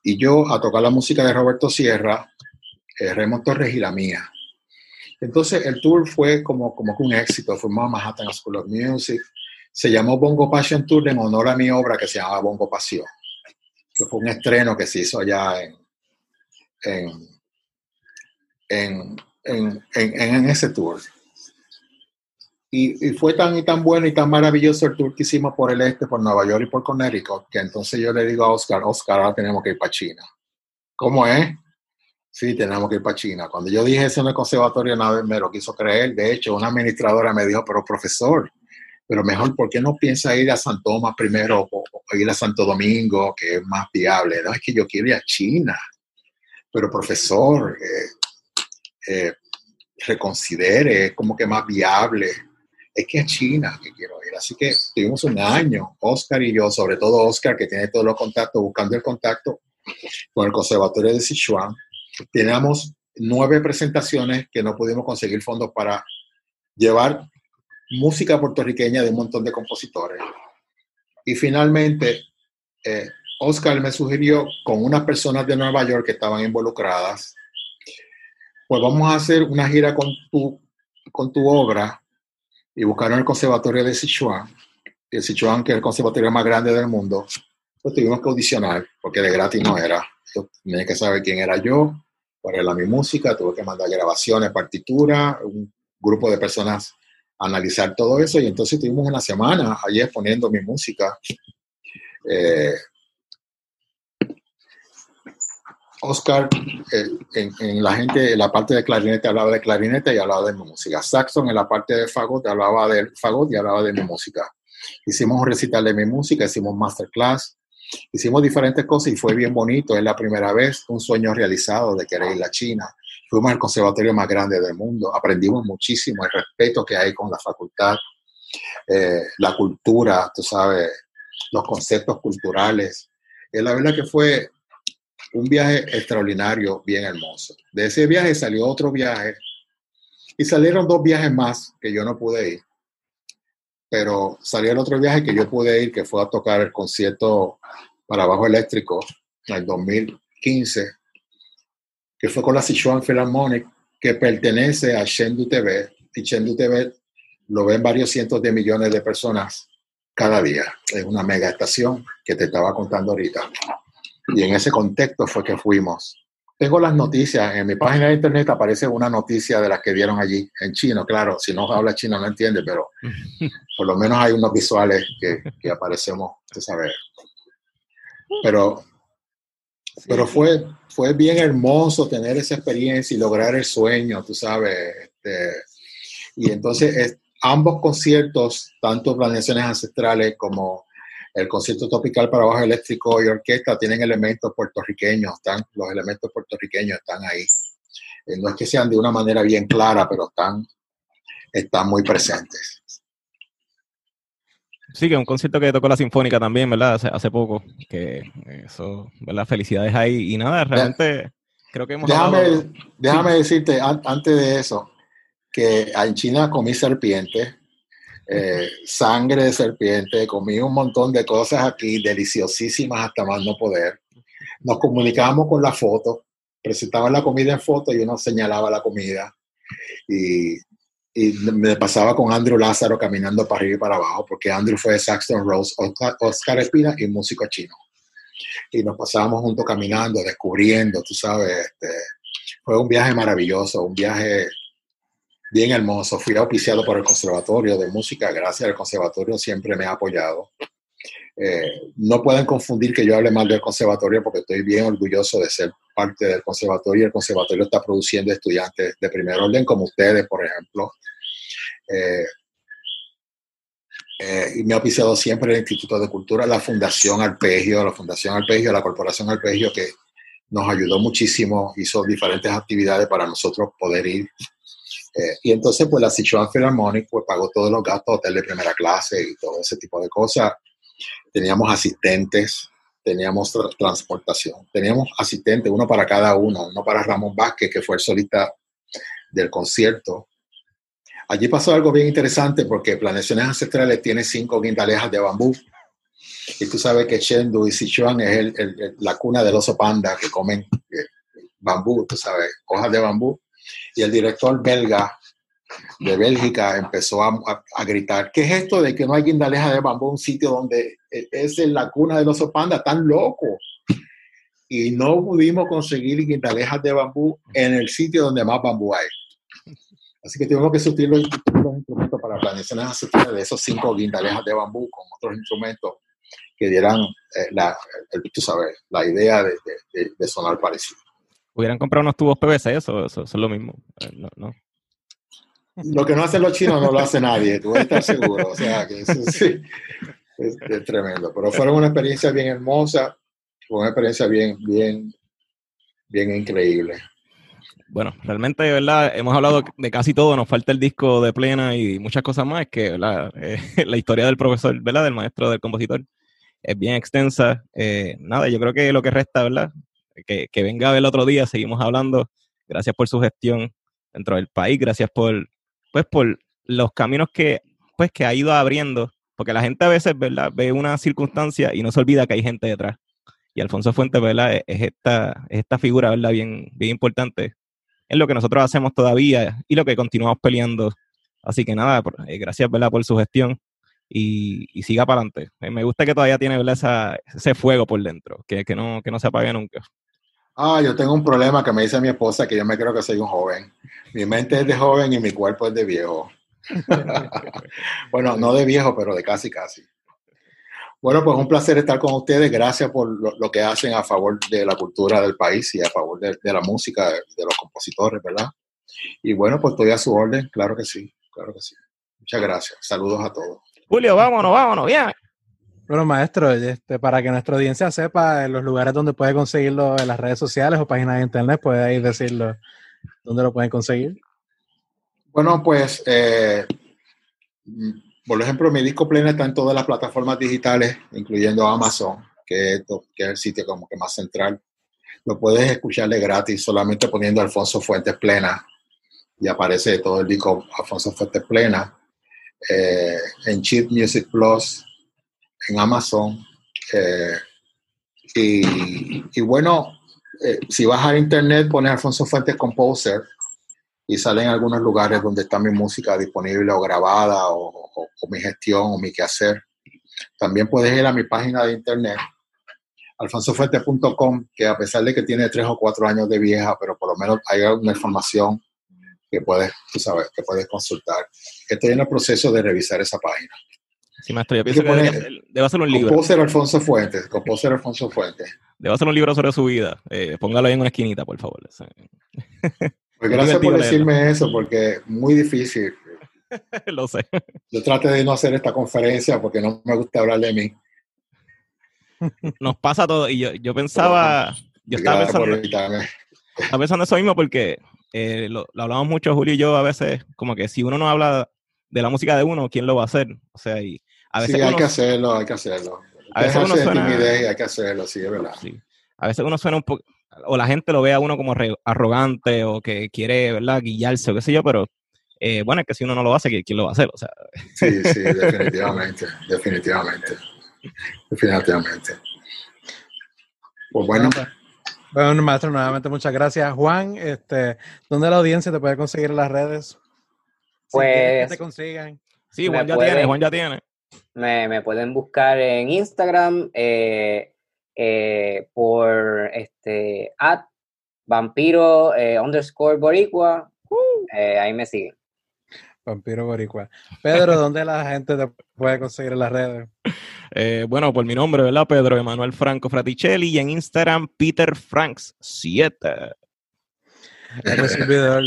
y yo a tocar la música de Roberto Sierra, Raymond Torres y la mía. Entonces el tour fue como, como un éxito, fuimos a Manhattan School of Music, se llamó Bongo Passion Tour en honor a mi obra que se llama Bongo Pasión, que fue un estreno que se hizo allá en, en en, en, en, ese tour. Y, y, fue tan y tan bueno y tan maravilloso el tour que hicimos por el este, por Nueva York y por Connecticut, que entonces yo le digo a Oscar, Oscar, ahora tenemos que ir para China. ¿Cómo es? Sí, tenemos que ir para China. Cuando yo dije eso en el conservatorio, nadie me lo quiso creer. De hecho, una administradora me dijo, pero profesor, pero mejor, ¿por qué no piensa ir a Santo Tomás primero o, ir a Santo Domingo, que es más viable? No, es que yo quiero ir a China. Pero profesor, eh, eh, reconsidere, como que más viable. Es que es China que quiero ir. Así que tuvimos un año, Oscar y yo, sobre todo Oscar, que tiene todos los contactos, buscando el contacto con el Conservatorio de Sichuan. Teníamos nueve presentaciones que no pudimos conseguir fondos para llevar música puertorriqueña de un montón de compositores. Y finalmente, eh, Oscar me sugirió con unas personas de Nueva York que estaban involucradas pues vamos a hacer una gira con tu, con tu obra y buscaron el conservatorio de Sichuan, el Sichuan que es el conservatorio más grande del mundo, pues tuvimos que audicionar, porque de gratis no era. Yo tenía que saber quién era yo, cuál era mi música, tuve que mandar grabaciones, partituras, un grupo de personas a analizar todo eso, y entonces tuvimos una semana allí exponiendo mi música. Eh, Oscar, eh, en, la gente, en la parte de clarinete hablaba de clarinete y hablaba de música. Saxon en la parte de fagot hablaba del fagot y hablaba de música. Hicimos un recital de mi música, hicimos masterclass, hicimos diferentes cosas y fue bien bonito. Es la primera vez un sueño realizado de querer ir a China. Fuimos al conservatorio más grande del mundo, aprendimos muchísimo el respeto que hay con la facultad, eh, la cultura, tú sabes, los conceptos culturales. Es la verdad que fue un viaje extraordinario, bien hermoso. De ese viaje salió otro viaje y salieron dos viajes más que yo no pude ir. Pero salió el otro viaje que yo pude ir, que fue a tocar el concierto para bajo eléctrico en el 2015, que fue con la Sichuan Philharmonic, que pertenece a Chengdu TV. Y Chengdu TV lo ven varios cientos de millones de personas cada día. Es una mega estación que te estaba contando ahorita. Y en ese contexto fue que fuimos. Tengo las noticias, en mi página de internet aparece una noticia de las que dieron allí, en chino, claro, si no habla chino no entiende, pero por lo menos hay unos visuales que, que aparecemos, tú sabes. Pero, pero fue, fue bien hermoso tener esa experiencia y lograr el sueño, tú sabes. Este, y entonces es, ambos conciertos, tanto Planeaciones Ancestrales como el concierto tropical para bajo eléctrico y orquesta, tienen elementos puertorriqueños, están, los elementos puertorriqueños están ahí. Eh, no es que sean de una manera bien clara, pero están, están muy presentes. Sí, que un concierto que tocó la Sinfónica también, ¿verdad? Hace, hace poco, que eso, ¿verdad? Felicidades ahí. Y nada, realmente creo que hemos Déjame, hablado- déjame decirte, an- antes de eso, que en China comí serpiente, eh, sangre de serpiente, comí un montón de cosas aquí, deliciosísimas hasta más no poder. Nos comunicábamos con la foto, presentaban la comida en foto y uno señalaba la comida. Y, y me pasaba con Andrew Lázaro caminando para arriba y para abajo, porque Andrew fue de Saxton Rose, Oscar, Espina y músico chino. Y nos pasábamos juntos caminando, descubriendo, tú sabes, este, fue un viaje maravilloso, un viaje bien hermoso. Fui auspiciado por el Conservatorio de Música, gracias al Conservatorio siempre me ha apoyado. Eh, no pueden confundir que yo hable mal del conservatorio porque estoy bien orgulloso de ser parte del conservatorio. El conservatorio está produciendo estudiantes de primer orden, como ustedes, por ejemplo. Eh, eh, y me ha auspiciado siempre el Instituto de Cultura, la Fundación Arpegio, la Fundación Arpegio, la Corporación Arpegio, que nos ayudó muchísimo, hizo diferentes actividades para nosotros poder ir. Eh, y entonces, pues la Sichuan Philharmonic pues, pagó todos los gastos, hotel de primera clase y todo ese tipo de cosas. Teníamos asistentes, teníamos tra- transportación, teníamos asistentes, uno para cada uno, uno para Ramón Vázquez, que fue el solista del concierto. Allí pasó algo bien interesante porque Planeaciones Ancestrales tiene cinco guindalejas de bambú. Y tú sabes que Chengdu y Sichuan es el- el- el- la cuna del oso panda que comen eh, bambú, tú sabes, hojas de bambú. Y el director belga de Bélgica empezó a, a- a gritar, ¿qué es esto de que no hay guindaleja de bambú un sitio donde es en la cuna del oso panda? ¡Tan loco! Y no pudimos conseguir guindalejas de bambú en el sitio donde más bambú hay. Así que tuvimos que sustituir los, los instrumentos para planeaciones ancestrales de esos cinco guindalejas de bambú con otros instrumentos que dieran eh, la, el- tú sabes, la idea de, de- de- de sonar parecido. Hubieran comprado unos tubos PVC, eso, eso, eso es lo mismo. Eh, No, no. Lo que no hacen los chinos no lo hace nadie, tú estar seguro. O sea, que eso sí, es, es tremendo. Pero fueron una experiencia bien hermosa, fue una experiencia bien, bien, bien increíble. Bueno, realmente, ¿verdad? Hemos hablado de casi todo, nos falta el disco de plena y muchas cosas más, que ¿verdad? Eh, la historia del profesor, ¿verdad? Del maestro, del compositor, es bien extensa. Eh, nada, yo creo que lo que resta, ¿verdad? Que, que venga el otro día, seguimos hablando. Gracias por su gestión dentro del país, gracias por, pues, por los caminos que, pues, que ha ido abriendo, porque la gente a veces, ¿verdad? Ve una circunstancia y no se olvida que hay gente detrás. Y Alfonso Fuentes, ¿verdad? Es, es esta, es esta figura, ¿verdad? Bien, bien importante es lo que nosotros hacemos todavía y lo que continuamos peleando. Así que nada, eh, gracias ¿verdad? por su gestión y, y siga para adelante. Eh, me gusta que todavía tiene ¿verdad? Esa, ese fuego por dentro, que, que, no, que no se apague nunca. Ah, yo tengo un problema que me dice mi esposa que yo me creo que soy un joven. Mi mente es de joven y mi cuerpo es de viejo. bueno, no de viejo, pero de casi casi. Bueno, pues un placer estar con ustedes. Gracias por lo, que hacen a favor de la cultura del país y a favor de, de la música, de, de los compositores, ¿verdad? Y bueno, pues estoy a su orden, claro que sí, claro que sí. Muchas gracias. Saludos a todos. Julio, vámonos, vámonos, bien. Bueno, maestro, este, para que nuestra audiencia sepa en los lugares donde puede conseguirlo en las redes sociales o páginas de internet, puede decirlo dónde lo pueden conseguir. Bueno, pues, eh, por ejemplo, mi disco pleno está en todas las plataformas digitales, incluyendo Amazon, que es, que es el sitio como que más central. Lo puedes escucharle gratis solamente poniendo Alfonso Fuentes Plena y aparece todo el disco Alfonso Fuentes Plena eh, en Cheap Music Plus, en Amazon. eh, y, bueno, eh, si vas a internet, pones Alfonso Fuentes Composer y salen algunos lugares donde está mi música disponible o grabada o, o- o mi gestión o mi quehacer. También puedes ir a mi página de internet, alfonsofuentes.com, que a pesar de que tiene tres o cuatro años de vieja, pero por lo menos hay alguna información que puedes, tú sabes, que puedes consultar. Estoy en el proceso de revisar esa página. Sí, maestro, yo pienso que, debe hacer un libro. Composer Alfonso Fuentes, Composer Alfonso Fuentes. Debe hacer un libro sobre su vida. Eh, póngalo ahí en una esquinita, por favor. Pues Es gracias por decirme eso, porque es muy difícil. Lo sé. Yo traté de no hacer esta conferencia porque no me gusta hablar de mí. Nos pasa todo. Y yo, yo pensaba, yo estaba pensando, estaba pensando eso mismo porque eh, lo, lo hablamos mucho Julio y yo a veces, como que si uno no habla de la música de uno, ¿quién lo va a hacer? O sea, y a veces Sí, hay uno- que hacerlo, hay que hacerlo. A veces uno suena- timidez y hay que hacerlo, sí, es verdad. Sí. A veces uno suena un poco, o la gente lo ve a uno como re- arrogante o que quiere, ¿verdad?, guillarse o qué sé yo, pero eh, bueno, es que si uno no lo hace, ¿quién quién lo va a hacer? O sea, Sí, sí, definitivamente, definitivamente, definitivamente. Pues bueno, Bueno, maestro, nuevamente muchas gracias. Juan, este, ¿dónde la audiencia te puede conseguir en las redes? Si Pues- que te consigan. sí, Juan ya tiene, Juan ya tiene. Me, me pueden buscar en Instagram eh, eh, por este at vampiro eh, underscore boricua. Eh, ahí me siguen. Vampiro Boricua. Pedro, ¿dónde la gente te puede conseguir en las redes? Eh, bueno, por mi nombre, ¿verdad? Pedro Emanuel Franco Fraticelli y en Instagram, Peter Franks 7. Este servidor,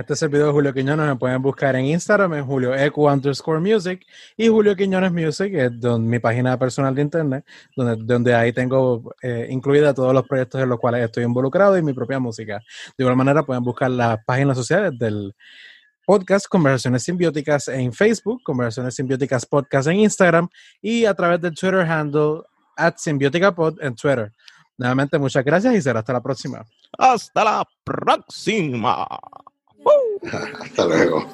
este servidor Julio Quiñones me pueden buscar en Instagram en Julio Ecu underscore music y Julio Quiñones Music es don- mi página personal de internet, donde, donde ahí tengo eh, incluida todos los proyectos en los cuales estoy involucrado y mi propia música. De igual manera pueden buscar las páginas sociales del podcast Conversaciones Simbióticas en Facebook, Conversaciones Simbióticas Podcast en Instagram y a través del Twitter handle at Simbióticapod en Twitter. Nuevamente, muchas gracias y será hasta la próxima. Hasta la próxima. hasta luego.